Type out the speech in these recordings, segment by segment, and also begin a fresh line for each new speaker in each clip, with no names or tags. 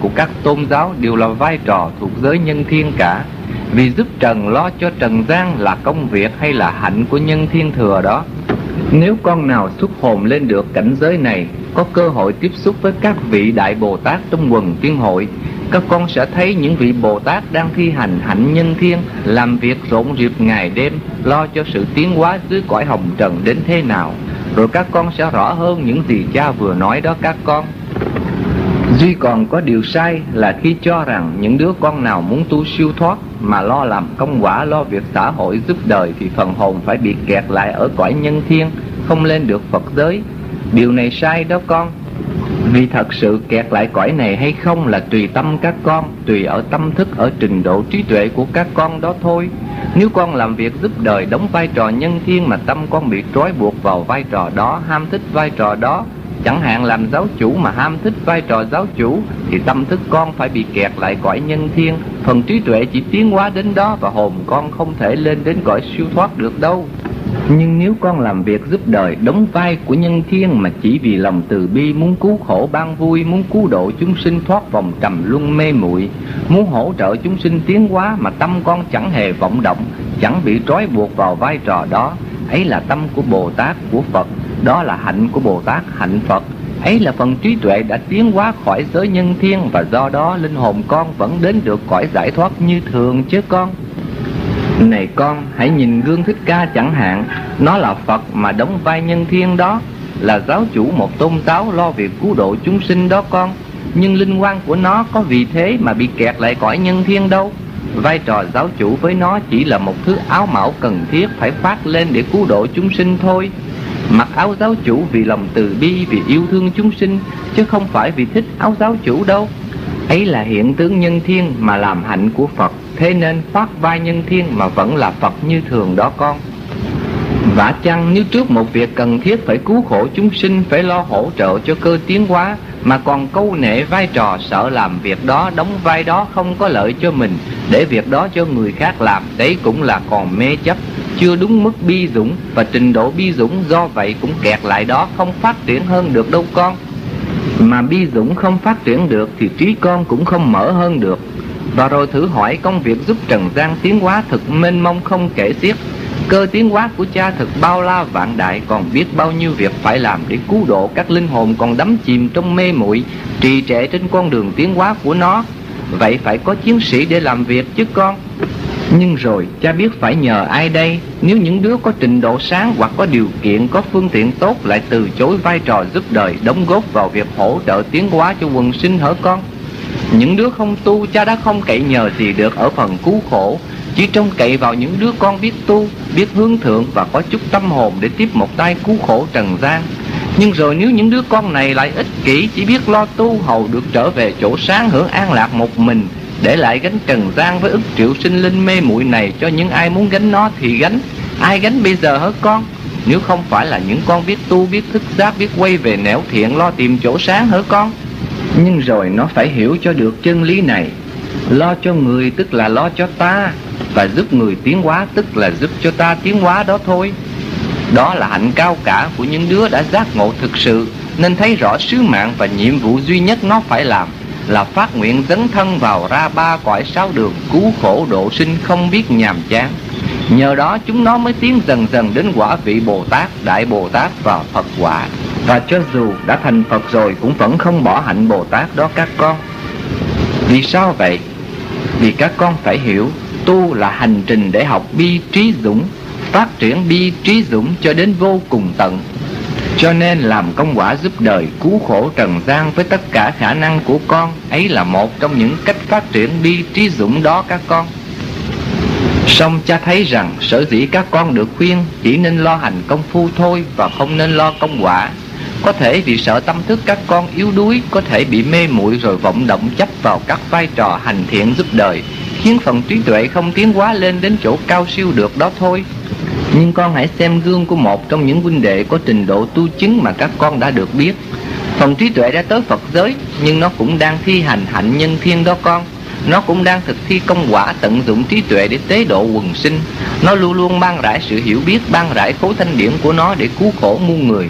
của các tôn giáo đều là vai trò thuộc giới nhân thiên cả Vì giúp Trần lo cho Trần gian là công việc hay là hạnh của nhân thiên thừa đó Nếu con nào xuất hồn lên được cảnh giới này Có cơ hội tiếp xúc với các vị Đại Bồ Tát trong quần tiên hội các con sẽ thấy những vị Bồ Tát đang thi hành hạnh nhân thiên, làm việc rộn rịp ngày đêm, lo cho sự tiến hóa dưới cõi hồng trần đến thế nào. Rồi các con sẽ rõ hơn những gì cha vừa nói đó các con. Duy còn có điều sai là khi cho rằng những đứa con nào muốn tu siêu thoát mà lo làm công quả, lo việc xã hội giúp đời thì phần hồn phải bị kẹt lại ở cõi nhân thiên, không lên được Phật giới. Điều này sai đó con, vì thật sự kẹt lại cõi này hay không là tùy tâm các con, tùy ở tâm thức, ở trình độ trí tuệ của các con đó thôi. Nếu con làm việc giúp đời đóng vai trò nhân thiên mà tâm con bị trói buộc vào vai trò đó, ham thích vai trò đó, chẳng hạn làm giáo chủ mà ham thích vai trò giáo chủ thì tâm thức con phải bị kẹt lại cõi nhân thiên, phần trí tuệ chỉ tiến hóa đến đó và hồn con không thể lên đến cõi siêu thoát được đâu. Nhưng nếu con làm việc giúp đời đóng vai của nhân thiên mà chỉ vì lòng từ bi muốn cứu khổ ban vui, muốn cứu độ chúng sinh thoát vòng trầm luân mê muội, muốn hỗ trợ chúng sinh tiến hóa mà tâm con chẳng hề vọng động, chẳng bị trói buộc vào vai trò đó, ấy là tâm của Bồ Tát của Phật, đó là hạnh của Bồ Tát hạnh Phật. Ấy là phần trí tuệ đã tiến hóa khỏi giới nhân thiên và do đó linh hồn con vẫn đến được cõi giải thoát như thường chứ con. Này con, hãy nhìn gương thích ca chẳng hạn, nó là Phật mà đóng vai nhân thiên đó, là giáo chủ một tôn giáo lo việc cứu độ chúng sinh đó con. Nhưng linh quan của nó có vì thế mà bị kẹt lại cõi nhân thiên đâu. Vai trò giáo chủ với nó chỉ là một thứ áo mão cần thiết phải phát lên để cứu độ chúng sinh thôi. Mặc áo giáo chủ vì lòng từ bi, vì yêu thương chúng sinh, chứ không phải vì thích áo giáo chủ đâu. Ấy là hiện tướng nhân thiên mà làm hạnh của Phật Thế nên phát vai nhân thiên mà vẫn là Phật như thường đó con Vả chăng nếu trước một việc cần thiết phải cứu khổ chúng sinh Phải lo hỗ trợ cho cơ tiến hóa mà còn câu nệ vai trò sợ làm việc đó, Đóng vai đó không có lợi cho mình, Để việc đó cho người khác làm, Đấy cũng là còn mê chấp. Chưa đúng mức bi dũng, Và trình độ bi dũng do vậy cũng kẹt lại đó, Không phát triển hơn được đâu con. Mà bi dũng không phát triển được Thì trí con cũng không mở hơn được. Và rồi thử hỏi công việc giúp Trần gian tiến hóa thực mênh mông không kể xiết. Cơ tiến hóa của cha thật bao la vạn đại, Còn biết bao nhiêu việc phải làm để cứu độ các linh hồn còn đắm chìm trong mê muội, Trì trệ trên con đường tiến hóa của nó. Vậy phải có chiến sĩ để làm việc chứ con? Nhưng rồi, cha biết phải nhờ ai đây? Nếu những đứa có trình độ sáng hoặc có điều kiện, Có phương tiện tốt lại từ chối vai trò giúp đời, Đóng góp vào việc hỗ trợ tiến hóa cho quần sinh hở con? Những đứa không tu, cha đã không cậy nhờ gì được ở phần cứu khổ. Chỉ trông cậy vào những đứa con biết tu, biết hướng thượng và có chút tâm hồn để tiếp một tay cứu khổ trần gian Nhưng rồi nếu những đứa con này lại ích kỷ chỉ biết lo tu hầu được trở về chỗ sáng hưởng an lạc một mình Để lại gánh trần gian với ức triệu sinh linh mê muội này cho những ai muốn gánh nó thì gánh Ai gánh bây giờ hả con? Nếu không phải là những con biết tu, biết thức giác, biết quay về nẻo thiện lo tìm chỗ sáng hả con? Nhưng rồi nó phải hiểu cho được chân lý này Lo cho người tức là lo cho ta Và giúp người tiến hóa tức là giúp cho ta tiến hóa đó thôi. Đó là hạnh cao cả của những đứa đã giác ngộ thực sự Nên thấy rõ sứ mạng và nhiệm vụ duy nhất nó phải làm Là phát nguyện dấn thân vào ra ba cõi sáu đường Cứu khổ độ sinh không biết nhàm chán. Nhờ đó chúng nó mới tiến dần dần đến quả vị Bồ Tát, Đại Bồ Tát và Phật quả. Và cho dù đã thành Phật rồi cũng vẫn không bỏ hạnh Bồ Tát đó các con. Vì sao vậy? Vì các con phải hiểu, Tu là hành trình để học bi trí dũng, Phát triển bi trí dũng cho đến vô cùng tận. Cho nên làm công quả giúp đời cứu khổ trần gian với tất cả khả năng của con, Ấy là một trong những cách phát triển bi trí dũng đó các con. Song cha thấy rằng sở dĩ các con được khuyên chỉ nên lo hành công phu thôi và không nên lo công quả có thể vì sợ tâm thức các con yếu đuối Có thể bị mê muội rồi vọng động chấp vào các vai trò hành thiện giúp đời. Khiến phần trí tuệ không tiến hóa lên đến chỗ cao siêu được đó thôi. Nhưng con hãy xem gương của một trong những huynh đệ có trình độ tu chứng mà các con đã được biết. Phần trí tuệ đã tới Phật giới Nhưng nó cũng đang thi hành hạnh nhân thiên đó con. Nó cũng đang thực thi công quả tận dụng trí tuệ để tế độ quần sinh. Nó luôn luôn mang rải sự hiểu biết, ban rải khối thanh điển của nó để cứu khổ muôn người.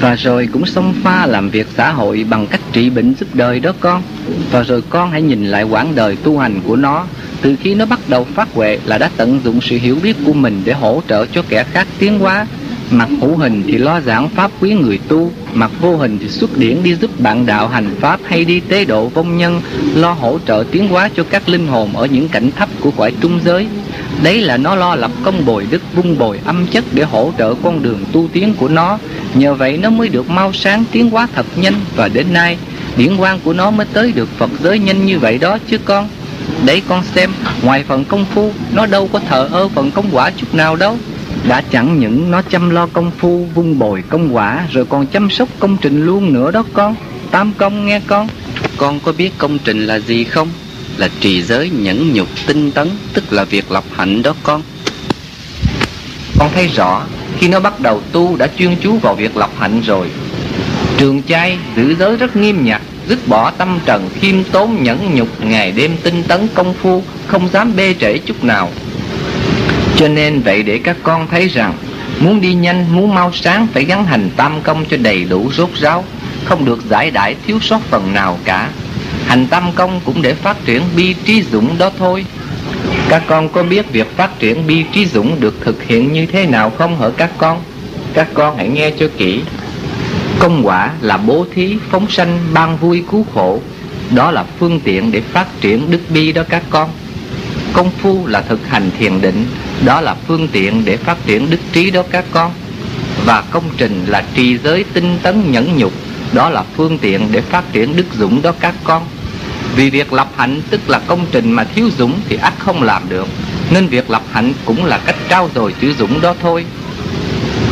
Và rồi cũng xông pha làm việc xã hội bằng cách trị bệnh giúp đời đó con. Và rồi con hãy nhìn lại quãng đời tu hành của nó. Từ khi nó bắt đầu phát huệ là đã tận dụng sự hiểu biết của mình để hỗ trợ cho kẻ khác tiến hóa. Mặt hữu hình thì lo giảng pháp quý người tu Mặt vô hình thì xuất điển đi giúp bạn đạo hành pháp hay đi tế độ vong nhân, Lo hỗ trợ tiến hóa cho các linh hồn ở những cảnh thấp của cõi trung giới. Đấy là nó lo lập công bồi đức, vung bồi âm chất để hỗ trợ con đường tu tiến của nó. Nhờ vậy nó mới được mau sáng tiến hóa thật nhanh Và đến nay điển quang của nó mới tới được Phật giới nhanh như vậy đó chứ con. Đấy con xem ngoài phần công phu Nó đâu có thờ ơ phần công quả chút nào đâu. Đã chẳng những nó chăm lo công phu vung bồi công quả rồi còn chăm sóc công trình luôn nữa đó con. Tam công nghe con. Con có biết công trình là gì không? Là trì giới nhẫn nhục tinh tấn tức là việc lập hạnh đó con. Con thấy rõ khi nó bắt đầu tu đã chuyên chú vào việc lập hạnh rồi. Trường trai giữ giới rất nghiêm nhặt dứt bỏ tâm trần khiêm tốn nhẫn nhục ngày đêm tinh tấn công phu không dám bê trễ chút nào. Cho nên vậy để các con thấy rằng Muốn đi nhanh, muốn mau sáng phải gắn hành tam công cho đầy đủ rốt ráo Không được giải đãi thiếu sót phần nào cả. Hành tam công cũng để phát triển bi trí dũng đó thôi. Các con có biết việc phát triển bi trí dũng được thực hiện như thế nào không hỡi các con? Các con hãy nghe cho kỹ. Công quả là bố thí, phóng sanh, ban vui cứu khổ. Đó là phương tiện để phát triển đức bi đó các con. Công phu là thực hành thiền định. Đó là phương tiện để phát triển đức trí đó các con. Và công trình là trì giới tinh tấn nhẫn nhục. Đó là phương tiện để phát triển đức dũng đó các con. Vì việc lập hạnh tức là công trình mà thiếu dũng thì ắt không làm được Nên việc lập hạnh cũng là cách trao dồi chữ dũng đó thôi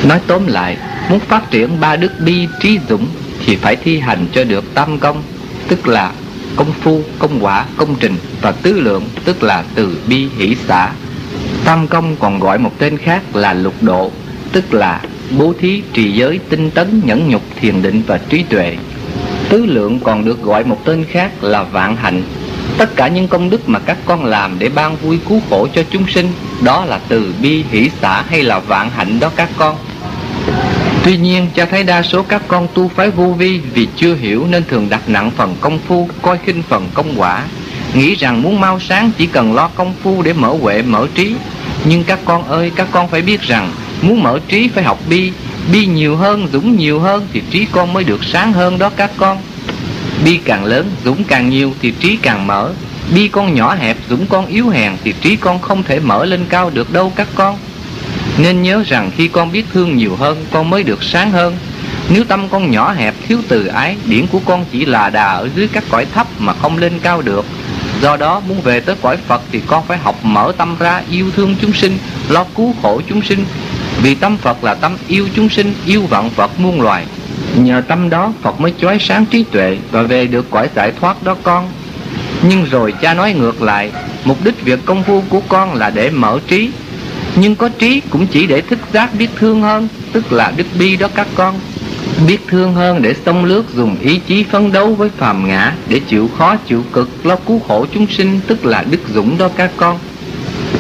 Nói tóm lại Muốn phát triển ba đức bi trí dũng Thì phải thi hành cho được tam công Tức là công phu, công quả, công trình và tứ lượng tức là từ bi hỷ xã. Tam công còn gọi một tên khác là lục độ, tức là bố thí, trì giới, tinh tấn, nhẫn nhục, thiền định và trí tuệ. Tứ lượng còn được gọi một tên khác là vạn hạnh. Tất cả những công đức mà các con làm để ban vui cứu khổ cho chúng sinh, đó là từ bi hỷ xã hay là vạn hạnh đó các con. Tuy nhiên, cha thấy đa số các con tu phái vô vi vì chưa hiểu nên thường đặt nặng phần công phu, coi khinh phần công quả. Nghĩ rằng muốn mau sáng chỉ cần lo công phu để mở huệ, mở trí. Nhưng các con ơi, các con phải biết rằng muốn mở trí phải học bi. Bi nhiều hơn, dũng nhiều hơn thì trí con mới được sáng hơn đó các con. Bi càng lớn, dũng càng nhiều thì trí càng mở. Bi con nhỏ hẹp, dũng con yếu hèn thì trí con không thể mở lên cao được đâu các con. Nên nhớ rằng khi con biết thương nhiều hơn Con mới được sáng hơn Nếu tâm con nhỏ hẹp thiếu từ ái Điển của con chỉ là đà ở dưới các cõi thấp Mà không lên cao được Do đó muốn về tới cõi Phật Thì con phải học mở tâm ra yêu thương chúng sinh Lo cứu khổ chúng sinh vì tâm Phật là tâm yêu chúng sinh, Yêu vạn Phật muôn loài. Nhờ tâm đó, Phật mới chói sáng trí tuệ Và về được cõi giải thoát đó con. Nhưng rồi cha nói ngược lại, Mục đích việc công phu của con là để mở trí. Nhưng có trí cũng chỉ để thức giác biết thương hơn, Tức là đức bi đó các con. Biết thương hơn để sông lướt dùng ý chí phấn đấu với phàm ngã, Để chịu khó, chịu cực lo cứu khổ chúng sinh, Tức là đức dũng đó các con.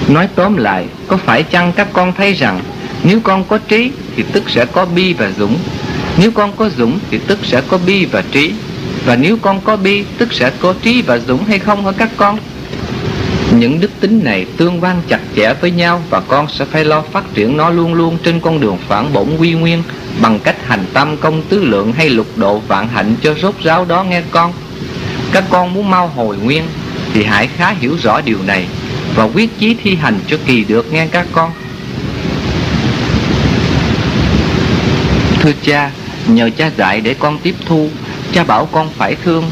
Nói tóm lại, Có phải chăng các con thấy rằng nếu con có trí thì tức sẽ có bi và dũng Nếu con có dũng thì tức sẽ có bi và trí Và nếu con có bi, tức sẽ có trí và dũng hay không hả các con những đức tính này tương quan chặt chẽ với nhau và con sẽ phải lo phát triển nó luôn luôn trên con đường phản bổn quy nguyên bằng cách hành tâm công tứ lượng hay lục độ vạn hạnh cho rốt ráo đó nghe con. Các con muốn mau hồi nguyên thì hãy khá hiểu rõ điều này và quyết chí thi hành cho kỳ được nghe các con. Thưa cha, nhờ cha dạy để con tiếp thu, cha bảo con phải thương,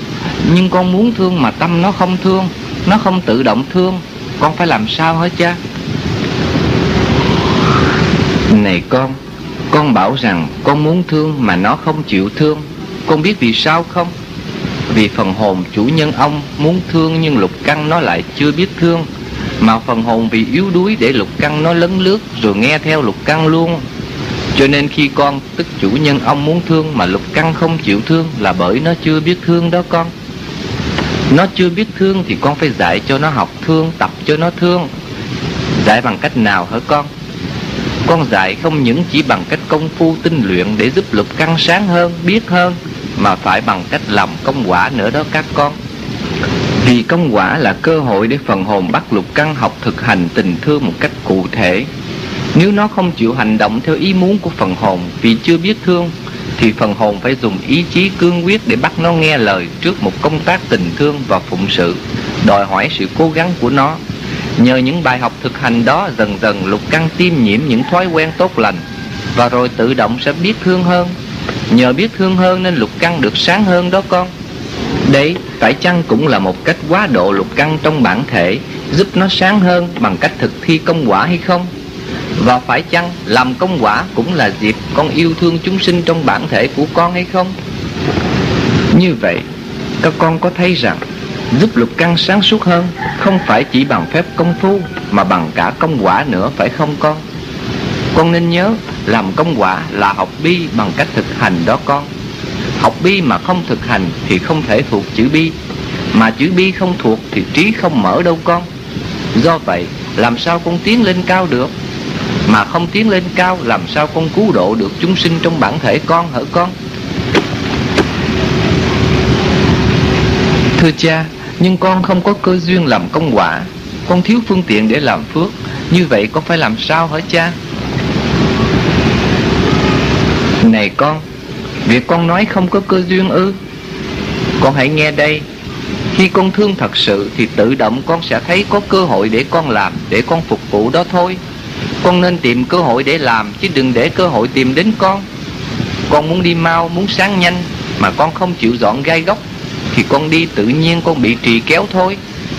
nhưng con muốn thương mà tâm nó không thương nó không tự động thương. Con phải làm sao hết cha? Này con Con bảo rằng con muốn thương mà nó không chịu thương. Con biết vì sao không? Vì phần hồn chủ nhân ông muốn thương nhưng lục căng nó lại chưa biết thương. Mà phần hồn vì yếu đuối để lục căng nó lấn lướt Rồi nghe theo lục căng luôn cho nên khi con tức chủ nhân ông muốn thương mà lục căng không chịu thương là bởi nó chưa biết thương đó con. Nó chưa biết thương thì con phải dạy cho nó học thương tập cho nó thương. Dạy bằng cách nào hả con? Con dạy không những chỉ bằng cách công phu tinh luyện để giúp lục căn sáng hơn, biết hơn Mà phải bằng cách làm công quả nữa đó các con. Vì công quả là cơ hội để phần hồn bắt lục căn học thực hành tình thương một cách cụ thể. Nếu nó không chịu hành động theo ý muốn của phần hồn vì chưa biết thương Thì phần hồn phải dùng ý chí cương quyết để bắt nó nghe lời trước một công tác tình thương và phụng sự Đòi hỏi sự cố gắng của nó. Nhờ những bài học thực hành đó dần dần lục căn tiêm nhiễm những thói quen tốt lành Và rồi tự động sẽ biết thương hơn. Nhờ biết thương hơn nên lục căn được sáng hơn đó con. Đấy, phải chăng cũng là một cách quá độ lục căn trong bản thể Giúp nó sáng hơn bằng cách thực thi công quả hay không? Và phải chăng làm công quả cũng là dịp con yêu thương chúng sinh trong bản thể của con hay không? Như vậy, các con có thấy rằng giúp lục căn sáng suốt hơn không phải chỉ bằng phép công phu mà bằng cả công quả nữa phải không con? Con nên nhớ làm công quả là học bi bằng cách thực hành đó con. Học bi mà không thực hành thì không thể thuộc chữ bi. Mà chữ bi không thuộc thì trí không mở đâu con. Do vậy làm sao con tiến lên cao được? Mà không tiến lên cao, làm sao con cứu độ được chúng sinh trong bản thể con hở con? Thưa cha, nhưng con không có cơ duyên làm công quả. Con thiếu phương tiện để làm phước. Như vậy con phải làm sao hả cha? Này con, Việc con nói không có cơ duyên ư? Con hãy nghe đây. Khi con thương thật sự, Thì tự động con sẽ thấy có cơ hội để con làm, Để con phục vụ đó thôi. Con nên tìm cơ hội để làm Chứ đừng để cơ hội tìm đến con. Con muốn đi mau, muốn sáng nhanh Mà con không chịu dọn gai góc thì con đi tự nhiên con bị trì kéo thôi.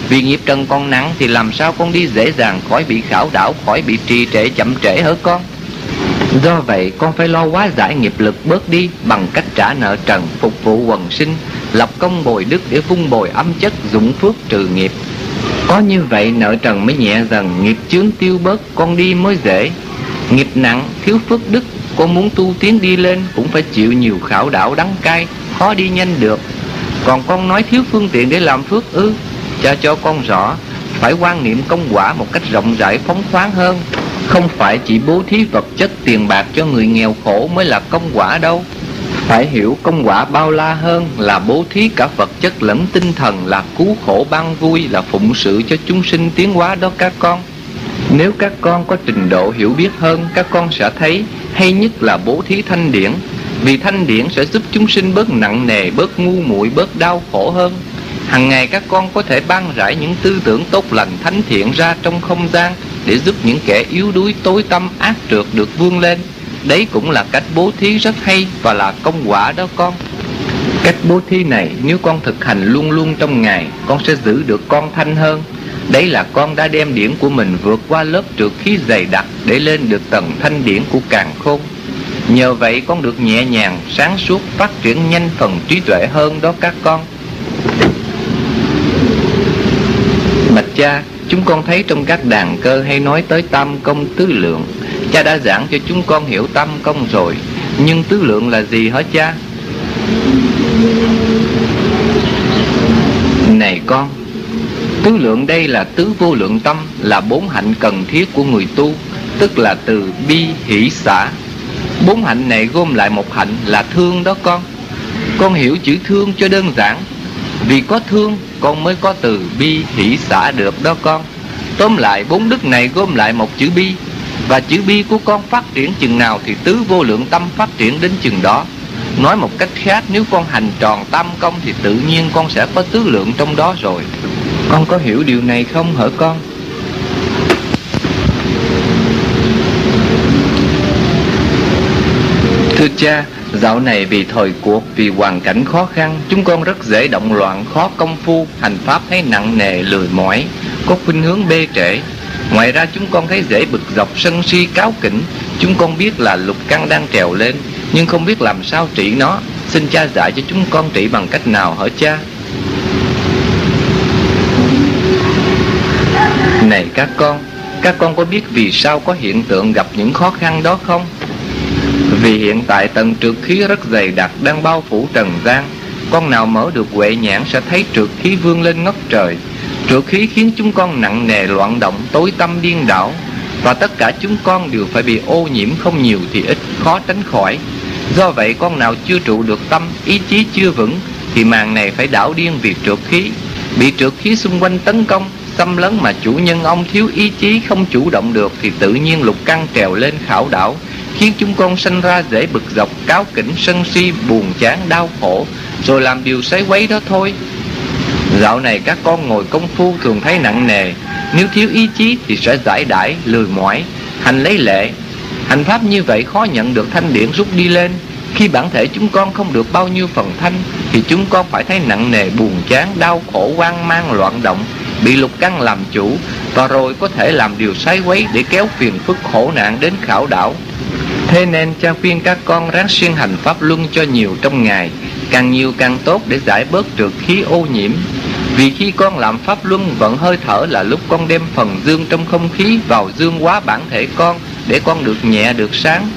Vì nghiệp trần con nặng thì làm sao con đi dễ dàng khỏi bị khảo đảo Khỏi bị trì trệ chậm trễ hở con? Do vậy con phải lo quá giải nghiệp lực bớt đi Bằng cách trả nợ trần phục vụ quần sinh Lập công bồi đức để vung bồi âm chất dụng phước trừ nghiệp. Có như vậy nợ trần mới nhẹ dần. Nghiệp chướng tiêu bớt, con đi mới dễ. Nghiệp nặng, thiếu phước đức. Con muốn tu tiến đi lên, Cũng phải chịu nhiều khảo đảo đắng cay. Khó đi nhanh được. Còn con nói thiếu phương tiện để làm phước ư? Cha cho con rõ, Phải quan niệm công quả một cách rộng rãi, phóng khoáng hơn. Không phải chỉ bố thí vật chất tiền bạc cho người nghèo khổ mới là công quả đâu phải hiểu công quả bao la hơn là bố thí cả vật chất lẫn tinh thần là cứu khổ ban vui là phụng sự cho chúng sinh tiến hóa đó các con. Nếu các con có trình độ hiểu biết hơn, các con sẽ thấy hay nhất là bố thí thanh điển vì thanh điển sẽ giúp chúng sinh bớt nặng nề, bớt ngu muội, bớt đau khổ hơn. Hằng ngày các con có thể ban rải những tư tưởng tốt lành thánh thiện ra trong không gian để giúp những kẻ yếu đuối tối tâm ác trượt được vươn lên. Đấy cũng là cách bố thí rất hay và là công quả đó con. Cách bố thí này nếu con thực hành luôn luôn trong ngày, con sẽ giữ được con thanh hơn. Đấy là con đã đem điển của mình vượt qua lớp trượt khí dày đặc để lên được tầng thanh điển của càng khôn. Nhờ vậy con được nhẹ nhàng, sáng suốt, phát triển nhanh phần trí tuệ hơn đó các con. Bạch cha, chúng con thấy trong các đàn cơ hay nói tới tam công tứ lượng. Cha đã giảng cho chúng con hiểu tâm công rồi, nhưng tứ lượng là gì hả cha? Này con, tứ lượng đây là tứ vô lượng tâm, là bốn hạnh cần thiết của người tu, tức là từ bi, hỷ, xã Bốn hạnh này gom lại một hạnh là thương đó con. Con hiểu chữ thương cho đơn giản. Vì có thương con mới có từ bi hỷ xã được đó con. Tóm lại bốn đức này gom lại một chữ bi. Và chữ bi của con phát triển chừng nào Thì tứ vô lượng tâm phát triển đến chừng đó Nói một cách khác nếu con hành tròn tam công Thì tự nhiên con sẽ có tứ lượng trong đó rồi Con có hiểu điều này không hả con? Thưa cha, dạo này vì thời cuộc, vì hoàn cảnh khó khăn, chúng con rất dễ động loạn, khó công phu, hành pháp thấy nặng nề, lười mỏi, có khuynh hướng bê trễ. Ngoài ra chúng con thấy dễ bực sân si, cáo kỉnh. Chúng con biết là lục căn đang trèo lên, nhưng không biết làm sao trị nó. Xin cha dạy cho chúng con trị bằng cách nào hả cha? Này các con, các con có biết vì sao có hiện tượng gặp những khó khăn đó không? Vì hiện tại tầng trượt khí rất dày đặc đang bao phủ trần gian Con nào mở được huệ nhãn sẽ thấy trượt khí vươn lên ngất trời Trượt khí khiến chúng con nặng nề loạn động tối tâm điên đảo và tất cả chúng con đều phải bị ô nhiễm không nhiều thì ít, khó tránh khỏi. Do vậy, con nào chưa trụ được tâm, ý chí chưa vững, thì màn này phải đảo điên vì trượt khí. Bị trượt khí xung quanh tấn công, xâm lấn mà chủ nhân ông thiếu ý chí không chủ động được thì tự nhiên lục căng trèo lên khảo đảo, khiến chúng con sanh ra dễ bực dọc, cáo kỉnh, sân si, buồn chán, đau khổ, rồi làm điều sấy quấy đó thôi. Dạo này các con ngồi công phu thường thấy nặng nề nếu thiếu ý chí thì sẽ giải đãi, lười mỏi. Hành lấy lệ. Hành pháp như vậy khó nhận được thanh điển rút đi lên. Khi bản thể chúng con không được bao nhiêu phần thanh, thì chúng con phải thấy nặng nề, buồn chán, đau khổ, hoang mang, loạn động, bị lục căng làm chủ, và rồi có thể làm điều sai quấy để kéo phiền phức khổ nạn đến khảo đảo. Thế nên cha khuyên các con ráng xuyên hành pháp luân cho nhiều trong ngày, càng nhiều càng tốt để giải bớt trượt khí ô nhiễm vì khi con làm pháp luân vận hơi thở là lúc con đem phần dương trong không khí vào dương hóa bản thể con để con được nhẹ, được sáng.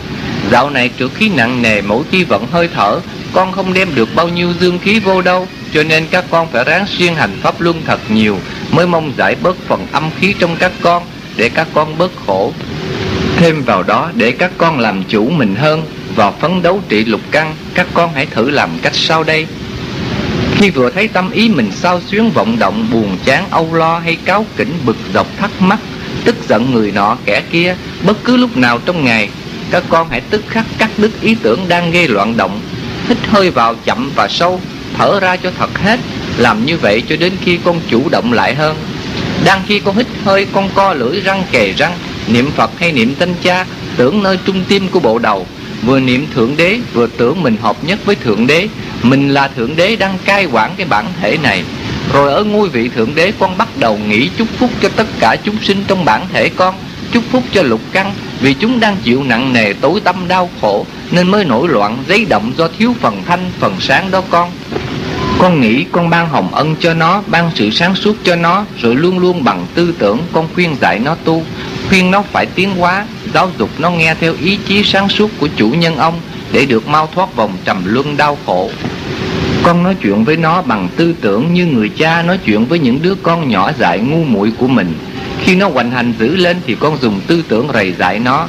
Dạo này trượt khí nặng nề mỗi khi vận hơi thở, con không đem được bao nhiêu dương khí vô đâu, cho nên các con phải ráng siêng hành pháp luân thật nhiều, mới mong giải bớt phần âm khí trong các con, để các con bớt khổ. Thêm vào đó, để các con làm chủ mình hơn và phấn đấu trị lục căn, các con hãy thử làm cách sau đây khi vừa thấy tâm ý mình sao xuyến vọng động, buồn chán, âu lo hay cáo kỉnh, bực dọc, thắc mắc, tức giận người nọ, kẻ kia, bất cứ lúc nào trong ngày, các con hãy tức khắc cắt đứt ý tưởng đang gây loạn động, hít hơi vào chậm và sâu, thở ra cho thật hết, làm như vậy cho đến khi con chủ động lại hơn. Đang khi con hít hơi, con co lưỡi răng kề răng, niệm phật hay niệm tên cha, tưởng nơi trung tim của bộ đầu, vừa niệm thượng đế, vừa tưởng mình hợp nhất với thượng đế mình là thượng đế đang cai quản cái bản thể này. Rồi ở ngôi vị thượng đế, con bắt đầu nghĩ chúc phúc cho tất cả chúng sinh trong bản thể con, chúc phúc cho lục căn. Vì chúng đang chịu nặng nề tối tâm đau khổ, nên mới nổi loạn giấy động do thiếu phần thanh, phần sáng đó con. Con nghĩ con ban hồng ân cho nó, ban sự sáng suốt cho nó, rồi luôn luôn bằng tư tưởng con khuyên dạy nó tu. Khuyên nó phải tiến hóa, giáo dục nó nghe theo ý chí sáng suốt của chủ nhân ông để được mau thoát vòng trầm luân đau khổ. Con nói chuyện với nó bằng tư tưởng như người cha nói chuyện với những đứa con nhỏ dại ngu muội của mình. Khi nó hoành hành dữ lên thì con dùng tư tưởng rầy dạy nó.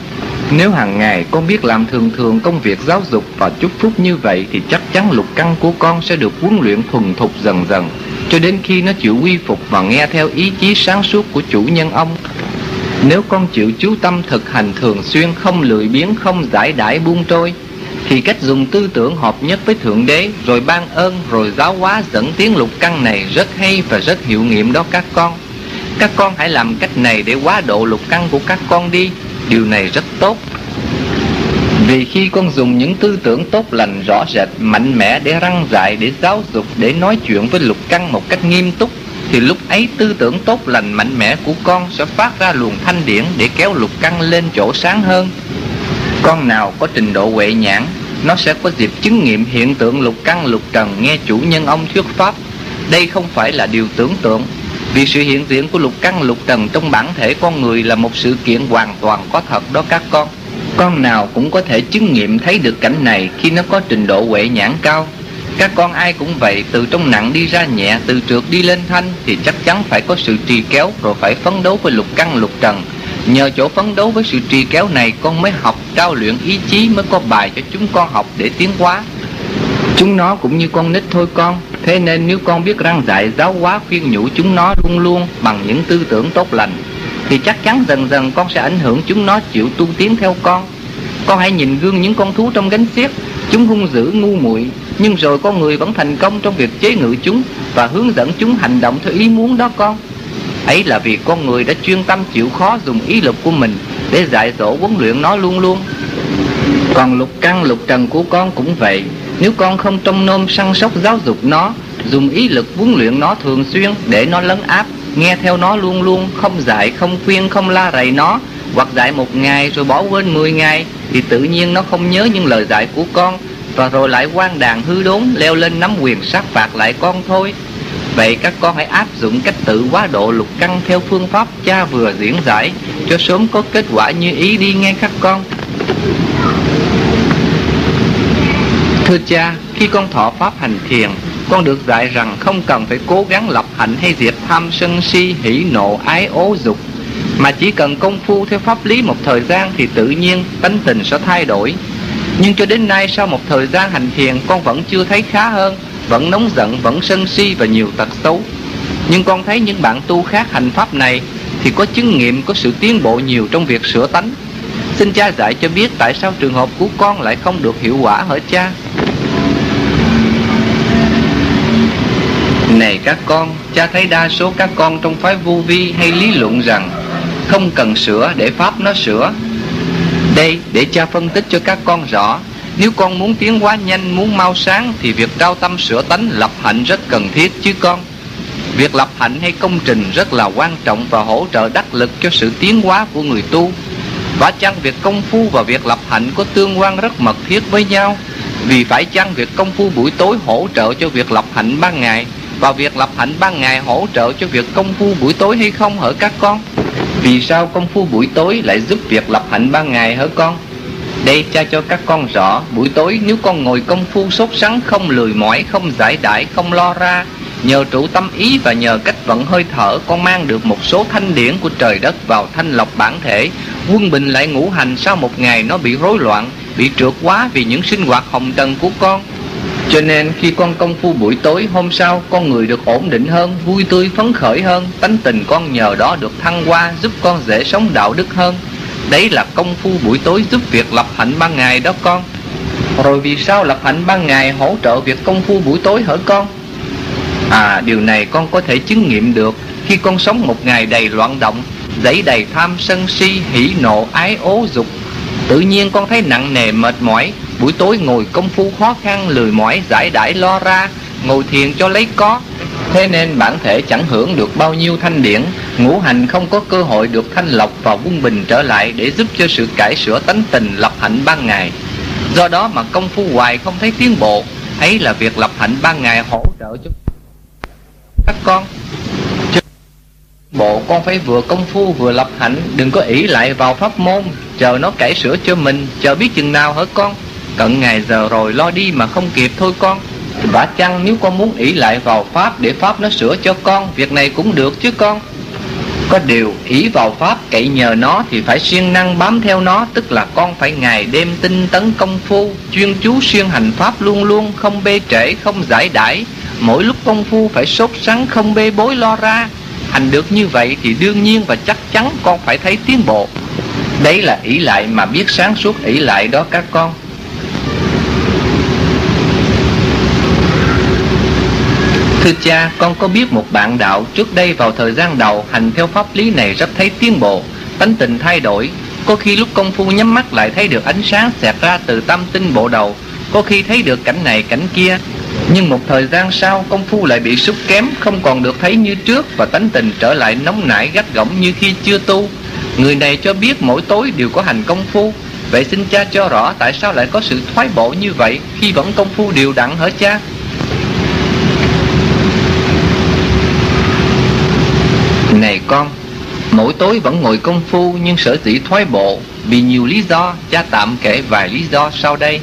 Nếu hàng ngày con biết làm thường thường công việc giáo dục và chúc phúc như vậy thì chắc chắn lục căn của con sẽ được huấn luyện thuần thục dần dần. Cho đến khi nó chịu quy phục và nghe theo ý chí sáng suốt của chủ nhân ông. Nếu con chịu chú tâm thực hành thường xuyên, không lười biếng, không giải đãi buông trôi thì cách dùng tư tưởng hợp nhất với Thượng Đế rồi ban ơn rồi giáo hóa dẫn tiến lục căn này rất hay và rất hiệu nghiệm đó các con. Các con hãy làm cách này để quá độ lục căn của các con đi, điều này rất tốt. Vì khi con dùng những tư tưởng tốt lành rõ rệt, mạnh mẽ để răng dạy, để giáo dục, để nói chuyện với lục căn một cách nghiêm túc thì lúc ấy tư tưởng tốt lành mạnh mẽ của con sẽ phát ra luồng thanh điển để kéo lục căn lên chỗ sáng hơn. Con nào có trình độ huệ nhãn, nó sẽ có dịp chứng nghiệm hiện tượng lục căn lục trần nghe chủ nhân ông thuyết pháp. Đây không phải là điều tưởng tượng, vì sự hiện diện của lục căn lục trần trong bản thể con người là một sự kiện hoàn toàn có thật đó các con. Con nào cũng có thể chứng nghiệm thấy được cảnh này khi nó có trình độ huệ nhãn cao các con ai cũng vậy, từ trong nặng đi ra nhẹ, từ trượt đi lên thanh thì chắc chắn phải có sự trì kéo rồi phải phấn đấu với lục căn lục trần. Nhờ chỗ phấn đấu với sự trì kéo này con mới học trao luyện ý chí mới có bài cho chúng con học để tiến hóa. Chúng nó cũng như con nít thôi con, thế nên nếu con biết răng dạy giáo hóa khuyên nhủ chúng nó luôn luôn bằng những tư tưởng tốt lành thì chắc chắn dần dần con sẽ ảnh hưởng chúng nó chịu tu tiến theo con. Con hãy nhìn gương những con thú trong gánh xiếc, chúng hung dữ ngu muội nhưng rồi con người vẫn thành công trong việc chế ngự chúng và hướng dẫn chúng hành động theo ý muốn đó con ấy là vì con người đã chuyên tâm chịu khó dùng ý lực của mình để dạy dỗ huấn luyện nó luôn luôn. Còn lục căn, lục trần của con cũng vậy. Nếu con không trông nom săn sóc giáo dục nó, dùng ý lực huấn luyện nó thường xuyên để nó lấn áp, nghe theo nó luôn luôn, không dạy, không khuyên, không la rầy nó, hoặc dạy một ngày rồi bỏ quên mười ngày, thì tự nhiên nó không nhớ những lời dạy của con, và rồi lại quan đàn hư đốn, leo lên nắm quyền sát phạt lại con thôi vậy các con hãy áp dụng cách tự quá độ lục căn theo phương pháp cha vừa diễn giải, cho sớm có kết quả như ý đi nghe các con. Thưa cha, khi con thọ pháp hành thiền, con được dạy rằng không cần phải cố gắng lập hạnh hay diệt tham sân si hỉ nộ, ái ố, dục. Mà chỉ cần công phu theo pháp lý một thời gian Thì tự nhiên tánh tình sẽ thay đổi. Nhưng cho đến nay sau một thời gian hành thiền, Con vẫn chưa thấy khá hơn. Vẫn nóng giận, vẫn sân si và nhiều tật xấu Nhưng con thấy những bạn tu khác hành pháp này Thì có chứng nghiệm, có sự tiến bộ nhiều trong việc sửa tánh Xin cha dạy cho biết tại sao trường hợp của con lại không được hiệu quả hả cha? Này các con, cha thấy đa số các con trong phái vô vi hay lý luận rằng không cần sửa để Pháp nó sửa. Đây, để cha phân tích cho các con rõ, nếu con muốn tiến hóa nhanh, muốn mau sáng thì việc trao tâm sửa tánh lập hạnh rất cần thiết chứ con. Việc lập hạnh hay công trình rất là quan trọng và hỗ trợ đắc lực cho sự tiến hóa của người tu. Và chăng việc công phu và việc lập hạnh có tương quan rất mật thiết với nhau Vì phải chăng việc công phu buổi tối hỗ trợ cho việc lập hạnh ban ngày Và việc lập hạnh ban ngày hỗ trợ cho việc công phu buổi tối hay không hỡi các con Vì sao công phu buổi tối lại giúp việc lập hạnh ban ngày hỡi con đây cha cho các con rõ Buổi tối nếu con ngồi công phu sốt sắng Không lười mỏi, không giải đãi, không lo ra Nhờ trụ tâm ý và nhờ cách vận hơi thở Con mang được một số thanh điển của trời đất vào thanh lọc bản thể. Quân bình lại ngũ hành sau một ngày nó bị rối loạn Bị trượt quá vì những sinh hoạt hồng trần của con. Cho nên khi con công phu buổi tối hôm sau Con người được ổn định hơn, vui tươi phấn khởi hơn Tánh tình con nhờ đó được thăng hoa Giúp con dễ sống đạo đức hơn. Đấy là công phu buổi tối giúp việc lập hạnh ban ngày đó con. Rồi vì sao lập hạnh ban ngày hỗ trợ việc công phu buổi tối hả con? À điều này con có thể chứng nghiệm được Khi con sống một ngày đầy loạn động, Dẫy đầy tham sân si, hỉ nộ, ái ố, dục. Tự nhiên con thấy nặng nề, mệt mỏi. Buổi tối ngồi công phu khó khăn, lười mỏi, giải đãi, lo ra, Ngồi thiền cho lấy có. Thế nên bản thể chẳng hưởng được bao nhiêu thanh điển. Ngũ hành không có cơ hội được thanh lọc và quân bình trở lại Để giúp cho sự cải sửa tánh tình lập hạnh ban ngày. Do đó mà công phu hoài không thấy tiến bộ, Ấy là việc lập hạnh ban ngày hỗ trợ cho các con. Bộ con phải vừa công phu vừa lập hạnh, Đừng có ỷ lại vào pháp môn, Chờ nó cải sửa cho mình, Chờ biết chừng nào hả con? Cận ngày giờ rồi lo đi mà không kịp thôi con. Vả chăng nếu con muốn ỷ lại vào Pháp Để Pháp nó sửa cho con, Việc này cũng được chứ con. Có điều ý vào Pháp cậy nhờ nó Thì phải siêng năng bám theo nó, Tức là con phải ngày đêm tinh tấn công phu. Chuyên chú siêng hành Pháp luôn luôn Không bê trễ, không giải đãi. Mỗi lúc công phu phải sốt sắng, không bê bối lo ra. Hành được như vậy thì đương nhiên và chắc chắn con phải thấy tiến bộ. Đấy là ý lại mà biết sáng suốt ý lại đó các con. Thưa cha, con có biết một bạn đạo trước đây vào thời gian đầu hành theo pháp lý này rất thấy tiến bộ, tánh tình thay đổi. Có khi lúc công phu nhắm mắt lại thấy được ánh sáng xẹt ra từ tâm tinh bộ đầu, có khi thấy được cảnh này cảnh kia, nhưng một thời gian sau công phu lại bị sút kém Không còn được thấy như trước Và tánh tình trở lại nóng nảy gắt gỏng như khi chưa tu. Người này cho biết mỗi tối đều có hành công phu. Vậy xin cha cho rõ tại sao lại có sự thoái bộ như vậy Khi vẫn công phu đều đặn hả cha? Này con, Mỗi tối vẫn ngồi công phu Nhưng sở dĩ thoái bộ Vì nhiều lý do, Cha tạm kể vài lý do sau đây.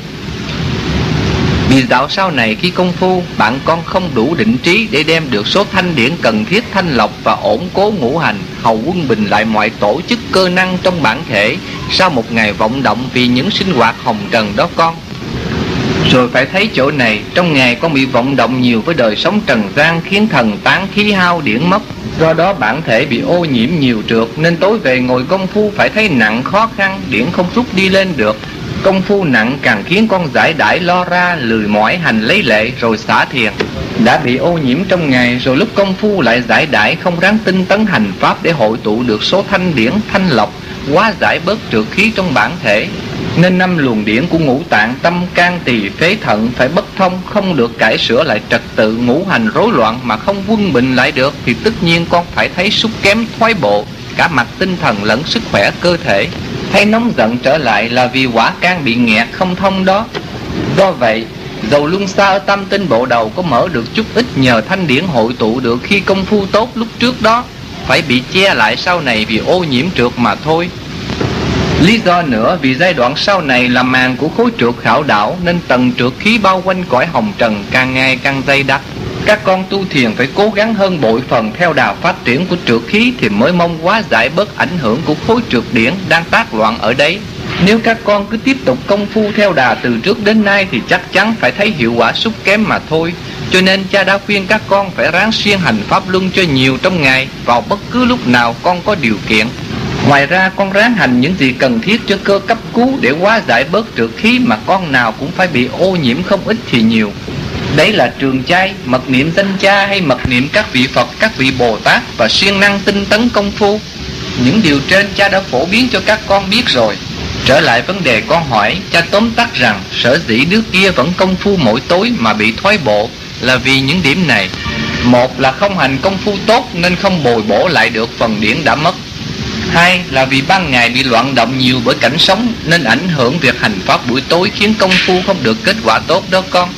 Vì dạo sau này khi công phu, Bạn con không đủ định trí để đem được số thanh điển cần thiết thanh lọc và ổn cố ngũ hành, Hầu quân bình lại mọi tổ chức cơ năng trong bản thể Sau một ngày vọng động vì những sinh hoạt hồng trần đó con. Rồi phải thấy chỗ này, Trong ngày con bị vọng động nhiều với đời sống trần gian Khiến thần tán khí hao điển mất. Do đó bản thể bị ô nhiễm nhiều trượt, Nên tối về ngồi công phu phải thấy nặng khó khăn, Điển không rút đi lên được. Công phu nặng càng khiến con giải đãi lo ra, Lười mỏi hành lấy lệ, rồi xả thiền. Đã bị ô nhiễm trong ngày, Rồi lúc công phu lại giải đãi, Không ráng tinh tấn hành pháp Để hội tụ được số thanh điển, thanh lọc, quá giải bớt trượt khí trong bản thể. Nên năm luồng điển của ngũ tạng Tâm can tỳ phế thận phải bất thông, Không được cải sửa lại trật tự ngũ hành rối loạn Mà không quân bình lại được, Thì tất nhiên con phải thấy xúc kém thoái bộ, Cả mặt tinh thần lẫn sức khỏe cơ thể. Thấy nóng giận trở lại là vì quả can bị nghẹt không thông đó. Do vậy, Dầu luân xa ở tam tinh bộ đầu có mở được chút ít nhờ thanh điển hội tụ được khi công phu tốt lúc trước đó, Phải bị che lại sau này vì ô nhiễm trượt mà thôi. Lý do nữa vì giai đoạn sau này là màn của khối trượt khảo đảo Nên tầng trượt khí bao quanh cõi hồng trần càng ngày càng dày đặc Các con tu thiền phải cố gắng hơn bội phần theo đà phát triển của trượt khí thì mới mong quá giải bớt ảnh hưởng của khối trượt điển đang tác loạn ở đấy. Nếu các con cứ tiếp tục công phu theo đà từ trước đến nay thì chắc chắn phải thấy hiệu quả sút kém mà thôi. Cho nên cha đã khuyên các con phải ráng siêng hành pháp luân cho nhiều trong ngày vào bất cứ lúc nào con có điều kiện. Ngoài ra con ráng hành những gì cần thiết cho cơ cấp cứu để hóa giải bớt trượt khí mà con nào cũng phải bị ô nhiễm không ít thì nhiều. Đấy là trường trai, mật niệm danh cha hay mật niệm các vị Phật, các vị Bồ Tát và siêng năng tinh tấn công phu. Những điều trên cha đã phổ biến cho các con biết rồi. Trở lại vấn đề con hỏi, cha tóm tắt rằng sở dĩ đứa kia vẫn công phu mỗi tối mà bị thoái bộ là vì những điểm này. Một là không hành công phu tốt nên không bồi bổ lại được phần điển đã mất. Hai là vì ban ngày bị loạn động nhiều bởi cảnh sống, nên ảnh hưởng việc hành pháp buổi tối khiến công phu không được kết quả tốt đó con.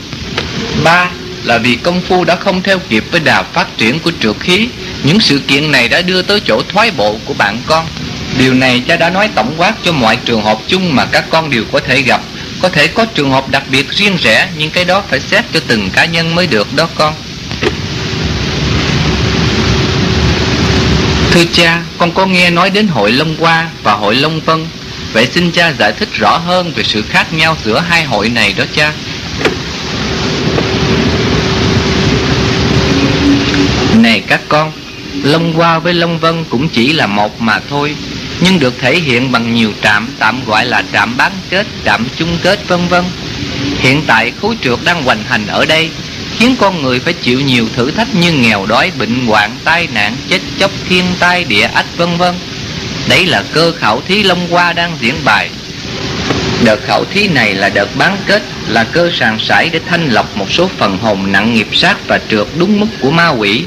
Ba là vì công phu đã không theo kịp với đà phát triển của trượt khí. Những sự kiện này đã đưa tới chỗ thoái bộ của bạn con. Điều này cha đã nói tổng quát cho mọi trường hợp chung mà các con đều có thể gặp. Có thể có trường hợp đặc biệt riêng rẽ, nhưng cái đó phải xét cho từng cá nhân mới được đó con. Thưa cha, con có nghe nói đến hội Long Hoa và hội Long Vân. Vậy xin cha giải thích rõ hơn về sự khác nhau giữa hai hội này đó cha. Này các con, Long Hoa với Long Vân cũng chỉ là một mà thôi, nhưng được thể hiện bằng nhiều trạm tạm gọi là trạm bán kết, trạm chung kết vân vân. Hiện tại khối trượt đang hoành hành ở đây, khiến con người phải chịu nhiều thử thách như nghèo đói, bệnh hoạn, tai nạn, chết chóc, thiên tai, địa ách vân vân. Đấy là cơ khảo thí Long Hoa đang diễn bài. Đợt khảo thí này là đợt bán kết, là cơ sàn sải để thanh lọc một số phần hồn nặng nghiệp sát và trượt đúng mức của ma quỷ.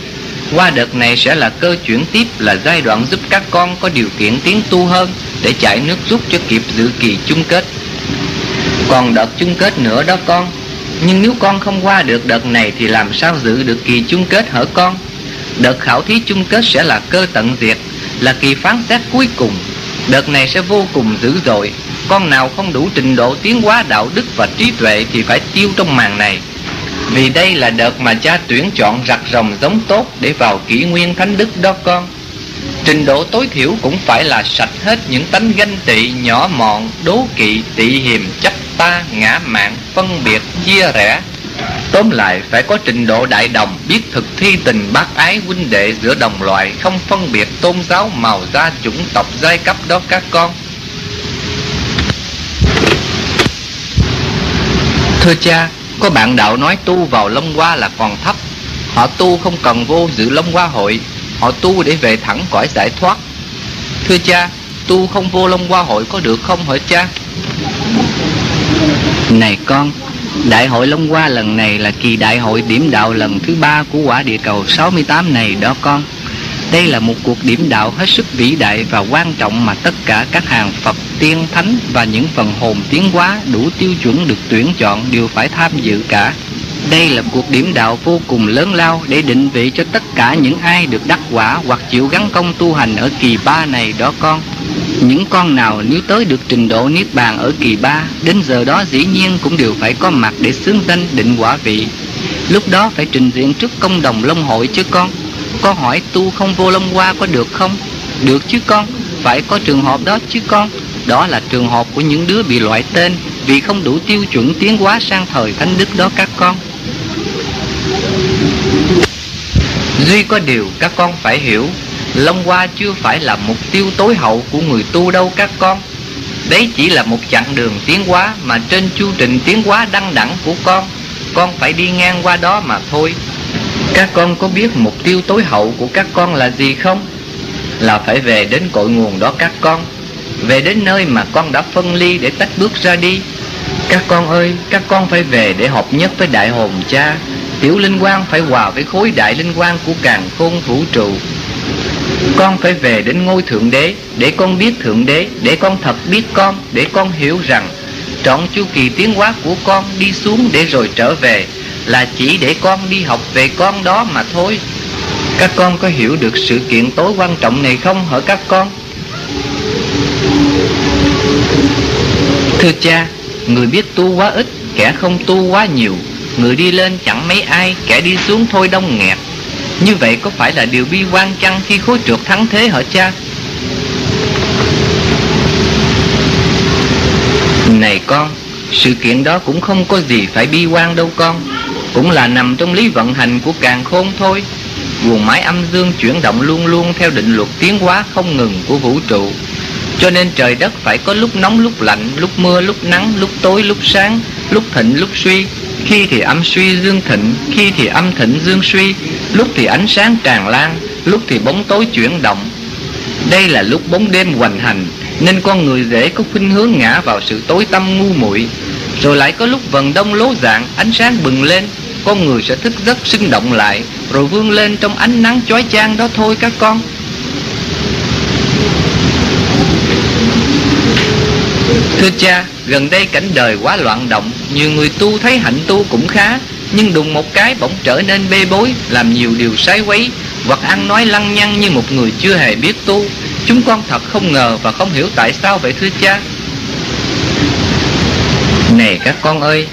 Qua đợt này sẽ là cơ chuyển tiếp là giai đoạn giúp các con có điều kiện tiến tu hơn để chạy nước rút cho kịp dự kỳ chung kết. Còn đợt chung kết nữa đó con, nhưng nếu con không qua được đợt này thì làm sao giữ được kỳ chung kết hở con? Đợt khảo thí chung kết sẽ là cơ tận diệt, là kỳ phán xét cuối cùng. Đợt này sẽ vô cùng dữ dội. Con nào không đủ trình độ tiến hóa đạo đức và trí tuệ thì phải tiêu trong màn này. Vì đây là đợt mà cha tuyển chọn rặt rồng giống tốt để vào kỷ nguyên thánh đức đó con. Trình độ tối thiểu cũng phải là sạch hết những tánh ganh tị, nhỏ mọn, đố kỵ, tị hiềm, chấp ta, ngã mạng, phân biệt, chia rẽ. Tóm lại phải có trình độ đại đồng, biết thực thi tình bác ái huynh đệ giữa đồng loại, không phân biệt tôn giáo, màu da, chủng tộc, giai cấp đó các con. Thưa cha, có bạn đạo nói tu vào Long Hoa là còn thấp Họ tu không cần vô dự Long Hoa hội Họ tu để về thẳng cõi giải thoát Thưa cha Tu không vô Long Hoa hội có được không hả cha này con Đại hội Long Hoa lần này là kỳ đại hội điểm đạo lần thứ ba của quả địa cầu 68 này đó con đây là một cuộc điểm đạo hết sức vĩ đại và quan trọng mà tất cả các hàng Phật, tiên, thánh và những phần hồn tiến hóa đủ tiêu chuẩn được tuyển chọn đều phải tham dự cả. Đây là cuộc điểm đạo vô cùng lớn lao để định vị cho tất cả những ai được đắc quả hoặc chịu gắn công tu hành ở kỳ ba này đó con. Những con nào nếu tới được trình độ Niết Bàn ở kỳ ba, đến giờ đó dĩ nhiên cũng đều phải có mặt để xướng danh định quả vị. Lúc đó phải trình diện trước công đồng long hội chứ con. Con hỏi tu không vô long qua có được không? Được chứ con, phải có trường hợp đó chứ con. Đó là trường hợp của những đứa bị loại tên vì không đủ tiêu chuẩn tiến hóa sang thời thánh đức đó các con. Duy có điều các con phải hiểu Long Hoa chưa phải là mục tiêu tối hậu của người tu đâu các con. Đấy chỉ là một chặng đường tiến hóa Mà trên chu trình tiến hóa đăng đẳng của con Con phải đi ngang qua đó mà thôi. Các con có biết mục tiêu tối hậu của các con là gì không? Là phải về đến cội nguồn đó các con Về đến nơi mà con đã phân ly để tách bước ra đi. Các con ơi, các con phải về để hợp nhất với đại hồn cha. Tiểu linh quang phải hòa với khối đại linh quang của càng khôn vũ trụ. Con phải về đến ngôi Thượng Đế Để con biết Thượng Đế Để con thật biết con Để con hiểu rằng Trọn chu kỳ tiến hóa của con đi xuống để rồi trở về là chỉ để con đi học về con đó mà thôi. Các con có hiểu được sự kiện tối quan trọng này không hả các con? Thưa cha, người biết tu quá ít, kẻ không tu quá nhiều. Người đi lên chẳng mấy ai Kẻ đi xuống thôi đông nghẹt. Như vậy có phải là điều bi quan chăng Khi khối trượt thắng thế hả cha? Này con Sự kiện đó cũng không có gì phải bi quan đâu con. Cũng là nằm trong lý vận hành của càng khôn thôi. Nguồn máy âm dương chuyển động luôn luôn theo định luật tiến hóa không ngừng của vũ trụ. Cho nên trời đất phải có lúc nóng lúc lạnh, lúc mưa lúc nắng, lúc tối lúc sáng, lúc thịnh lúc suy. Khi thì âm suy dương thịnh, khi thì âm thịnh dương suy, lúc thì ánh sáng tràn lan, lúc thì bóng tối chuyển động. Đây là lúc bóng đêm hoành hành, nên con người dễ có khuynh hướng ngã vào sự tối tăm ngu muội. Rồi lại có lúc vần đông lố dạng, ánh sáng bừng lên, con người sẽ thức giấc sinh động lại, rồi vươn lên trong ánh nắng chói chang đó thôi các con. Thưa cha, gần đây cảnh đời quá loạn động, nhiều người tu thấy hạnh tu cũng khá, nhưng đùng một cái bỗng trở nên bê bối, làm nhiều điều sai quấy, hoặc ăn nói lăng nhăng như một người chưa hề biết tu. Chúng con thật không ngờ và không hiểu tại sao vậy thưa cha. Này các con ơi,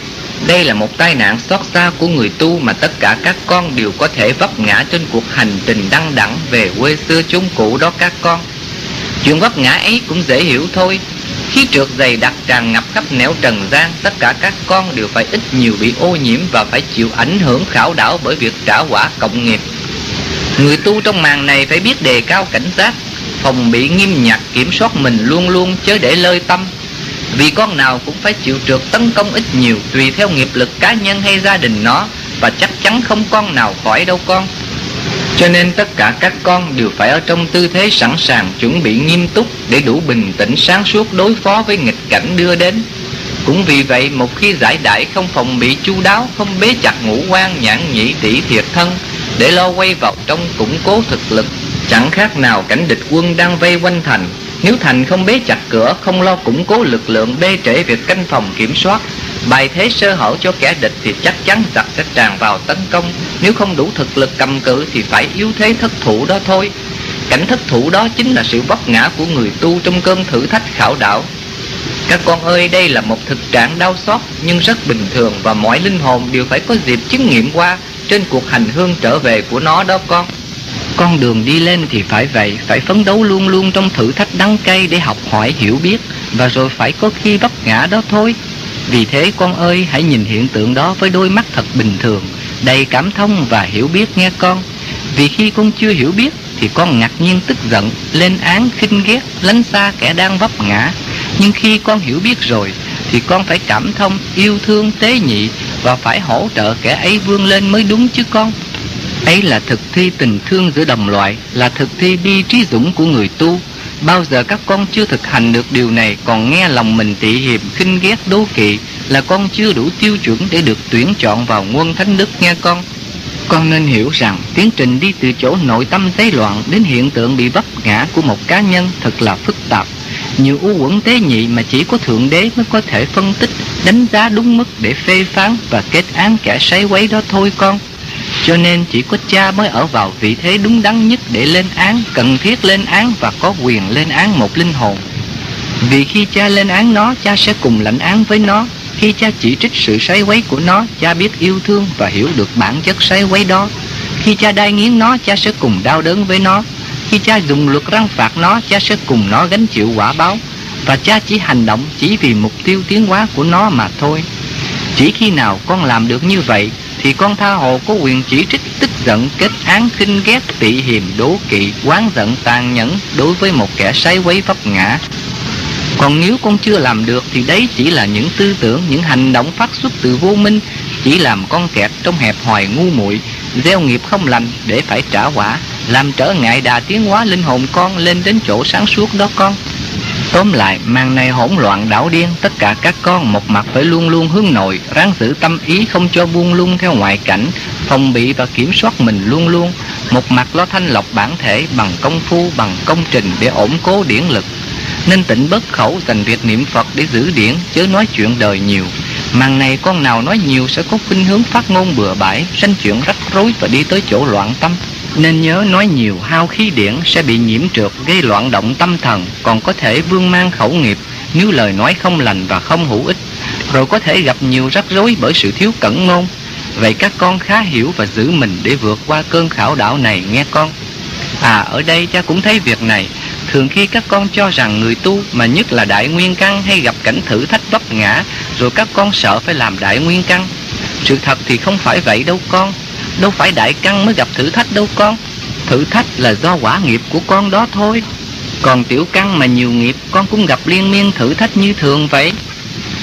đây là một tai nạn xót xa của người tu mà tất cả các con đều có thể vấp ngã trên cuộc hành trình đăng đẳng về quê xưa chốn cũ đó các con. Chuyện vấp ngã ấy cũng dễ hiểu thôi, khi trượt dày đặc tràn ngập khắp nẻo trần gian, tất cả các con đều phải ít nhiều bị ô nhiễm và phải chịu ảnh hưởng khảo đảo bởi việc trả quả cộng nghiệp. Người tu trong màn này phải biết đề cao cảnh giác, phòng bị nghiêm nhặt kiểm soát mình luôn luôn chớ để lơi tâm. Vì con nào cũng phải chịu trượt tấn công ít nhiều tùy theo nghiệp lực cá nhân hay gia đình nó và chắc chắn không con nào khỏi đâu con. Cho nên tất cả các con đều phải ở trong tư thế sẵn sàng chuẩn bị nghiêm túc để đủ bình tĩnh sáng suốt đối phó với nghịch cảnh đưa đến. Cũng vì vậy một khi giải đại không phòng bị chu đáo, không bế chặt ngũ quan nhãn nhĩ tỷ thiệt thân để lo quay vào trong củng cố thực lực, chẳng khác nào cảnh địch quân đang vây quanh thành. Nếu thành không bế chặt cửa, không lo củng cố lực lượng bê trễ việc canh phòng kiểm soát, bày thế sơ hở cho kẻ địch thì chắc chắn giặc sẽ tràn vào tấn công. Nếu không đủ thực lực cầm cự thì phải yếu thế thất thủ đó thôi. Cảnh thất thủ đó chính là sự vấp ngã của người tu trong cơn thử thách khảo đạo. Các con ơi đây là một thực trạng đau xót nhưng rất bình thường Và mọi linh hồn đều phải có dịp chứng nghiệm qua trên cuộc hành hương trở về của nó đó con. Con đường đi lên thì phải vậy, phải phấn đấu luôn luôn trong thử thách đắng cay để học hỏi hiểu biết, và rồi phải có khi vấp ngã đó thôi. Vì thế con ơi hãy nhìn hiện tượng đó với đôi mắt thật bình thường, đầy cảm thông và hiểu biết nghe con. Vì khi con chưa hiểu biết thì con ngạc nhiên tức giận, lên án khinh ghét, lánh xa kẻ đang vấp ngã. Nhưng khi con hiểu biết rồi thì con phải cảm thông, yêu thương, tế nhị và phải hỗ trợ kẻ ấy vươn lên mới đúng chứ con. Ấy là thực thi tình thương giữa đồng loại, là thực thi bi trí dũng của người tu, Bao giờ các con chưa thực hành được điều này Còn nghe lòng mình tị hiềm, khinh ghét, đố kỵ Là con chưa đủ tiêu chuẩn để được tuyển chọn vào nguồn thánh đức nghe con? Con nên hiểu rằng tiến trình đi từ chỗ nội tâm tế loạn Đến hiện tượng bị vấp ngã của một cá nhân thật là phức tạp. Nhiều u quẩn tế nhị mà chỉ có Thượng Đế mới có thể phân tích Đánh giá đúng mức để phê phán và kết án kẻ say quấy đó thôi con cho nên chỉ có cha mới ở vào vị thế đúng đắn nhất để lên án, cần thiết lên án và có quyền lên án một linh hồn. Vì khi cha lên án nó, cha sẽ cùng lãnh án với nó. Khi cha chỉ trích sự say quấy của nó, cha biết yêu thương và hiểu được bản chất say quấy đó. Khi cha đai nghiến nó, cha sẽ cùng đau đớn với nó. Khi cha dùng luật răng phạt nó, cha sẽ cùng nó gánh chịu quả báo. Và cha chỉ hành động chỉ vì mục tiêu tiến hóa của nó mà thôi. Chỉ khi nào con làm được như vậy thì con tha hồ có quyền chỉ trích, tức giận, kết án, khinh ghét, tị hiềm, đố kỵ quán giận, tàn nhẫn đối với một kẻ sái quấy vấp ngã. Còn nếu con chưa làm được thì đấy chỉ là những tư tưởng, những hành động phát xuất từ vô minh, chỉ làm con kẹt trong hẹp hòi ngu muội, gieo nghiệp không lành để phải trả quả, làm trở ngại đà tiến hóa linh hồn con lên đến chỗ sáng suốt đó con. Tóm lại, màn này hỗn loạn đảo điên, tất cả các con một mặt phải luôn luôn hướng nội, ráng giữ tâm ý không cho buông lung theo ngoại cảnh, phòng bị và kiểm soát mình luôn luôn. Một mặt lo thanh lọc bản thể bằng công phu, bằng công trình để ổn cố điển lực. Nên tỉnh bất khẩu dành việc niệm Phật để giữ điển, chớ nói chuyện đời nhiều. Màn này con nào nói nhiều sẽ có khuynh hướng phát ngôn bừa bãi, sanh chuyện rắc rối và đi tới chỗ loạn tâm. Nên nhớ nói nhiều, hao khí điển sẽ bị nhiễm trượt, gây loạn động tâm thần, Còn có thể vương mang khẩu nghiệp, nếu lời nói không lành và không hữu ích, Rồi có thể gặp nhiều rắc rối bởi sự thiếu cẩn ngôn Vậy các con khá hiểu và giữ mình để vượt qua cơn khảo đảo này, nghe con. À ở đây cha cũng thấy việc này. Thường khi các con cho rằng người tu, mà nhất là đại nguyên căn, hay gặp cảnh thử thách vấp ngã, Rồi các con sợ phải làm đại nguyên căn. Sự thật thì không phải vậy đâu, con. Đâu phải đại căn mới gặp thử thách đâu con. Thử thách là do quả nghiệp của con đó thôi. Còn tiểu căn mà nhiều nghiệp, con cũng gặp liên miên thử thách như thường vậy.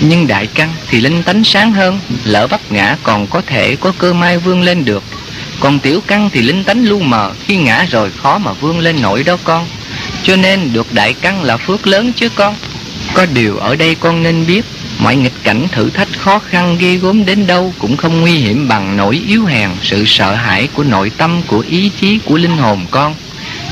Nhưng đại căn thì linh tánh sáng hơn, Lỡ vấp ngã còn có thể có cơ may vươn lên được. Còn tiểu căn thì linh tánh lu mờ, Khi ngã rồi khó mà vươn lên nổi đó con. Cho nên được đại căn là phước lớn chứ con. Có điều ở đây con nên biết Mọi nghịch cảnh thử thách khó khăn ghê gốm đến đâu Cũng không nguy hiểm bằng nỗi yếu hèn, Sự sợ hãi của nội tâm, của ý chí, của linh hồn con.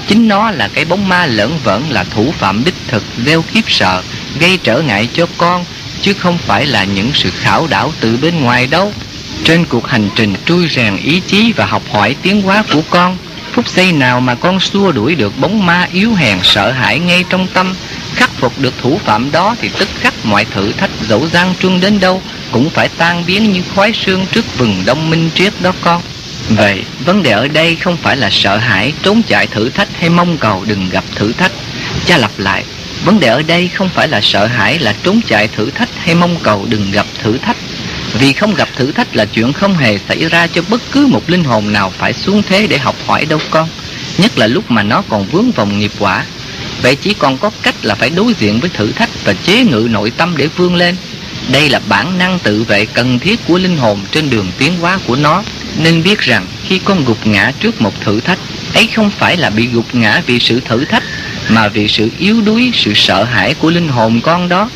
Chính nó là cái bóng ma lởn vởn, là thủ phạm đích thực gieo khiếp sợ, Gây trở ngại cho con, Chứ không phải là những sự khảo đảo từ bên ngoài đâu. Trên cuộc hành trình trui rèn ý chí và học hỏi tiến hóa của con, Phút giây nào mà con xua đuổi được bóng ma yếu hèn, sợ hãi ngay trong tâm Khắc phục được thủ phạm đó thì tức khắc mọi thử thách dẫu gian trung đến đâu Cũng phải tan biến như khói sương trước vừng đông minh triết đó con Vậy, vấn đề ở đây không phải là sợ hãi, trốn chạy thử thách hay mong cầu đừng gặp thử thách. Cha lặp lại, vấn đề ở đây không phải là sợ hãi là trốn chạy thử thách hay mong cầu đừng gặp thử thách. Vì không gặp thử thách là chuyện không hề xảy ra cho bất cứ một linh hồn nào phải xuống thế để học hỏi đâu con. Nhất là lúc mà nó còn vướng vòng nghiệp quả. Vậy chỉ còn có cách là phải đối diện với thử thách và chế ngự nội tâm để vươn lên. Đây là bản năng tự vệ cần thiết của linh hồn trên đường tiến hóa của nó. Nên biết rằng khi con gục ngã trước một thử thách, ấy không phải là bị gục ngã vì sự thử thách, mà vì sự yếu đuối, sự sợ hãi của linh hồn con đó.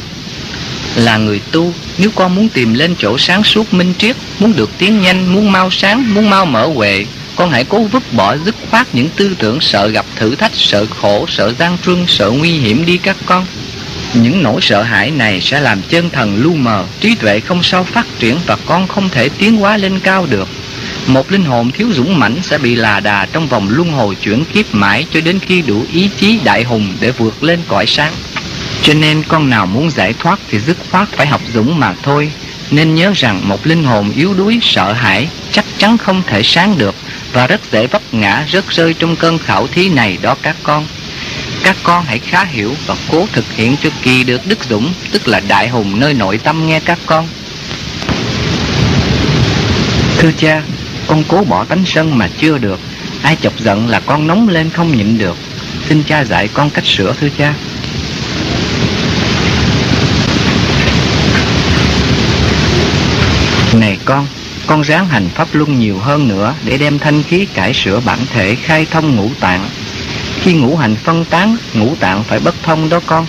Là người tu, nếu con muốn tìm lên chỗ sáng suốt minh triết, muốn được tiến nhanh, muốn mau sáng, muốn mau mở huệ, con hãy cố vứt bỏ dứt khoát những tư tưởng sợ gặp thử thách, sợ khổ, sợ gian truân, sợ nguy hiểm đi các con. Những nỗi sợ hãi này sẽ làm chân thần lu mờ, trí tuệ không sao phát triển và con không thể tiến hóa lên cao được. Một linh hồn thiếu dũng mãnh sẽ bị là đà trong vòng luân hồi chuyển kiếp mãi cho đến khi đủ ý chí đại hùng để vượt lên cõi sáng. Cho nên con nào muốn giải thoát thì dứt khoát phải học dũng mà thôi. Nên nhớ rằng một linh hồn yếu đuối, sợ hãi chắc chắn không thể sáng được và rất dễ vấp ngã rớt rơi trong cơn khảo thí này đó các con. Các con hãy khá hiểu và cố thực hiện cho kỳ được đức dũng, tức là đại hùng nơi nội tâm nghe các con. Thưa cha, con cố bỏ tánh sân mà chưa được Ai chọc giận là con nóng lên không nhịn được Xin cha dạy con cách sửa thưa cha Này con con ráng hành pháp luân nhiều hơn nữa Để đem thanh khí cải sửa bản thể Khai thông ngũ tạng Khi ngũ hành phân tán Ngũ tạng phải bất thông đó con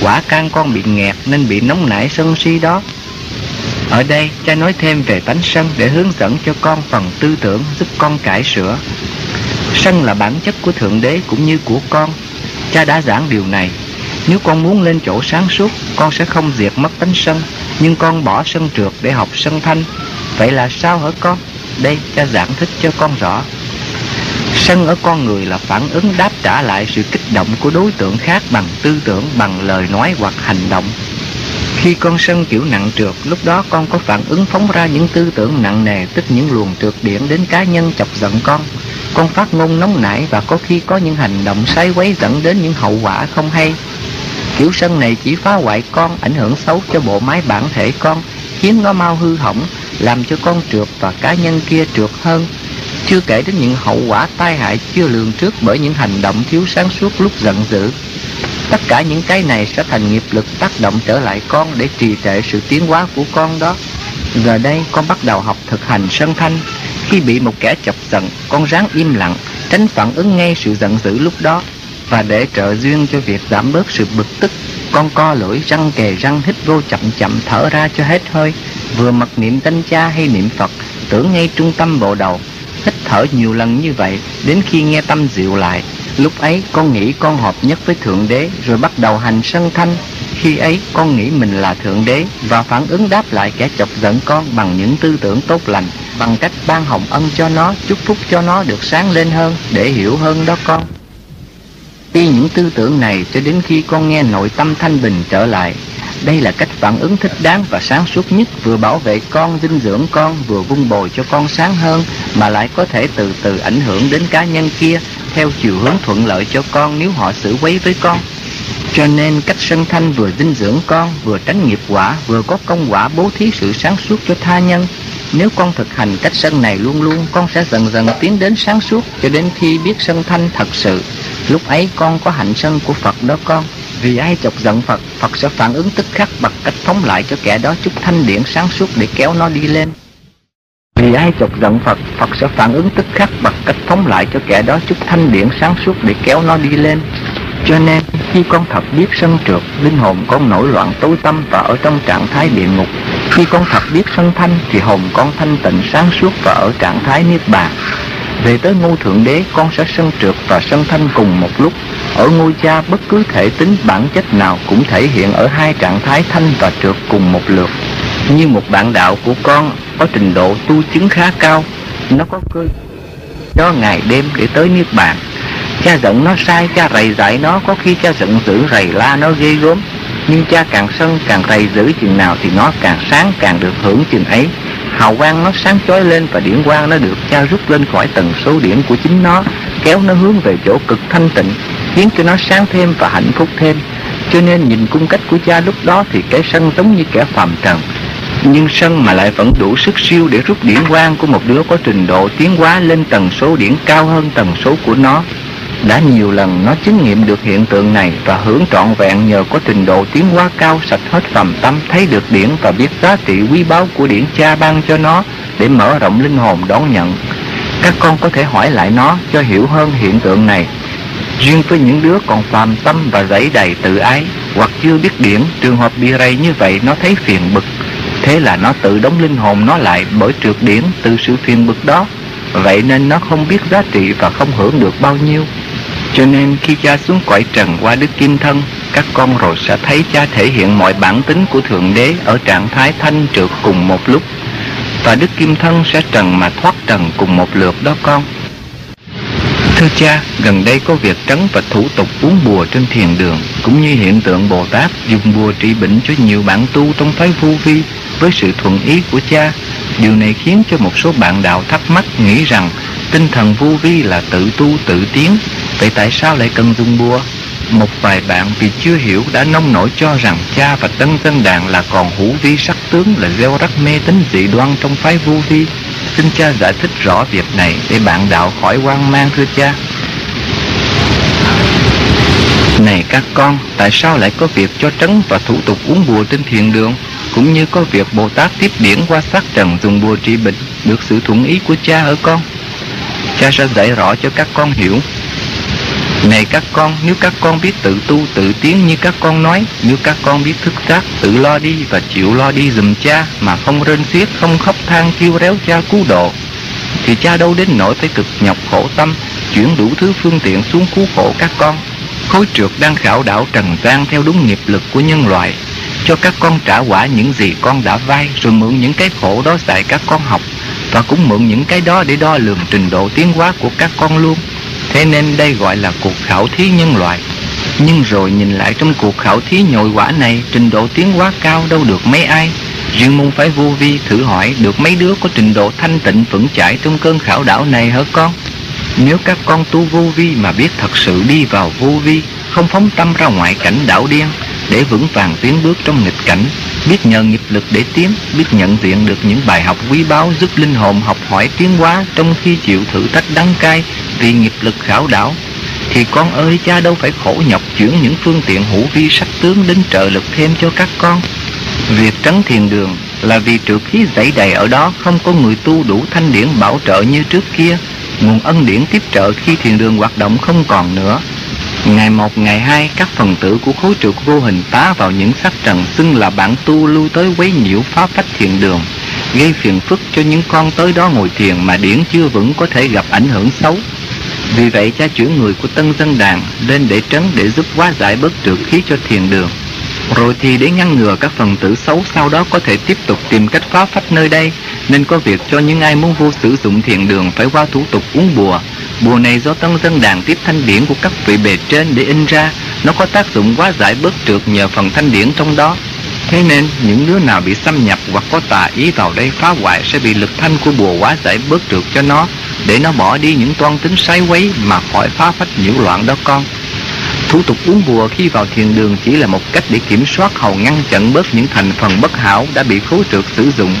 Quả can con bị nghẹt Nên bị nóng nảy sân si đó ở đây, cha nói thêm về tánh sân để hướng dẫn cho con phần tư tưởng giúp con cải sửa. Sân là bản chất của Thượng Đế cũng như của con. Cha đã giảng điều này. Nếu con muốn lên chỗ sáng suốt, con sẽ không diệt mất tánh sân, nhưng con bỏ sân trượt để học sân thanh. Vậy là sao hả con? Đây, cha giảng thích cho con rõ. Sân ở con người là phản ứng đáp trả lại sự kích động của đối tượng khác bằng tư tưởng, bằng lời nói hoặc hành động. Khi con sân kiểu nặng trượt, lúc đó con có phản ứng phóng ra những tư tưởng nặng nề, tức những luồng trượt điện đến cá nhân chọc giận con. Con phát ngôn nóng nảy và có khi có những hành động sai quấy dẫn đến những hậu quả không hay. Kiểu sân này chỉ phá hoại con, ảnh hưởng xấu cho bộ máy bản thể con, khiến nó mau hư hỏng, làm cho con trượt và cá nhân kia trượt hơn. Chưa kể đến những hậu quả tai hại chưa lường trước bởi những hành động thiếu sáng suốt lúc giận dữ. Tất cả những cái này sẽ thành nghiệp lực tác động trở lại con để trì trệ sự tiến hóa của con đó. Giờ đây con bắt đầu học thực hành sân thanh. Khi bị một kẻ chọc giận, con ráng im lặng, tránh phản ứng ngay sự giận dữ lúc đó. Và để trợ duyên cho việc giảm bớt sự bực tức, con co lưỡi răng kề răng hít vô chậm chậm thở ra cho hết hơi. Vừa mặc niệm tánh cha hay niệm Phật, tưởng ngay trung tâm bộ đầu. Hít thở nhiều lần như vậy, đến khi nghe tâm dịu lại, Lúc ấy con nghĩ con hợp nhất với Thượng Đế rồi bắt đầu hành sân thanh. Khi ấy con nghĩ mình là Thượng Đế và phản ứng đáp lại kẻ chọc giận con bằng những tư tưởng tốt lành, bằng cách ban hồng ân cho nó, chúc phúc cho nó được sáng lên hơn để hiểu hơn đó con. Tuy những tư tưởng này cho đến khi con nghe nội tâm thanh bình trở lại,
đây là cách phản ứng thích đáng và sáng suốt nhất vừa bảo vệ con, dinh dưỡng con, vừa vun bồi cho con sáng hơn mà lại có thể từ từ ảnh hưởng đến cá nhân kia theo chiều hướng thuận lợi cho con nếu họ xử quấy với con. Cho nên cách sân thanh vừa dinh dưỡng con, vừa tránh nghiệp quả, vừa có công quả bố thí sự sáng suốt cho tha nhân. Nếu con thực hành cách sân này luôn luôn, con sẽ dần dần tiến đến sáng suốt cho đến khi biết sân thanh thật sự. Lúc ấy con có hạnh sân của Phật đó con. Vì ai chọc giận Phật, Phật sẽ phản ứng tức khắc bằng cách phóng lại cho kẻ đó chút thanh điển sáng suốt để kéo nó đi lên. Vì ai chọc giận Phật, Phật sẽ phản ứng tức khắc bằng cách phóng lại cho kẻ đó chút thanh điển sáng suốt để kéo nó đi lên. Cho nên, khi con thật biết sân trượt, linh hồn con nổi loạn tối tâm và ở trong trạng thái địa ngục. Khi con thật biết sân thanh, thì hồn con thanh tịnh sáng suốt và ở trạng thái niết bàn. Về tới ngôi thượng đế, con sẽ sân trượt và sân thanh cùng một lúc. Ở ngôi cha, bất cứ thể tính bản chất nào cũng thể hiện ở hai trạng thái thanh và trượt cùng một lượt. Như một bạn đạo của con có trình độ tu chứng khá cao, nó có cơ cho ngày đêm để tới niết bàn Cha giận nó sai, cha rầy dạy nó Có khi cha giận dữ rầy la nó ghê gớm Nhưng cha càng sân càng rầy dữ chừng nào Thì nó càng sáng càng được hưởng chừng ấy Hào quang nó sáng chói lên Và điển quang nó được cha rút lên khỏi tần số điển của chính nó, Kéo nó hướng về chỗ cực thanh tịnh, Khiến cho nó sáng thêm và hạnh phúc thêm. Cho nên nhìn cung cách của cha lúc đó Thì cái sân giống như kẻ phàm trần, nhưng sân mà lại vẫn đủ sức siêu để rút điển quang của một đứa có trình độ tiến hóa lên tần số điển cao hơn tần số của nó đã nhiều lần nó chứng nghiệm được hiện tượng này và hưởng trọn vẹn nhờ có trình độ tiến hóa cao sạch hết phàm tâm thấy được điển và biết giá trị quý báu của điển cha ban cho nó để mở rộng linh hồn đón nhận. Các con có thể hỏi lại nó cho hiểu hơn hiện tượng này. Riêng với những đứa còn phàm tâm và dẫy đầy tự ái hoặc chưa biết điển, trường hợp bị rầy như vậy nó thấy phiền bực. Thế là nó tự đóng linh hồn nó lại bởi trượt điển từ sự phiền bực đó. Vậy nên nó không biết giá trị và không hưởng được bao nhiêu. Cho nên khi cha xuống cõi trần qua Đức Kim Thân, các con rồi sẽ thấy cha thể hiện mọi bản tính của Thượng Đế ở trạng thái thanh trượt cùng một lúc. Và Đức Kim Thân sẽ trần mà thoát trần cùng một lượt đó con. Thưa cha, gần đây có việc trấn và thủ tục uống bùa trên thiền đường, cũng như hiện tượng Bồ Tát dùng bùa trị bệnh cho nhiều bạn tu trong phái phu vi với sự thuận ý của cha. Điều này khiến cho một số bạn đạo thắc mắc nghĩ rằng tinh thần vô vi là tự tu tự tiến Vậy tại sao lại cần dùng bùa? Một vài bạn vì chưa hiểu đã nông nổi cho rằng cha và tân dân đàn là còn hữu vi sắc tướng là gieo rắc mê tín dị đoan trong phái vô vi. Xin cha giải thích rõ việc này để bạn đạo khỏi hoang mang thưa cha. Này các con, tại sao lại có việc cho trấn và thủ tục uống bùa trên thiền đường? Cũng như có việc Bồ Tát tiếp điển qua sát trần dùng bùa trị bệnh, được sự thuận ý của cha ở con. Cha sẽ dạy rõ cho các con hiểu này các con, nếu các con biết tự tu tự tiến như các con nói, nếu các con biết thức giác, tự lo đi và chịu lo đi dùm cha mà không rên xiết, không khóc than kêu réo cha cứu độ, thì cha đâu đến nỗi phải cực nhọc khổ tâm, chuyển đủ thứ phương tiện xuống cứu khổ các con. Khối trượt đang khảo đảo trần gian theo đúng nghiệp lực của nhân loại, cho các con trả quả những gì con đã vay, rồi mượn những cái khổ đó dạy các con học, và cũng mượn những cái đó để đo lường trình độ tiến hóa của các con luôn. Thế nên đây gọi là cuộc khảo thí nhân loại. Nhưng rồi nhìn lại trong cuộc khảo thí nhồi quả này Trình độ tiến hóa cao đâu được mấy ai. Riêng môn phái vô vi thử hỏi Được mấy đứa có trình độ thanh tịnh vững chãi Trong cơn khảo đảo này hả con? Nếu các con tu vô vi mà biết thật sự đi vào vô vi Không phóng tâm ra ngoại cảnh đảo điên để vững vàng tiến bước trong nghịch cảnh, Biết nhờ nghiệp lực để tiến, Biết nhận diện được những bài học quý báu Giúp linh hồn học hỏi tiến hóa Trong khi chịu thử thách đắng cay Vì nghiệp lực khảo đảo Thì con ơi, cha đâu phải khổ nhọc Chuyển những phương tiện hữu vi sắc tướng Đến trợ lực thêm cho các con Việc trấn thiền đường là vì trượt khí dãy đầy ở đó không có người tu đủ thanh điển bảo trợ như trước kia. Nguồn ân điển tiếp trợ khi thiền đường hoạt động không còn nữa. Ngày một ngày hai, các phần tử của khối trượt vô hình tá vào những sắc trần xưng là bản tu lưu tới quấy nhiễu phá phách thiền đường, gây phiền phức cho những con tới đó ngồi thiền mà điển chưa vững có thể gặp ảnh hưởng xấu. Vì vậy cha chuyển người của tân dân đàn lên để trấn để giúp hóa giải bớt trượt khí cho thiền đường. Rồi thì để ngăn ngừa các phần tử xấu sau đó có thể tiếp tục tìm cách phá phách nơi đây, nên có việc cho những ai muốn vô sử dụng thiền đường phải qua thủ tục uống bùa. Bùa này do tân dân đàn tiếp thanh điển của các vị bề trên để in ra, nó có tác dụng quá giải bớt trượt nhờ phần thanh điển trong đó. Thế nên những đứa nào bị xâm nhập hoặc có tà ý vào đây phá hoại sẽ bị lực thanh của bùa quá giải bớt trượt cho nó để nó bỏ đi những toan tính sái quấy mà khỏi phá phách nhiễu loạn đó con. Thủ tục uống bùa khi vào thiền đường chỉ là một cách để kiểm soát hầu ngăn chặn bớt những thành phần bất hảo đã bị khố trượt sử dụng.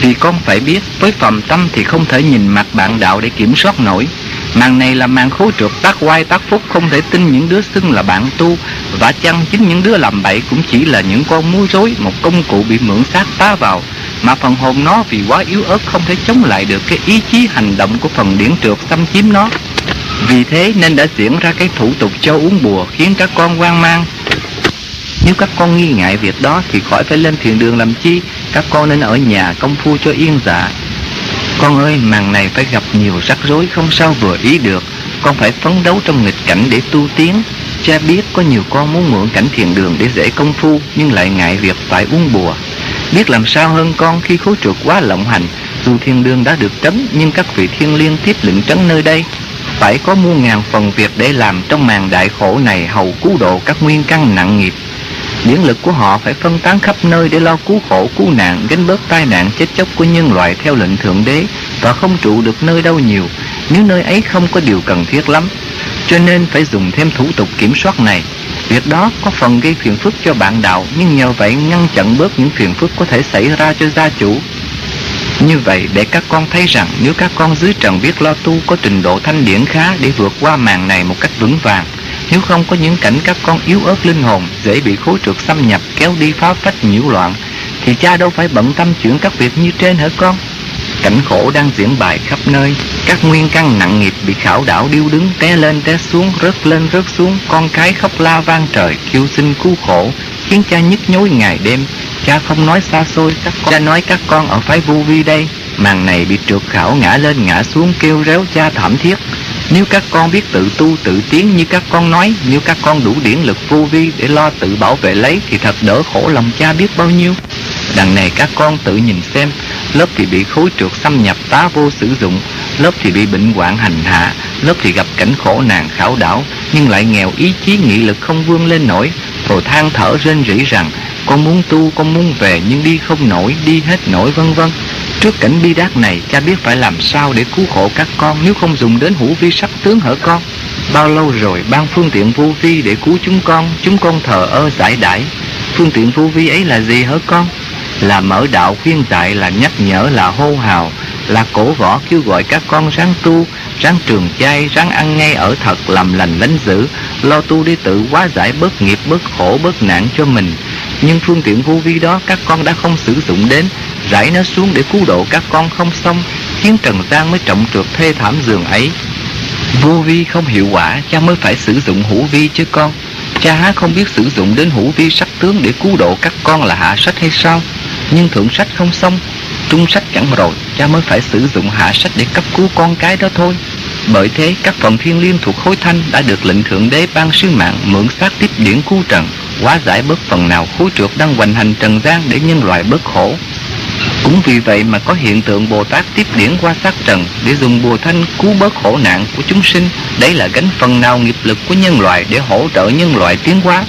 Vì con phải biết, với phẩm tâm thì không thể nhìn mặt bạn đạo để kiểm soát nổi. Màn này là màn khố trượt tác quay tác phúc không thể tin những đứa xưng là bạn tu Và chăng chính những đứa làm bậy cũng chỉ là những con múa rối Một công cụ bị mượn xác tá vào Mà phần hồn nó vì quá yếu ớt không thể chống lại được cái ý chí hành động của phần điển trượt xâm chiếm nó vì thế nên đã diễn ra cái thủ tục cho uống bùa khiến các con hoang mang nếu các con nghi ngại việc đó thì khỏi phải lên thiền đường làm chi Các con nên ở nhà công phu cho yên dạ con ơi, màn này phải gặp nhiều rắc rối không sao vừa ý được. Con phải phấn đấu trong nghịch cảnh để tu tiến. Cha biết có nhiều con muốn mượn cảnh thiền đường để dễ công phu, nhưng lại ngại việc phải uống bùa. Biết làm sao hơn con khi khối trượt quá lộng hành, dù thiên đường đã được trấn, nhưng các vị thiên liên tiếp lệnh trấn nơi đây. Phải có muôn ngàn phần việc để làm trong màn đại khổ này hầu cứu độ các nguyên căn nặng nghiệp Điển lực của họ phải phân tán khắp nơi để lo cứu khổ, cứu nạn, gánh bớt tai nạn chết chóc của nhân loại theo lệnh Thượng Đế và không trụ được nơi đâu nhiều nếu nơi ấy không có điều cần thiết lắm. Cho nên phải dùng thêm thủ tục kiểm soát này. Việc đó có phần gây phiền phức cho bạn đạo nhưng nhờ vậy ngăn chặn bớt những phiền phức có thể xảy ra cho gia chủ. Như vậy để các con thấy rằng nếu các con dưới trần biết lo tu có trình độ thanh điển khá để vượt qua màn này một cách vững vàng nếu không có những cảnh các con yếu ớt linh hồn Dễ bị khối trượt xâm nhập kéo đi phá phách nhiễu loạn Thì cha đâu phải bận tâm chuyện các việc như trên hả con? Cảnh khổ đang diễn bài khắp nơi Các nguyên căn nặng nghiệp bị khảo đảo điêu đứng Té lên té xuống, rớt lên rớt xuống Con cái khóc la vang trời Kêu xin cứu khổ Khiến cha nhức nhối ngày đêm. Cha không nói xa xôi các con. Cha nói các con ở phái vô vi đây. Màn này bị trượt khảo ngã lên ngã xuống Kêu réo cha thảm thiết. Nếu các con biết tự tu tự tiến như các con nói Nếu các con đủ điển lực vô vi để lo tự bảo vệ lấy Thì thật đỡ khổ lòng cha biết bao nhiêu. Đằng này các con tự nhìn xem Lớp thì bị khối trượt xâm nhập tá vô sử dụng Lớp thì bị bệnh hoạn hành hạ Lớp thì gặp cảnh khổ nạn khảo đảo Nhưng lại nghèo ý chí nghị lực không vươn lên nổi. Rồi than thở rên rỉ rằng con muốn tu con muốn về nhưng đi không nổi Đi hết nổi vân vân Trước cảnh bi đát này, cha biết phải làm sao để cứu khổ các con nếu không dùng đến hữu vi sắc tướng hở con. Bao lâu rồi ban phương tiện vô vi để cứu chúng con, chúng con thờ ơ giải đãi. Phương tiện vô vi ấy là gì hở con? Là mở đạo khuyên dạy, là nhắc nhở, là hô hào, là cổ võ kêu gọi các con ráng tu, ráng trường chay, ráng ăn ngay ở thật, làm lành lánh dữ, lo tu đi tự quá giải bớt nghiệp, bớt khổ, bớt nạn cho mình. Nhưng phương tiện vô vi đó các con đã không sử dụng đến, rải nó xuống để cứu độ các con không xong, khiến Trần gian mới trọng trượt thê thảm giường ấy. Vô vi không hiệu quả, cha mới phải sử dụng hữu vi chứ con. Cha há không biết sử dụng đến hữu vi sắc tướng để cứu độ các con là hạ sách hay sao? Nhưng thượng sách không xong, trung sách chẳng rồi, cha mới phải sử dụng hạ sách để cấp cứu con cái đó thôi. Bởi thế, các phần thiên liên thuộc khối thanh đã được lệnh thượng đế ban sứ mạng mượn xác tiếp điển cứu trần, hóa giải bớt phần nào khối trượt đang hoành hành trần gian để nhân loại bớt khổ. Cũng vì vậy mà có hiện tượng Bồ Tát tiếp điển qua sát trần để dùng bùa thanh cứu bớt khổ nạn của chúng sinh. Đấy là gánh phần nào nghiệp lực của nhân loại để hỗ trợ nhân loại tiến hóa.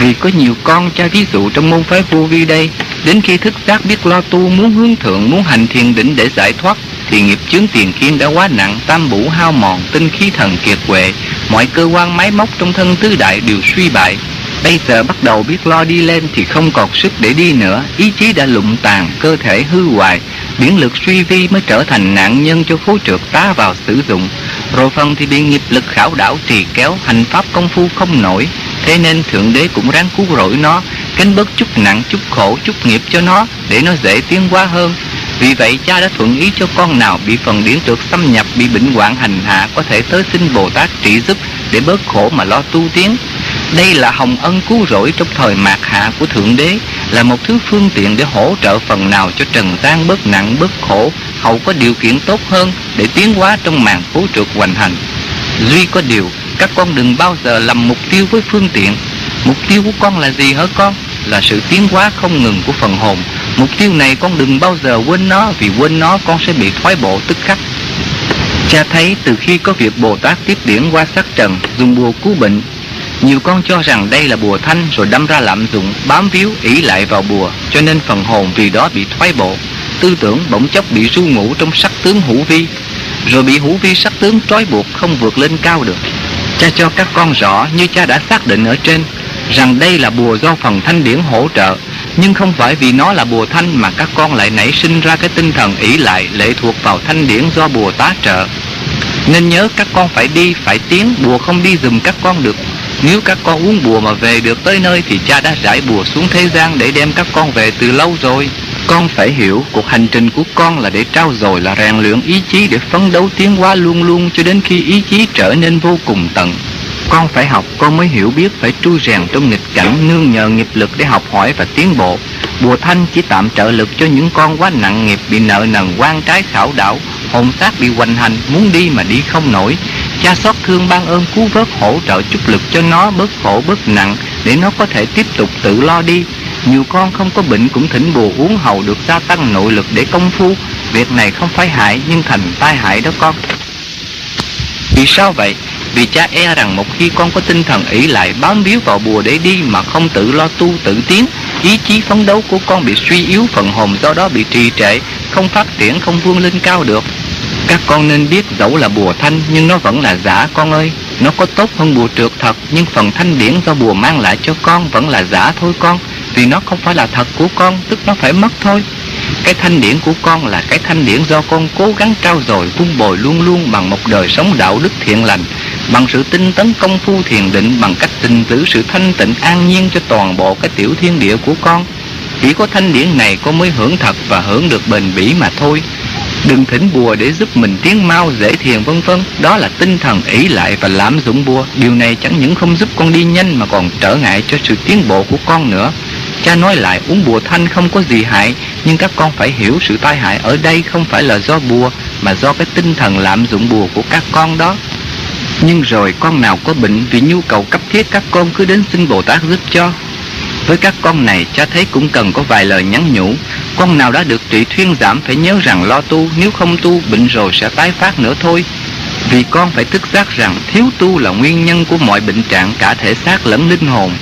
Vì có nhiều con cha ví dụ trong môn phái vô vi đây, đến khi thức giác biết lo tu muốn hướng thượng, muốn hành thiền định để giải thoát, thì nghiệp chướng tiền kiên đã quá nặng, tam bủ hao mòn, tinh khí thần kiệt quệ, mọi cơ quan máy móc trong thân tứ đại đều suy bại, Bây giờ bắt đầu biết lo đi lên thì không còn sức để đi nữa, ý chí đã lụng tàn, cơ thể hư hoại, biển lực suy vi mới trở thành nạn nhân cho khối trượt tá vào sử dụng. Rồi phần thì bị nghiệp lực khảo đảo trì kéo, hành pháp công phu không nổi, thế nên Thượng Đế cũng ráng cứu rỗi nó, cánh bớt chút nặng, chút khổ, chút nghiệp cho nó, để nó dễ tiến hóa hơn. Vì vậy cha đã thuận ý cho con nào bị phần điển trượt xâm nhập, bị bệnh hoạn hành hạ có thể tới xin Bồ Tát trị giúp để bớt khổ mà lo tu tiến. Đây là hồng ân cứu rỗi trong thời mạt hạ của Thượng Đế, là một thứ phương tiện để hỗ trợ phần nào cho trần gian bớt nặng bớt khổ, hậu có điều kiện tốt hơn để tiến hóa trong màn phố trượt hoành hành. Duy có điều, các con đừng bao giờ lầm mục tiêu với phương tiện. Mục tiêu của con là gì hả con? Là sự tiến hóa không ngừng của phần hồn. Mục tiêu này con đừng bao giờ quên nó, vì quên nó con sẽ bị thoái bộ tức khắc. Cha thấy từ khi có việc Bồ Tát tiếp điển qua sắc trần, dùng bùa cứu bệnh, nhiều con cho rằng đây là bùa thanh rồi đâm ra lạm dụng, bám víu, ý lại vào bùa, cho nên phần hồn vì đó bị thoái bộ. Tư tưởng bỗng chốc bị ru ngủ trong sắc tướng hữu vi, rồi bị hữu vi sắc tướng trói buộc không vượt lên cao được. Cha cho các con rõ như cha đã xác định ở trên, rằng đây là bùa do phần thanh điển hỗ trợ, nhưng không phải vì nó là bùa thanh mà các con lại nảy sinh ra cái tinh thần ỷ lại lệ thuộc vào thanh điển do bùa tá trợ. Nên nhớ các con phải đi, phải tiến, bùa không đi dùm các con được. Nếu các con uống bùa mà về được tới nơi thì cha đã giải bùa xuống thế gian để đem các con về từ lâu rồi. Con phải hiểu cuộc hành trình của con là để trao dồi là rèn luyện ý chí để phấn đấu tiến hóa luôn luôn cho đến khi ý chí trở nên vô cùng tận. Con phải học, con mới hiểu biết phải tru rèn trong nghịch cảnh nương nhờ nghiệp lực để học hỏi và tiến bộ. Bùa thanh chỉ tạm trợ lực cho những con quá nặng nghiệp bị nợ nần quan trái khảo đảo, hồn xác bị hoành hành, muốn đi mà đi không nổi. Cha xót thương ban ơn cứu vớt hỗ trợ chút lực cho nó bớt khổ bớt nặng để nó có thể tiếp tục tự lo đi. Nhiều con không có bệnh cũng thỉnh bùa uống hầu được gia tăng nội lực để công phu. Việc này không phải hại nhưng thành tai hại đó con. Vì sao vậy? Vì cha e rằng một khi con có tinh thần ỷ lại bám víu vào bùa để đi mà không tự lo tu tự tiến, ý chí phấn đấu của con bị suy yếu phần hồn do đó bị trì trệ, không phát triển, không vươn lên cao được. Các con nên biết dẫu là bùa thanh nhưng nó vẫn là giả con ơi. Nó có tốt hơn bùa trượt thật nhưng phần thanh điển do bùa mang lại cho con vẫn là giả thôi con. Vì nó không phải là thật của con, tức nó phải mất thôi. Cái thanh điển của con là cái thanh điển do con cố gắng trao dồi vun bồi luôn luôn bằng một đời sống đạo đức thiện lành, bằng sự tinh tấn công phu thiền định, bằng cách tình giữ sự thanh tịnh an nhiên cho toàn bộ cái tiểu thiên địa của con. Chỉ có thanh điển này con mới hưởng thật và hưởng được bền bỉ mà thôi. Đừng thỉnh bùa để giúp mình tiến mau, dễ thiền, vân vân. Đó là tinh thần ỷ lại và lạm dụng bùa. Điều này chẳng những không giúp con đi nhanh mà còn trở ngại cho sự tiến bộ của con nữa. Cha nói lại, uống bùa thanh không có gì hại, Nhưng các con phải hiểu sự tai hại ở đây không phải là do bùa, Mà do cái tinh thần lạm dụng bùa của các con đó. Nhưng rồi con nào có bệnh vì nhu cầu cấp thiết, các con cứ đến xin Bồ Tát giúp cho với các con này, cha thấy cũng cần có vài lời nhắn nhủ. Con nào đã được trị thuyên giảm phải nhớ rằng lo tu, Nếu không tu, bệnh rồi sẽ tái phát nữa thôi. Vì con phải thức giác rằng thiếu tu là nguyên nhân của mọi bệnh trạng cả thể xác lẫn linh hồn.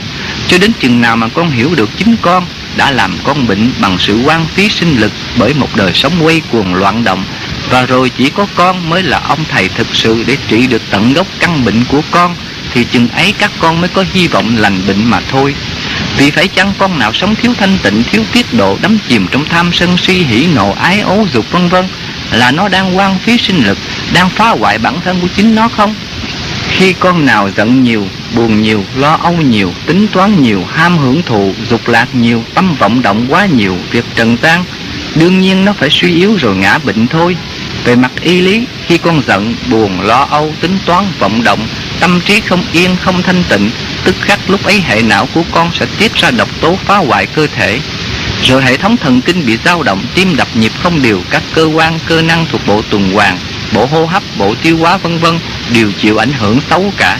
Cho đến chừng nào mà con hiểu được chính con đã làm con bệnh bằng sự quan phí sinh lực bởi một đời sống quay cuồng loạn động, và rồi chỉ có con mới là ông thầy thực sự để trị được tận gốc căn bệnh của con thì chừng ấy các con mới có hy vọng lành bệnh mà thôi vì phải chăng con nào sống thiếu thanh tịnh, thiếu tiết độ, đắm chìm trong tham sân si hỉ nộ ái ố dục vân vân là nó đang quan phí sinh lực, đang phá hoại bản thân của chính nó không? Khi con nào giận nhiều, buồn nhiều, lo âu nhiều, tính toán nhiều, ham hưởng thụ, dục lạc nhiều, tâm vọng động quá nhiều, việc trần gian, đương nhiên nó phải suy yếu rồi ngã bệnh thôi. Về mặt y lý, khi con giận, buồn, lo âu, tính toán, vọng động, tâm trí không yên, không thanh tịnh, tức khắc lúc ấy hệ não của con sẽ tiết ra độc tố phá hoại cơ thể. Rồi hệ thống thần kinh bị dao động, tim đập nhịp không đều, các cơ quan, cơ năng thuộc bộ tuần hoàn, bộ hô hấp, bộ tiêu hóa vân vân đều chịu ảnh hưởng xấu cả.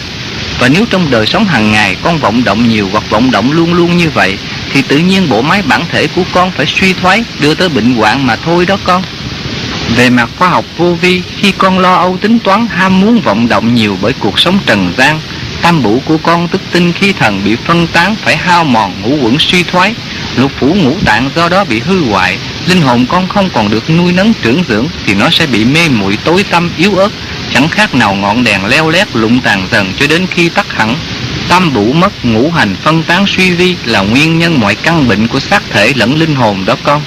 Và nếu trong đời sống hàng ngày con vọng động nhiều hoặc vọng động luôn luôn như vậy thì tự nhiên bộ máy bản thể của con phải suy thoái đưa tới bệnh hoạn mà thôi đó con. Về mặt khoa học vô vi, khi con lo âu tính toán ham muốn vọng động nhiều bởi cuộc sống trần gian, tam bủ của con tức tinh khí thần bị phân tán phải hao mòn ngũ quẩn suy thoái, lục phủ ngũ tạng do đó bị hư hoại, linh hồn con không còn được nuôi nấng trưởng dưỡng thì nó sẽ bị mê muội tối tâm yếu ớt, chẳng khác nào ngọn đèn leo lét lụng tàn dần cho đến khi tắt hẳn. Tam bủ mất ngũ hành phân tán suy vi là nguyên nhân mọi căn bệnh của xác thể lẫn linh hồn đó con.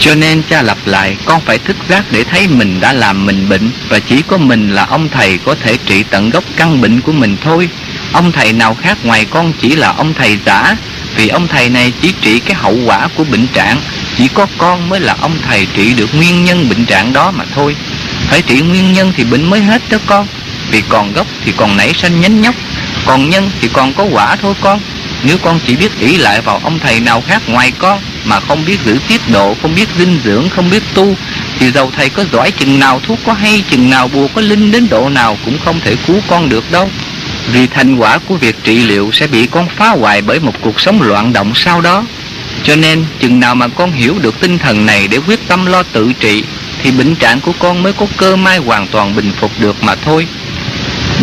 Cho nên cha lặp lại, con phải thức giác để thấy mình đã làm mình bệnh và chỉ có mình là ông thầy có thể trị tận gốc căn bệnh của mình thôi. Ông thầy nào khác ngoài con chỉ là ông thầy giả, vì ông thầy này chỉ trị cái hậu quả của bệnh trạng, chỉ có con mới là ông thầy trị được nguyên nhân bệnh trạng đó mà thôi. Phải trị nguyên nhân thì bệnh mới hết đó con, vì còn gốc thì còn nảy sanh nhánh nhóc, còn nhân thì còn có quả thôi con. Nếu con chỉ biết ỷ lại vào ông thầy nào khác ngoài con mà không biết giữ tiết độ, không biết dinh dưỡng, không biết tu thì dầu thầy có giỏi chừng nào thuốc có hay chừng nào bùa có linh đến độ nào cũng không thể cứu con được đâu. Vì thành quả của việc trị liệu sẽ bị con phá hoại bởi một cuộc sống loạn động sau đó. Cho nên chừng nào mà con hiểu được tinh thần này để quyết tâm lo tự trị thì bệnh trạng của con mới có cơ may hoàn toàn bình phục được mà thôi.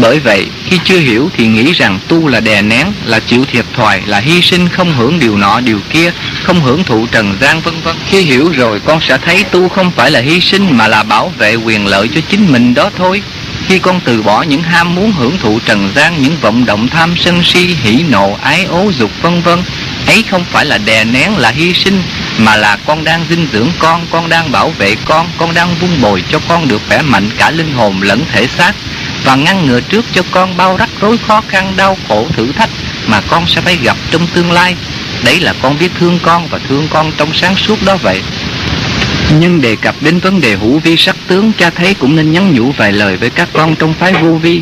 Bởi vậy, khi chưa hiểu thì nghĩ rằng tu là đè nén, là chịu thiệt thòi, là hy sinh không hưởng điều nọ điều kia, không hưởng thụ trần gian vân vân. Khi hiểu rồi con sẽ thấy tu không phải là hy sinh mà là bảo vệ quyền lợi cho chính mình đó thôi. Khi con từ bỏ những ham muốn hưởng thụ trần gian, những vọng động tham sân si, hỉ nộ, ái ố, dục vân vân, ấy không phải là đè nén, là hy sinh, mà là con đang dinh dưỡng con, con đang bảo vệ con, con đang vun bồi cho con được khỏe mạnh cả linh hồn lẫn thể xác và ngăn ngừa trước cho con bao rắc rối khó khăn đau khổ thử thách mà con sẽ phải gặp trong tương lai. Đấy là con biết thương con và thương con trong sáng suốt đó vậy. Nhưng đề cập đến vấn đề hữu vi sắc tướng, cha thấy cũng nên nhắn nhủ vài lời với các con trong phái vô vi.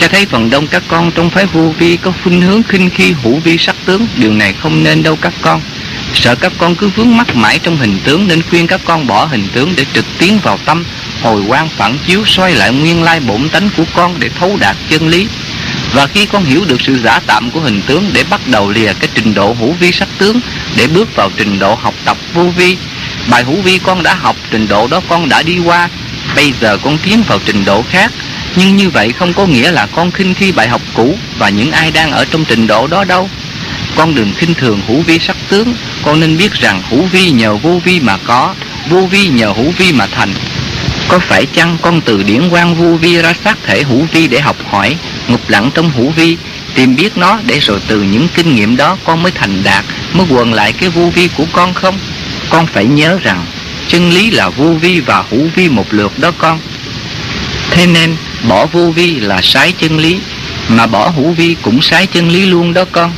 Cha thấy phần đông các con trong phái vô vi có khuynh hướng khinh khi hữu vi sắc tướng, điều này không nên đâu các con. Sợ các con cứ vướng mắc mãi trong hình tướng nên khuyên các con bỏ hình tướng để trực tiến vào tâm, hồi quan phản chiếu xoay lại nguyên lai bổn tánh của con để thấu đạt chân lý. Và khi con hiểu được sự giả tạm của hình tướng để bắt đầu lìa cái trình độ hữu vi sắc tướng để bước vào trình độ học tập vô vi, bài hữu vi con đã học trình độ đó con đã đi qua, bây giờ con tiến vào trình độ khác. Nhưng như vậy không có nghĩa là con khinh khi bài học cũ và những ai đang ở trong trình độ đó đâu. Con đừng khinh thường hữu vi sắc tướng, con nên biết rằng hữu vi nhờ vô vi mà có, vô vi nhờ hữu vi mà thành. Có phải chăng con từ điển quan vu vi ra sát thể hữu vi để học hỏi, ngục lặng trong hữu vi, tìm biết nó để rồi từ những kinh nghiệm đó con mới thành đạt, mới quần lại cái vô vi của con không? Con phải nhớ rằng chân lý là vô vi và hữu vi một lượt đó con. Thế nên bỏ vô vi là sai chân lý, mà bỏ hữu vi cũng sai chân lý luôn đó con.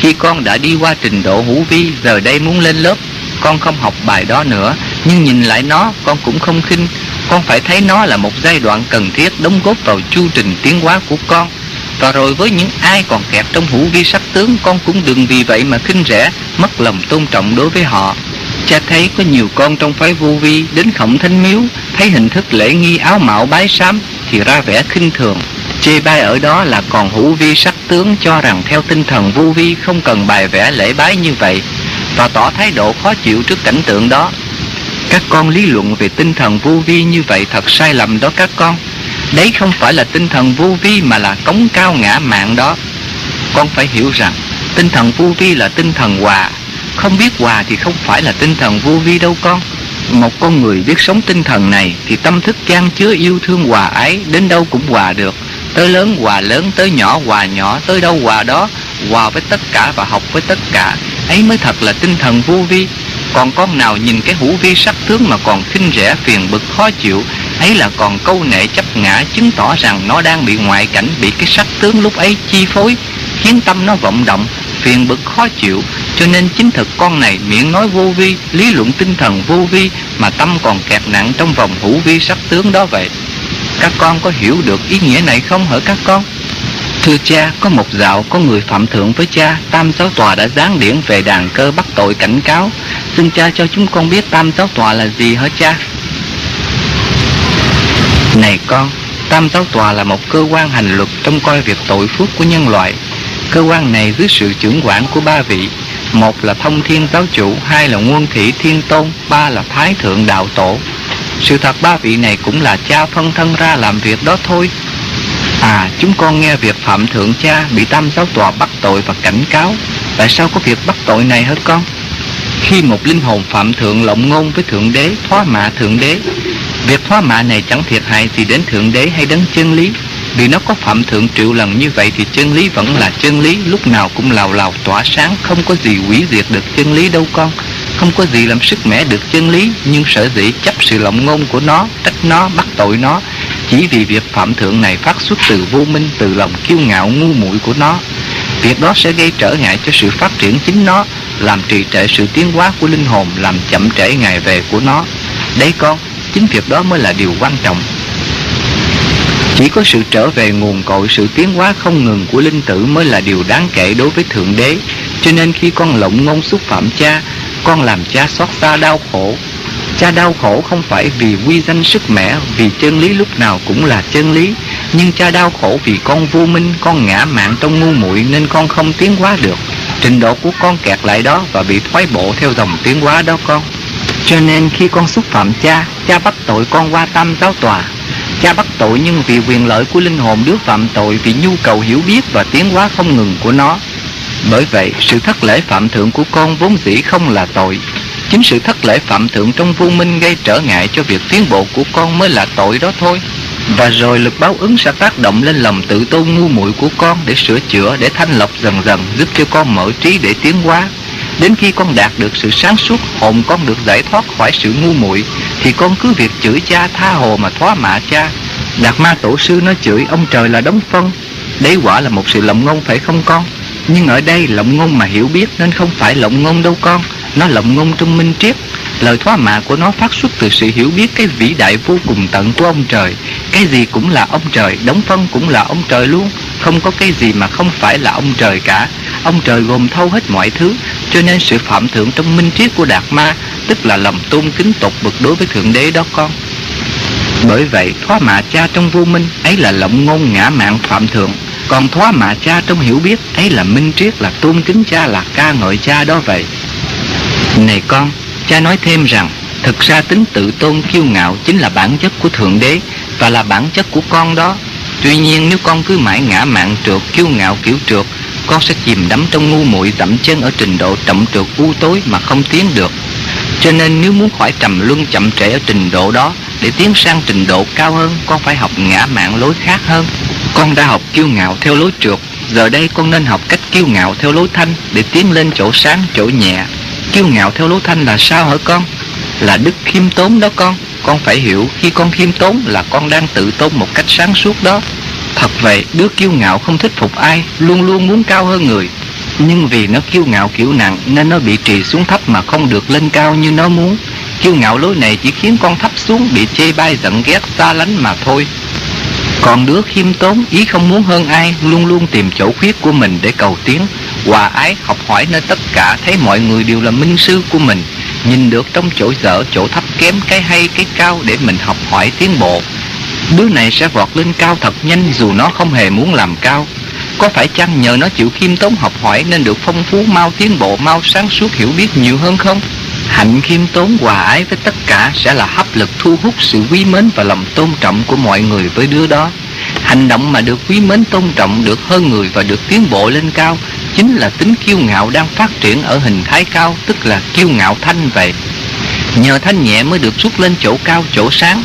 Khi con đã đi qua trình độ hữu vi, giờ đây muốn lên lớp, con không học bài đó nữa, nhưng nhìn lại nó, con cũng không khinh. Con phải thấy nó là một giai đoạn cần thiết đóng góp vào chu trình tiến hóa của con. Và rồi với những ai còn kẹt trong hữu vi sắc tướng, con cũng đừng vì vậy mà khinh rẻ, mất lòng tôn trọng đối với họ. Cha thấy có nhiều con trong phái vô vi đến khổng thánh miếu, thấy hình thức lễ nghi áo mạo bái sám thì ra vẻ khinh thường. Chê bai ở đó là còn hữu vi sắc tướng cho rằng theo tinh thần vô vi không cần bài vẽ lễ bái như vậy và tỏ thái độ khó chịu trước cảnh tượng đó. Các con lý luận về tinh thần vô vi như vậy thật sai lầm đó các con. Đấy không phải là tinh thần vô vi mà là cống cao ngã mạng đó. Con phải hiểu rằng tinh thần vô vi là tinh thần hòa. Không biết hòa thì không phải là tinh thần vô vi đâu con. Một con người biết sống tinh thần này thì tâm thức chan chứa yêu thương hòa ái đến đâu cũng hòa được. Tới lớn hòa lớn, tới nhỏ hòa nhỏ, tới đâu hòa đó, hòa với tất cả và học với tất cả. Ấy mới thật là tinh thần vô vi. Còn con nào nhìn cái hữu vi sắc tướng mà còn khinh rẻ phiền bực khó chịu, ấy là còn câu nệ chấp ngã chứng tỏ rằng nó đang bị ngoại cảnh, bị cái sắc tướng lúc ấy chi phối, khiến tâm nó vọng động, phiền bực khó chịu. Cho nên chính thực con này miệng nói vô vi, lý luận tinh thần vô vi mà tâm còn kẹt nặng trong vòng hữu vi sắc tướng đó vậy. Các con có hiểu được ý nghĩa này không hả các con? Thưa cha, có một dạo có người phạm thượng với cha, tam giáo tòa đã giáng điển về đàn cơ bắt tội cảnh cáo. Xin cha cho chúng con biết tam giáo tòa là gì hả cha? Này con, tam giáo tòa là một cơ quan hành luật trong coi việc tội phước của nhân loại. Cơ quan này dưới sự trưởng quản của ba vị, một là thông thiên giáo chủ, hai là nguồn thị thiên tôn, ba là thái thượng đạo tổ. Sự thật ba vị này cũng là cha phân thân ra làm việc đó thôi. À, chúng con nghe việc Phạm Thượng Cha bị tam giáo tòa bắt tội và cảnh cáo. Tại sao có việc bắt tội này hả con? Khi một linh hồn Phạm Thượng lộng ngôn với Thượng Đế, thoá mạ Thượng Đế, việc thoá mạ này chẳng thiệt hại gì đến Thượng Đế hay đến chân lý. Vì nó có Phạm Thượng triệu lần như vậy thì chân lý vẫn là chân lý, lúc nào cũng lào lào tỏa sáng, không có gì hủy diệt được chân lý đâu con. Không có gì làm sức mẻ được chân lý, nhưng sở dĩ chấp sự lộng ngôn của nó, trách nó, bắt tội nó, chỉ vì việc phạm thượng này phát xuất từ vô minh, từ lòng kiêu ngạo ngu muội của nó. Việc đó sẽ gây trở ngại cho sự phát triển chính nó, làm trì trệ sự tiến hóa của linh hồn, làm chậm trễ ngày về của nó. Đấy con, chính việc đó mới là điều quan trọng. Chỉ có sự trở về nguồn cội sự tiến hóa không ngừng của linh tử mới là điều đáng kể đối với Thượng Đế. Cho nên khi con lộng ngôn xúc phạm cha, con làm cha xót xa đau khổ. Cha đau khổ không phải vì quy danh sức mẻ, vì chân lý lúc nào cũng là chân lý. Nhưng cha đau khổ vì con vô minh, con ngã mạng trong ngu muội nên con không tiến hóa được. Trình độ của con kẹt lại đó và bị thoái bộ theo dòng tiến hóa đó con. Cho nên khi con xúc phạm cha, cha bắt tội con qua tam giáo tòa. Cha bắt tội nhưng vì quyền lợi của linh hồn đứa phạm tội Vì nhu cầu hiểu biết và tiến hóa không ngừng của nó Bởi vậy sự thất lễ phạm thượng của con vốn dĩ không là tội Chính sự thất lễ phạm thượng trong vô minh gây trở ngại cho việc tiến bộ của con mới là tội đó thôi và rồi lực báo ứng sẽ tác động lên lòng tự tôn ngu muội của con để sửa chữa, để thanh lọc dần dần, giúp cho con mở trí để tiến hóa. Đến khi con đạt được sự sáng suốt, hồn con được giải thoát khỏi sự ngu muội, thì con cứ việc chửi cha tha hồ mà thoá mạ cha. Đạt ma tổ sư nói chửi ông trời là đóng phân. Đấy quả là một sự lộng ngôn phải không con? Nhưng ở đây lộng ngôn mà hiểu biết nên không phải lộng ngôn đâu con. Nó lộng ngôn trong minh triết Lời thoá mạ của nó phát xuất từ sự hiểu biết cái vĩ đại vô cùng tận của ông trời. Cái gì cũng là ông trời, đóng phân cũng là ông trời luôn. Không có cái gì mà không phải là ông trời cả. Ông trời gồm thâu hết mọi thứ Cho nên sự phạm thượng trong minh triết của Đạt Ma Tức là lòng tôn kính tột bực đối với Thượng Đế đó con. Bởi vậy thoá mạ cha trong vô minh Ấy là lộng ngôn ngã mạng phạm thượng. Còn thoá mạ cha trong hiểu biết Ấy là minh triết là tôn kính cha là ca ngợi cha đó vậy. Này con Cha nói thêm rằng, thực ra tính tự tôn kiêu ngạo chính là bản chất của Thượng Đế và là bản chất của con đó. Tuy nhiên nếu con cứ mãi ngã mạn trượt, kiêu ngạo kiểu trượt, con sẽ chìm đắm trong ngu muội dậm chân ở trình độ trọng trượt u tối mà không tiến được. Cho nên nếu muốn khỏi trầm luân chậm trễ ở trình độ đó, để tiến sang trình độ cao hơn, con phải học ngã mạng lối khác hơn. Con đã học kiêu ngạo theo lối trượt, giờ đây con nên học cách kiêu ngạo theo lối thanh để tiến lên chỗ sáng, chỗ nhẹ, Kiêu ngạo theo lối thanh là sao hả con? Là đức khiêm tốn đó con. Con phải hiểu khi con khiêm tốn là con đang tự tôn một cách sáng suốt đó. Thật vậy, đứa kiêu ngạo không thích phục ai Luôn luôn muốn cao hơn người. Nhưng vì nó kiêu ngạo kiểu nặng Nên nó bị trì xuống thấp mà không được lên cao như nó muốn. Kiêu ngạo lối này chỉ khiến con thấp xuống Bị chê bai giận ghét xa lánh mà thôi. Còn đứa khiêm tốn ý không muốn hơn ai Luôn luôn tìm chỗ khuyết của mình để cầu tiến. Hòa ái học hỏi nơi tất cả, Thấy mọi người đều là minh sư của mình. Nhìn được trong chỗ dở, chỗ thấp kém, Cái hay, cái cao để mình học hỏi tiến bộ. Đứa này sẽ vọt lên cao thật nhanh Dù nó không hề muốn làm cao. Có phải chăng nhờ nó chịu khiêm tốn học hỏi Nên được phong phú, mau tiến bộ, Mau sáng suốt, hiểu biết nhiều hơn không? Hạnh khiêm tốn, hòa ái với tất cả sẽ là hấp lực thu hút sự quý mến và lòng tôn trọng của mọi người với đứa đó. Hành động mà được quý mến, tôn trọng được hơn người và được tiến bộ lên cao chính là tính kiêu ngạo đang phát triển ở hình thái cao, tức là kiêu ngạo thanh vậy. Nhờ thanh nhẹ mới được xuất lên chỗ cao, chỗ sáng.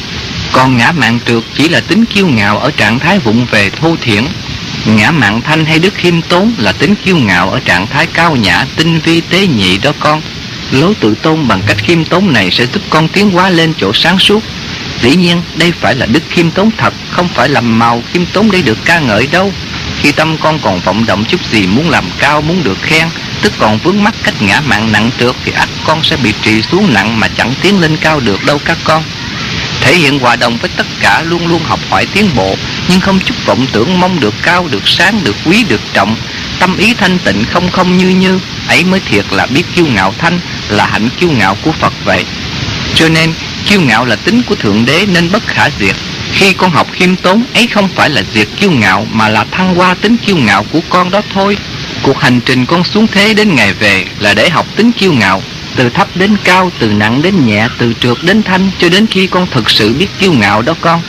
Còn ngã mạng trượt chỉ là tính kiêu ngạo ở trạng thái vụng về thô thiển. Ngã mạng thanh hay đức khiêm tốn là tính kiêu ngạo ở trạng thái cao nhã, tinh vi tế nhị đó con. Lối tự tôn bằng cách khiêm tốn này sẽ giúp con tiến hóa lên chỗ sáng suốt. Dĩ nhiên, đây phải là đức khiêm tốn thật, không phải làm màu khiêm tốn để được ca ngợi đâu. Khi tâm con còn vọng động chút gì muốn làm cao, muốn được khen, tức còn vướng mắc cách ngã mạng nặng trượt thì ắt con sẽ bị trì xuống nặng mà chẳng tiến lên cao được đâu các con. Thể hiện hòa đồng với tất cả luôn luôn học hỏi tiến bộ, nhưng không chút vọng tưởng mong được cao, được sáng, được quý, được trọng, tâm ý thanh tịnh không không như như ấy mới thiệt là biết kiêu ngạo thanh là hạnh kiêu ngạo của phật vậy. Cho nên kiêu ngạo là tính của thượng đế nên bất khả diệt khi con học khiêm tốn ấy không phải là diệt kiêu ngạo mà là thăng hoa tính kiêu ngạo của con đó thôi. Cuộc hành trình con xuống thế đến ngày về là để học tính kiêu ngạo từ thấp đến cao từ nặng đến nhẹ từ trượt đến thanh cho đến khi con thực sự biết kiêu ngạo đó con.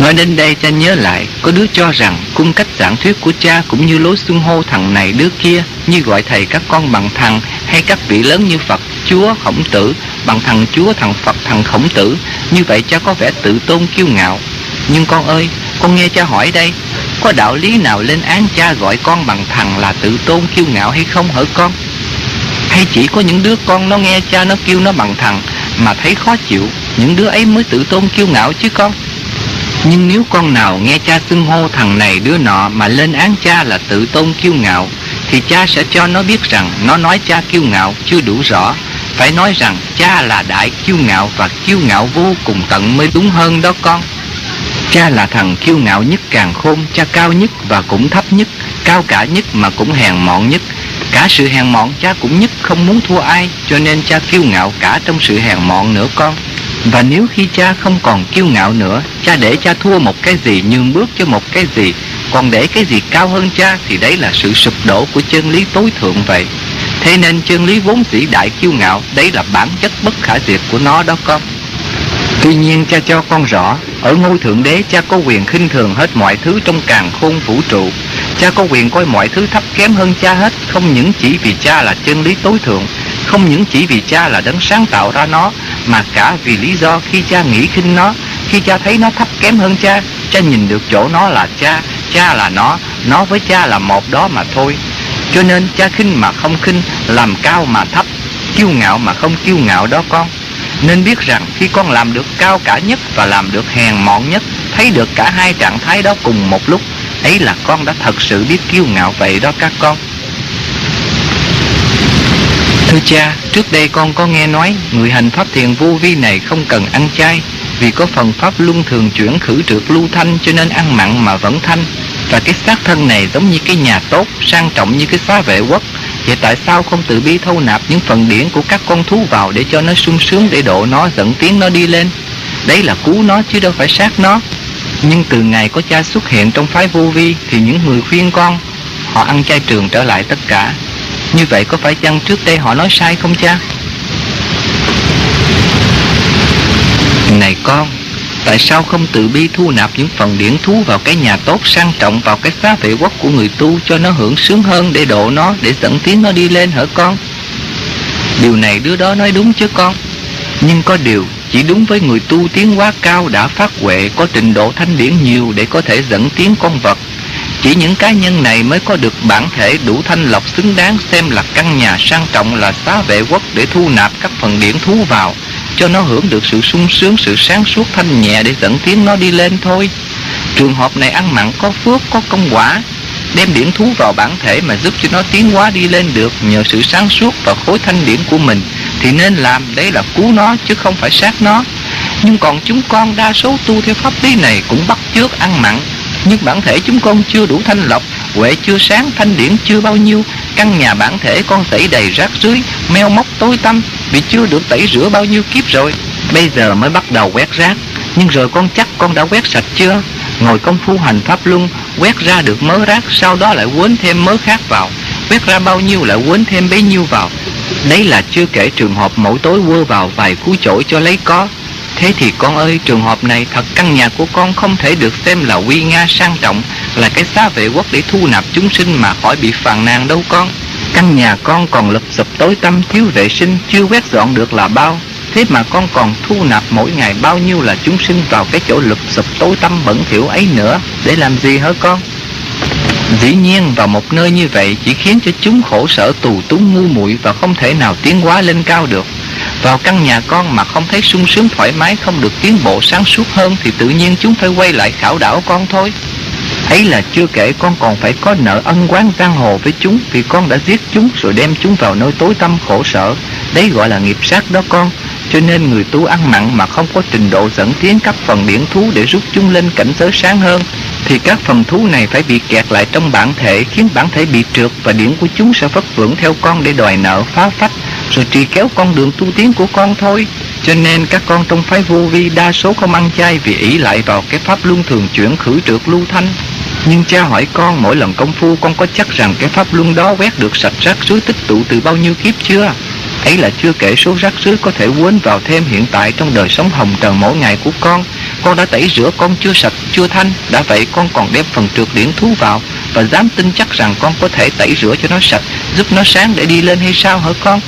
Nói đến đây cha nhớ lại Có đứa cho rằng cung cách giảng thuyết của cha Cũng như lối xưng hô thằng này đứa kia Như gọi thầy các con bằng thằng Hay các vị lớn như Phật, Chúa, Khổng Tử Bằng thằng Chúa, thằng Phật, thằng Khổng Tử. Như vậy cha có vẻ tự tôn kiêu ngạo. Nhưng con ơi, con nghe cha hỏi đây Có đạo lý nào lên án cha gọi con bằng thằng là tự tôn kiêu ngạo hay không hỡi con? Hay chỉ có những đứa con nó nghe cha nó kêu nó bằng thằng Mà thấy khó chịu Những đứa ấy mới tự tôn kiêu ngạo chứ con? Nhưng nếu con nào nghe cha xưng hô thằng này đứa nọ mà lên án cha là tự tôn kiêu ngạo Thì cha sẽ cho nó biết rằng nó nói cha kiêu ngạo chưa đủ rõ. Phải nói rằng cha là đại kiêu ngạo và kiêu ngạo vô cùng tận mới đúng hơn đó con. Cha là thằng kiêu ngạo nhất càng khôn, cha cao nhất và cũng thấp nhất Cao cả nhất mà cũng hèn mọn nhất. Cả sự hèn mọn cha cũng nhất không muốn thua ai Cho nên cha kiêu ngạo cả trong sự hèn mọn nữa con. Và nếu khi cha không còn kiêu ngạo nữa Cha để cha thua một cái gì nhường bước cho một cái gì Còn để cái gì cao hơn cha Thì đấy là sự sụp đổ của chân lý tối thượng vậy. Thế nên chân lý vốn dĩ đại kiêu ngạo Đấy là bản chất bất khả diệt của nó đó con Tuy nhiên cha cho con rõ, ở ngôi thượng đế cha có quyền khinh thường hết mọi thứ trong càng khôn vũ trụ. Cha có quyền coi mọi thứ thấp kém hơn cha hết, không những chỉ vì cha là chân lý tối thượng, không những chỉ vì cha là đấng sáng tạo ra nó, mà cả vì lý do khi cha nghĩ khinh nó, khi cha thấy nó thấp kém hơn cha, cha nhìn được chỗ nó là cha, cha là nó, nó với cha là một đó mà thôi. Cho nên cha khinh mà không khinh, làm cao mà thấp, kiêu ngạo mà không kiêu ngạo đó con. Nên biết rằng khi con làm được cao cả nhất và làm được hèn mọn nhất, thấy được cả hai trạng thái đó cùng một lúc, ấy là con đã thật sự biết kiêu ngạo vậy đó các con. Thưa cha, trước đây con có nghe nói người hành pháp thiền vô vi này không cần ăn chay vì có phần pháp luân thường chuyển khử trượt lưu thanh cho nên ăn mặn mà vẫn thanh. Và cái xác thân này giống như cái nhà tốt, sang trọng như cái xá vệ quốc. Vậy tại sao không tự bi thâu nạp những phần điển của các con thú vào để cho nó sung sướng để độ nó dẫn tiến nó đi lên? Đấy là cứu nó chứ đâu phải sát nó. Nhưng từ ngày có cha xuất hiện trong phái vô vi thì những người khuyên con họ ăn chay trường trở lại tất cả như vậy có phải chăng trước đây họ nói sai không cha? Này con, tại sao không tự bi thu nạp những phần điển thú vào cái nhà tốt sang trọng vào cái xá vệ quốc của người tu cho nó hưởng sướng hơn để độ nó, để dẫn tiến nó đi lên hả con? Điều này đứa đó nói đúng chứ con. Nhưng có điều, chỉ đúng với người tu tiến quá cao đã phát huệ có trình độ thanh điển nhiều để có thể dẫn tiến con vật chỉ những cá nhân này mới có được bản thể đủ thanh lọc xứng đáng xem là căn nhà sang trọng là xá vệ quốc để thu nạp các phần điển thú vào, cho nó hưởng được sự sung sướng, sự sáng suốt thanh nhẹ để dẫn tiến nó đi lên thôi. Trường hợp này ăn mặn có phước, có công quả, đem điển thú vào bản thể mà giúp cho nó tiến hóa đi lên được nhờ sự sáng suốt và khối thanh điển của mình thì nên làm đấy là cứu nó chứ không phải sát nó. Nhưng còn chúng con đa số tu theo pháp lý này cũng bắt chước ăn mặn nhưng bản thể chúng con chưa đủ thanh lọc huệ chưa sáng thanh điển chưa bao nhiêu căn nhà bản thể con tẩy đầy rác rưới meo móc tối tăm vì chưa được tẩy rửa bao nhiêu kiếp rồi bây giờ mới bắt đầu quét rác. Nhưng rồi con chắc con đã quét sạch chưa? Ngồi công phu hành pháp luân quét ra được mớ rác sau đó lại quấn thêm mớ khác vào. Quét ra bao nhiêu lại quấn thêm bấy nhiêu vào. Đấy là chưa kể trường hợp mỗi tối quơ vào vài cú chổi cho lấy có. Thế thì con ơi, trường hợp này thật căn nhà của con không thể được xem là uy nga sang trọng, là cái xá vệ quốc để thu nạp chúng sinh mà khỏi bị phàn nàn đâu con. Căn nhà con còn lụp sụp tối tăm thiếu vệ sinh, chưa quét dọn được là bao. Thế mà con còn thu nạp mỗi ngày bao nhiêu là chúng sinh vào cái chỗ lụp sụp tối tăm bẩn thỉu ấy nữa, để làm gì hả con? Dĩ nhiên vào một nơi như vậy chỉ khiến cho chúng khổ sở tù túng ngu muội và không thể nào tiến hóa lên cao được. Vào căn nhà con mà không thấy sung sướng thoải mái không được tiến bộ sáng suốt hơn thì tự nhiên chúng phải quay lại khảo đảo con thôi. Ấy là chưa kể con còn phải có nợ ân quán giang hồ với chúng, vì con đã giết chúng rồi đem chúng vào nơi tối tăm khổ sở. Đấy gọi là nghiệp sát đó con. Cho nên người tu ăn mặn mà không có trình độ dẫn tiến các phần điển thú để rút chúng lên cảnh giới sáng hơn, thì các phần thú này phải bị kẹt lại trong bản thể, khiến bản thể bị trượt và điển của chúng sẽ vất vưởng theo con để đòi nợ, phá phách, rồi trì kéo con đường tu tiến của con thôi cho nên các con trong phái vô vi đa số không ăn chay vì ý lại vào cái pháp luân thường chuyển khử trượt lưu thanh nhưng cha hỏi con, mỗi lần công phu con có chắc rằng cái pháp luân đó quét được sạch rác rưới tích tụ từ bao nhiêu kiếp chưa? Ấy là chưa kể số rác rưới có thể quên vào thêm hiện tại trong đời sống hồng trần mỗi ngày của con. Con đã tẩy rửa, con chưa sạch, chưa thanh. Đã vậy con còn đem phần trượt điển thú vào và dám tin chắc rằng con có thể tẩy rửa cho nó sạch, giúp nó sáng để đi lên hay sao hả con?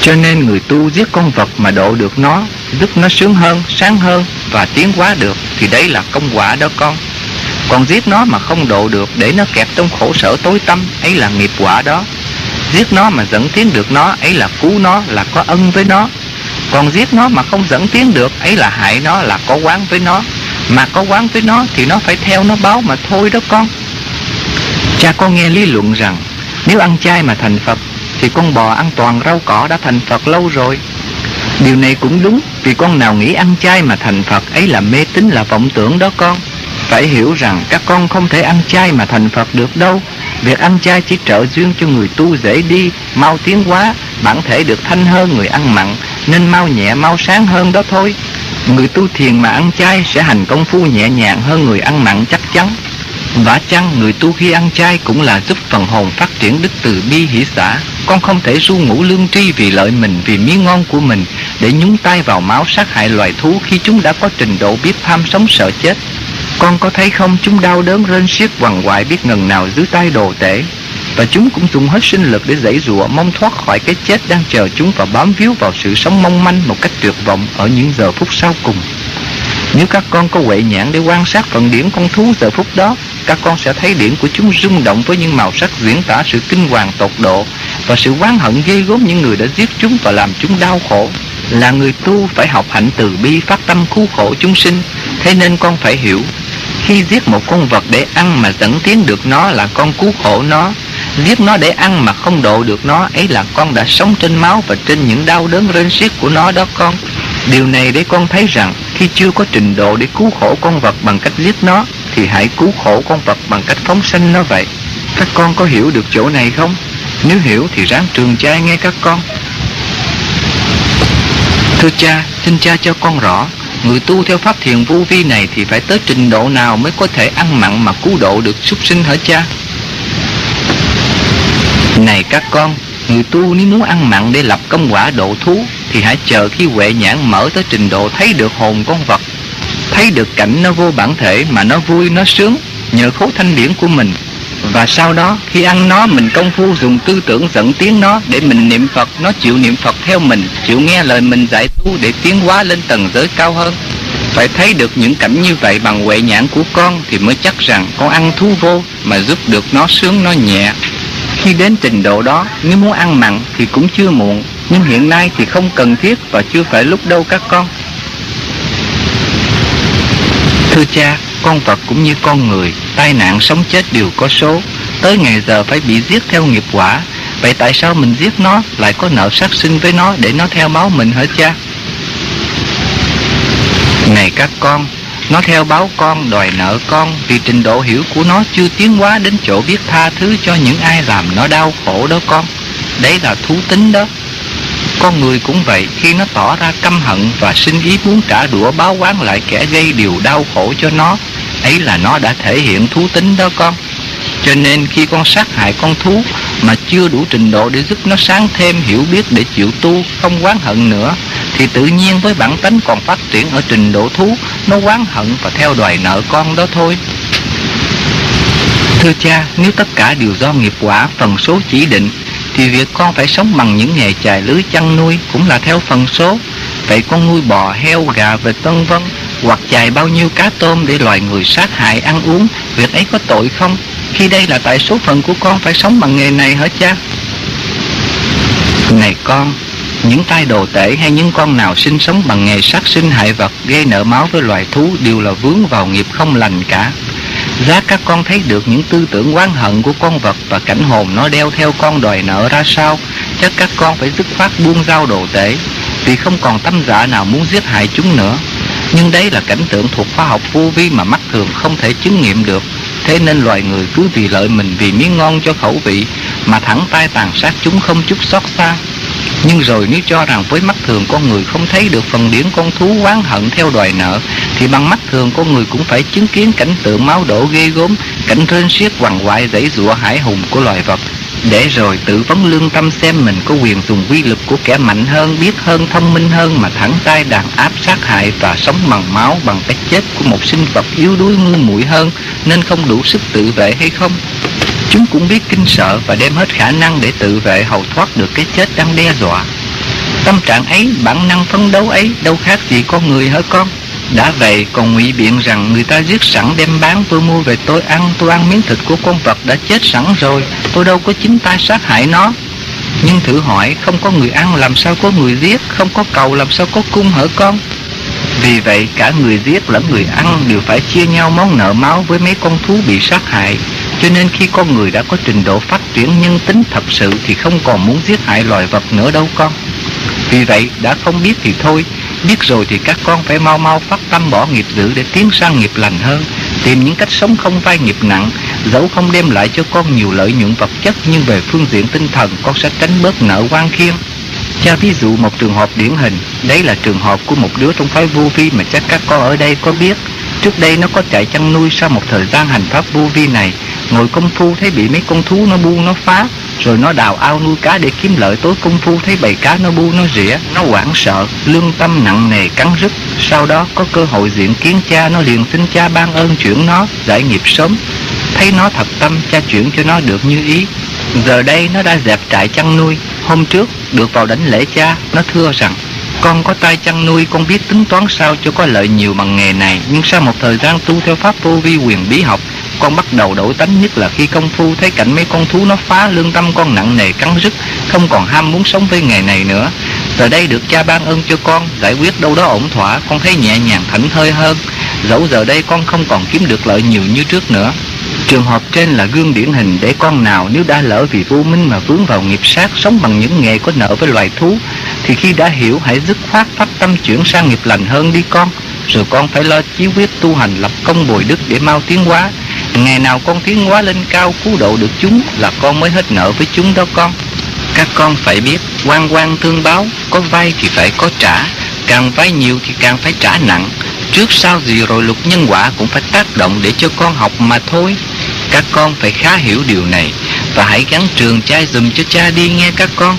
Cho nên người tu giết con vật mà độ được nó, giúp nó sướng hơn, sáng hơn và tiến hóa được thì đấy là công quả đó con còn giết nó mà không độ được, để nó kẹt trong khổ sở tối tâm ấy là nghiệp quả đó. Giết nó mà dẫn tiến được nó, ấy là cứu nó, là có ân với nó. Còn giết nó mà không dẫn tiến được, ấy là hại nó, là có quán với nó. Mà có quán với nó thì nó phải theo nó báo mà thôi đó con. Cha con nghe lý luận rằng, nếu ăn chay mà thành phật, thì con bò ăn toàn rau cỏ đã thành phật lâu rồi. Điều này cũng đúng, vì con nào nghĩ ăn chay mà thành phật, ấy là mê tín là vọng tưởng đó con phải hiểu rằng các con không thể ăn chay mà thành phật được đâu Việc ăn chay chỉ trợ duyên cho người tu dễ đi, mau tiến hóa, bản thể được thanh hơn người ăn mặn, nên mau nhẹ mau sáng hơn đó thôi. Người tu thiền mà ăn chay sẽ hành công phu nhẹ nhàng hơn người ăn mặn chắc chắn. Vả chăng người tu khi ăn chay cũng là giúp phần hồn phát triển đức từ bi hỷ xã Con không thể ru ngủ lương tri vì lợi mình, vì miếng ngon của mình Để nhúng tay vào máu sát hại loài thú khi chúng đã có trình độ biết tham sống sợ chết con có thấy không? Chúng đau đớn rên xiết quằn quại biết ngần nào dưới tay đồ tể. Và chúng cũng dùng hết sinh lực để giãy rùa mong thoát khỏi cái chết đang chờ chúng Và bám víu vào sự sống mong manh một cách tuyệt vọng ở những giờ phút sau cùng. Nếu các con có huệ nhãn để quan sát phần điển con thú giờ phút đó các con sẽ thấy điển của chúng rung động với những màu sắc diễn tả sự kinh hoàng tột độ và sự oán hận gây gốm những người đã giết chúng và làm chúng đau khổ. Là người tu phải học hạnh từ bi phát tâm cứu khổ chúng sinh, thế nên con phải hiểu, khi giết một con vật để ăn mà dẫn tiến được nó là con cứu khổ nó, giết nó để ăn mà không độ được nó ấy là con đã sống trên máu và trên những đau đớn rên xiết của nó đó con. Điều này để con thấy rằng khi chưa có trình độ để cứu khổ con vật bằng cách giết nó thì hãy cứu khổ con vật bằng cách phóng sanh nó vậy. Các con có hiểu được chỗ này không? Nếu hiểu thì ráng trường trai nghe các con. Thưa cha, xin cha cho con rõ, người tu theo pháp thiền vô vi này thì phải tới trình độ nào mới có thể ăn mặn mà cứu độ được súc sinh hả cha? Này các con, người tu nếu muốn ăn mặn để lập công quả độ thú thì hãy chờ khi huệ nhãn mở tới trình độ thấy được hồn con vật thấy được cảnh nó vô bản thể mà nó vui nó sướng nhờ khối thanh điển của mình và sau đó khi ăn nó mình công phu dùng tư tưởng dẫn tiếng nó để mình niệm Phật. Nó chịu niệm Phật theo mình chịu nghe lời mình dạy tu để tiến hóa lên tầng giới cao hơn. Phải thấy được những cảnh như vậy bằng huệ nhãn của con thì mới chắc rằng con ăn thú vô mà giúp được nó sướng nó nhẹ. Khi đến trình độ đó nếu muốn ăn mặn thì cũng chưa muộn nhưng hiện nay thì không cần thiết và chưa phải lúc đâu các con. Thưa cha, con vật cũng như con người, tai nạn sống chết đều có số, tới ngày giờ phải bị giết theo nghiệp quả. Vậy tại sao mình giết nó, lại có nợ sát sinh với nó để nó theo máu mình hả cha? Này các con, nó theo báo con, đòi nợ con vì trình độ hiểu của nó chưa tiến hóa đến chỗ biết tha thứ cho những ai làm nó đau khổ đó con. Đấy là thú tính đó. Con người cũng vậy, khi nó tỏ ra căm hận và sinh ý muốn trả đũa báo quán lại kẻ gây điều đau khổ cho nó, ấy là nó đã thể hiện thú tính đó con. Cho nên khi con sát hại con thú mà chưa đủ trình độ để giúp nó sáng thêm hiểu biết để chịu tu, không oán hận nữa, thì tự nhiên với bản tính còn phát triển ở trình độ thú, nó oán hận và theo đòi nợ con đó thôi. Thưa cha, nếu tất cả đều do nghiệp quả phần số chỉ định thì việc con phải sống bằng những nghề chài lưới chăn nuôi cũng là theo phần số. Vậy con nuôi bò, heo, gà, vịt vân vân hoặc dài bao nhiêu cá tôm để loài người sát hại ăn uống, việc ấy có tội không? Khi đây là tại số phận của con phải sống bằng nghề này hả cha? Này con, những tai đồ tể hay những con nào sinh sống bằng nghề sát sinh hại vật gây nợ máu với loài thú đều là vướng vào nghiệp không lành cả. Giá các con thấy được những tư tưởng oán hận của con vật và cảnh hồn nó đeo theo con đòi nợ ra sao, chắc các con phải dứt khoát buông dao đồ tể, vì không còn tâm dạ nào muốn giết hại chúng nữa. Nhưng đấy là cảnh tượng thuộc khoa học vô vi mà mắt thường không thể chứng nghiệm được. Thế nên loài người cứ vì lợi mình vì miếng ngon cho khẩu vị mà thẳng tay tàn sát chúng không chút xót xa. Nhưng rồi nếu cho rằng với mắt thường con người không thấy được phần điển con thú oán hận theo đòi nợ, Thì bằng mắt thường con người cũng phải chứng kiến cảnh tượng máu đổ ghê gốm, Cảnh rên xiết hoàng hoại dãy rụa hải hùng của loài vật để rồi tự vấn lương tâm xem mình có quyền dùng quy lực của kẻ mạnh hơn, biết hơn, thông minh hơn mà thẳng tay đàn áp sát hại và sống bằng máu bằng cái chết của một sinh vật yếu đuối ngu muội hơn nên không đủ sức tự vệ hay không? Chúng cũng biết kinh sợ và đem hết khả năng để tự vệ hầu thoát được cái chết đang đe dọa. Tâm trạng ấy, bản năng phấn đấu ấy đâu khác gì con người hả con? Đã vậy còn ngụy biện rằng người ta giết sẵn đem bán tôi mua về tôi ăn, tôi ăn miếng thịt của con vật đã chết sẵn rồi, tôi đâu có chính tay sát hại nó. Nhưng thử hỏi không có người ăn làm sao có người giết, không có cầu làm sao có cung hở con? Vì vậy cả người giết lẫn người ăn đều phải chia nhau món nợ máu với mấy con thú bị sát hại. Cho nên khi con người đã có trình độ phát triển nhân tính thật sự thì không còn muốn giết hại loài vật nữa đâu con. Vì vậy đã không biết thì thôi, biết rồi thì các con phải mau mau phát tâm bỏ nghiệp dữ để tiến sang nghiệp lành hơn, tìm những cách sống không vai nghiệp nặng, dẫu không đem lại cho con nhiều lợi nhuận vật chất nhưng về phương diện tinh thần con sẽ tránh bớt nợ quan khiên. Cha ví dụ một trường hợp điển hình, đấy là trường hợp của một đứa trong phái vô vi mà chắc các con ở đây có biết. Trước đây nó có chạy chăn nuôi sau một thời gian hành pháp vô vi này Ngồi công phu thấy bị mấy con thú nó bu nó phá Rồi nó đào ao nuôi cá để kiếm lợi tối công phu thấy bầy cá nó bu nó rỉa Nó hoảng sợ, lương tâm nặng nề cắn rứt Sau đó có cơ hội diện kiến cha Nó liền xin cha ban ơn chuyển nó, giải nghiệp sớm Thấy nó thật tâm, cha chuyển cho nó được như ý. Giờ đây nó đã dẹp trại chăn nuôi. Hôm trước được vào đánh lễ cha Nó thưa rằng con có tay chăn nuôi con biết tính toán sao cho có lợi nhiều bằng nghề này. Nhưng sau một thời gian tu theo pháp vô vi quyền bí học Con bắt đầu đổi tánh nhất là khi công phu thấy cảnh mấy con thú nó phá lương tâm con nặng nề cắn rứt Không còn ham muốn sống với nghề này nữa. Giờ đây được cha ban ơn cho con Giải quyết đâu đó ổn thỏa Con thấy nhẹ nhàng thảnh thơi hơn. Dẫu giờ đây con không còn kiếm được lợi nhiều như trước nữa. Trường hợp trên là gương điển hình để con nào nếu đã lỡ vì vô minh mà vướng vào nghiệp sát sống bằng những nghề có nợ với loài thú, thì khi đã hiểu hãy dứt khoát phát tâm chuyển sang nghiệp lành hơn đi con, rồi con phải lo chí quyết tu hành lập công bồi đức để mau tiến hóa. Ngày nào con tiến hóa lên cao cứu độ được chúng là con mới hết nợ với chúng đó con. Các con phải biết, quan quan thương báo, có vay thì phải có trả, càng vay nhiều thì càng phải trả nặng. Trước sau gì rồi luật nhân quả cũng phải tác động để cho con học mà thôi các con phải khá hiểu điều này và hãy gắn trường chai dùm cho cha đi nghe các con.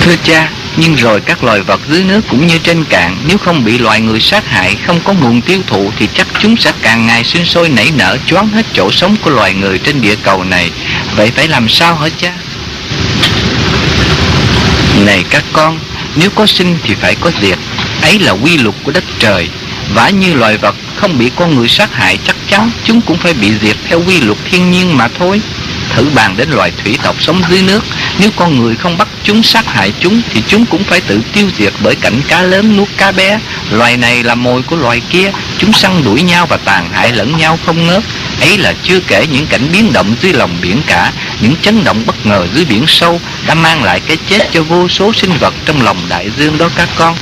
Thưa cha, nhưng rồi các loài vật dưới nước cũng như trên cạn, Nếu không bị loài người sát hại, Không có nguồn tiêu thụ Thì chắc chúng sẽ càng ngày sinh sôi nảy nở, Choáng hết chỗ sống của loài người trên địa cầu này. Vậy phải làm sao hả cha? Này các con, Nếu có sinh thì phải có diệt. Ấy là quy luật của đất trời. Vả như loài vật không bị con người sát hại, Chắc chắn chúng cũng phải bị diệt theo quy luật thiên nhiên mà thôi. Thử bàn đến loài thủy tộc sống dưới nước, Nếu con người không bắt chúng sát hại chúng, Thì chúng cũng phải tự tiêu diệt bởi cảnh cá lớn nuốt cá bé. Loài này là mồi của loài kia, Chúng săn đuổi nhau và tàn hại lẫn nhau không ngớt. Ấy là chưa kể những cảnh biến động dưới lòng biển cả, Những chấn động bất ngờ dưới biển sâu Đã mang lại cái chết cho vô số sinh vật trong lòng đại dương đó các con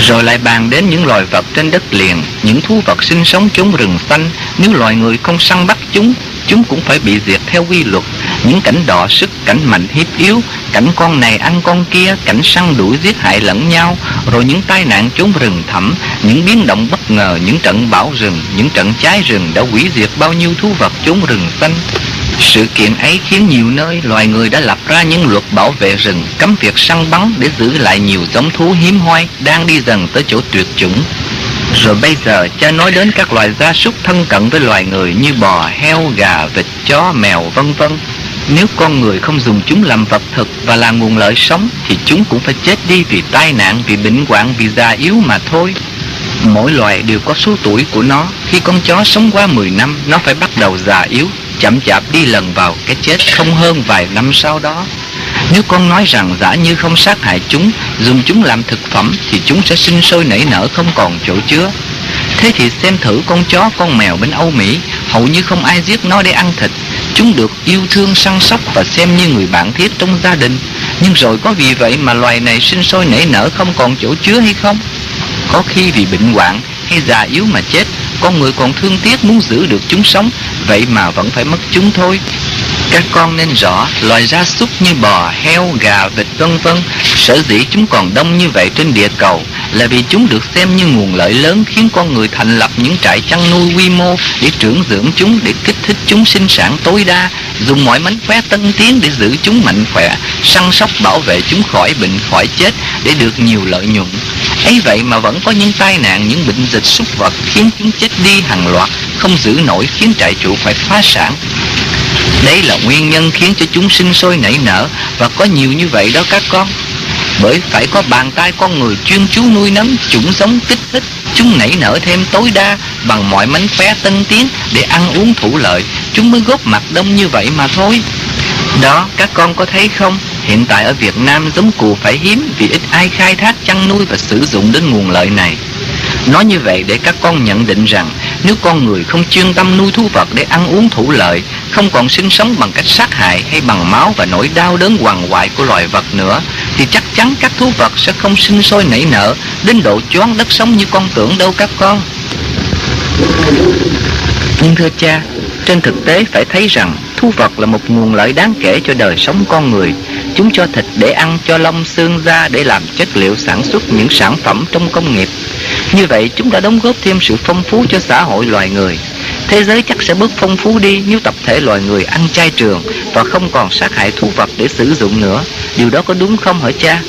rồi lại bàn đến những loài vật trên đất liền Những thú vật sinh sống chốn rừng xanh. Nếu loài người không săn bắt chúng Chúng cũng phải bị diệt theo quy luật. Những cảnh đỏ sức, cảnh mạnh hiếp yếu Cảnh con này ăn con kia Cảnh săn đuổi giết hại lẫn nhau. Rồi những tai nạn chốn rừng thẳm Những biến động bất ngờ Những trận bão rừng Những trận cháy rừng đã hủy diệt bao nhiêu thú vật chốn rừng xanh sự kiện ấy khiến nhiều nơi loài người đã lập ra những luật bảo vệ rừng, cấm việc săn bắn để giữ lại nhiều giống thú hiếm hoi đang đi dần tới chỗ tuyệt chủng. Rồi bây giờ cha nói đến các loài gia súc thân cận với loài người như bò, heo, gà, vịt, chó, mèo vân vân. Nếu con người không dùng chúng làm vật thực và là nguồn lợi sống thì chúng cũng phải chết đi vì tai nạn, vì bệnh hoạn, vì già yếu mà thôi. Mỗi loài đều có số tuổi của nó. Khi con chó sống qua 10 năm, nó phải bắt đầu già yếu, chậm chạp đi lần vào cái chết không hơn vài năm sau đó. Nếu con nói rằng giả như không sát hại chúng, dùng chúng làm thực phẩm thì chúng sẽ sinh sôi nảy nở không còn chỗ chứa. Thế thì xem thử con chó, con mèo bên Âu Mỹ, hầu như không ai giết nó để ăn thịt. Chúng được yêu thương săn sóc và xem như người bạn thiết trong gia đình. Nhưng rồi có vì vậy mà loài này sinh sôi nảy nở không còn chỗ chứa hay không? Có khi vì bệnh hoạn hay già yếu mà chết. Con người còn thương tiếc muốn giữ được chúng sống Vậy mà vẫn phải mất chúng thôi. Các con nên rõ loài gia súc như bò, heo, gà, vịt vân vân sở dĩ chúng còn đông như vậy trên địa cầu là vì chúng được xem như nguồn lợi lớn khiến con người thành lập những trại chăn nuôi quy mô để trưởng dưỡng chúng, để kích thích chúng sinh sản tối đa, dùng mọi mánh khóe tân tiến để giữ chúng mạnh khỏe, săn sóc bảo vệ chúng khỏi bệnh, khỏi chết để được nhiều lợi nhuận. Ấy vậy mà vẫn có những tai nạn, những bệnh dịch súc vật khiến chúng chết đi hàng loạt, không giữ nổi, khiến trại chủ phải phá sản. Đấy là nguyên nhân khiến cho chúng sinh sôi nảy nở, Và có nhiều như vậy đó các con. Bởi phải có bàn tay con người chuyên chú nuôi nấng Chủng sống kích thích. Chúng nảy nở thêm tối đa Bằng mọi mánh khóe tân tiến Để ăn uống thủ lợi. Chúng mới góp mặt đông như vậy mà thôi. Đó các con có thấy không? Hiện tại ở Việt Nam giống cù phải hiếm Vì ít ai khai thác chăn nuôi và sử dụng đến nguồn lợi này. Nói như vậy để các con nhận định rằng nếu con người không chuyên tâm nuôi thú vật để ăn uống thủ lợi, không còn sinh sống bằng cách sát hại hay bằng máu và nỗi đau đớn hoàng hoại của loài vật nữa, thì chắc chắn các thú vật sẽ không sinh sôi nảy nở đến độ choáng đất sống như con tưởng đâu các con. Nhưng thưa cha, trên thực tế phải thấy rằng thú vật là một nguồn lợi đáng kể cho đời sống con người. Chúng cho thịt để ăn, cho lông xương da để làm chất liệu sản xuất những sản phẩm trong công nghiệp. Như vậy, chúng đã đóng góp thêm sự phong phú cho xã hội loài người. Thế giới chắc sẽ bớt phong phú đi nếu tập thể loài người ăn chay trường và không còn sát hại thú vật để sử dụng nữa. Điều đó có đúng không hả cha?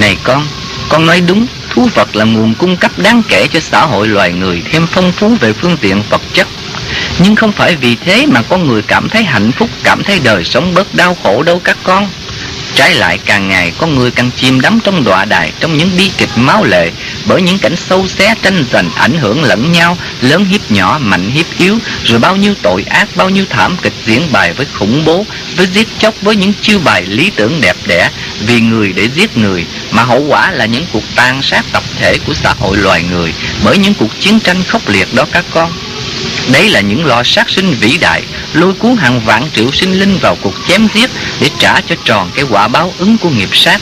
Này con, con nói đúng, thú vật là nguồn cung cấp đáng kể cho xã hội loài người thêm phong phú về phương tiện vật chất. Nhưng không phải vì thế mà con người cảm thấy hạnh phúc, cảm thấy đời sống bớt đau khổ đâu các con. Trái lại càng ngày con người càng chìm đắm trong đọa đài Trong những bi kịch máu lệ Bởi những cảnh sâu xé tranh giành ảnh hưởng lẫn nhau Lớn hiếp nhỏ, mạnh hiếp yếu Rồi bao nhiêu tội ác, bao nhiêu thảm kịch diễn bài với khủng bố Với giết chóc, với những chiêu bài lý tưởng đẹp đẽ Vì người để giết người Mà hậu quả là những cuộc tàn sát tập thể của xã hội loài người Bởi những cuộc chiến tranh khốc liệt đó các con. Đấy là những lò sát sinh vĩ đại Lôi cuốn hàng vạn triệu sinh linh vào cuộc chém giết Để trả cho tròn cái quả báo ứng của nghiệp sát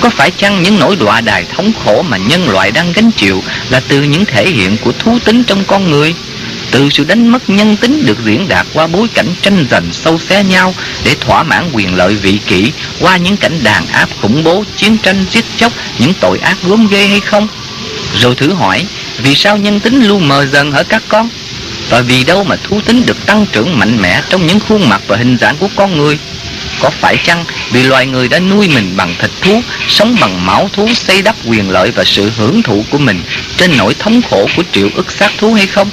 Có phải chăng những nỗi đọa đài thống khổ mà nhân loại đang gánh chịu Là từ những thể hiện của thú tính trong con người từ sự đánh mất nhân tính được diễn đạt qua bối cảnh tranh giành sâu xé nhau để thỏa mãn quyền lợi vị kỷ qua những cảnh đàn áp khủng bố, chiến tranh, giết chóc, những tội ác gớm ghê hay không? Rồi thử hỏi, vì sao nhân tính luôn mờ dần ở các con? Và vì đâu mà thú tính được tăng trưởng mạnh mẽ trong những khuôn mặt và hình dạng của con người? Có phải chăng vì loài người đã nuôi mình bằng thịt thú, sống bằng máu thú, xây đắp quyền lợi và sự hưởng thụ của mình trên nỗi thống khổ của triệu ức xác thú hay không?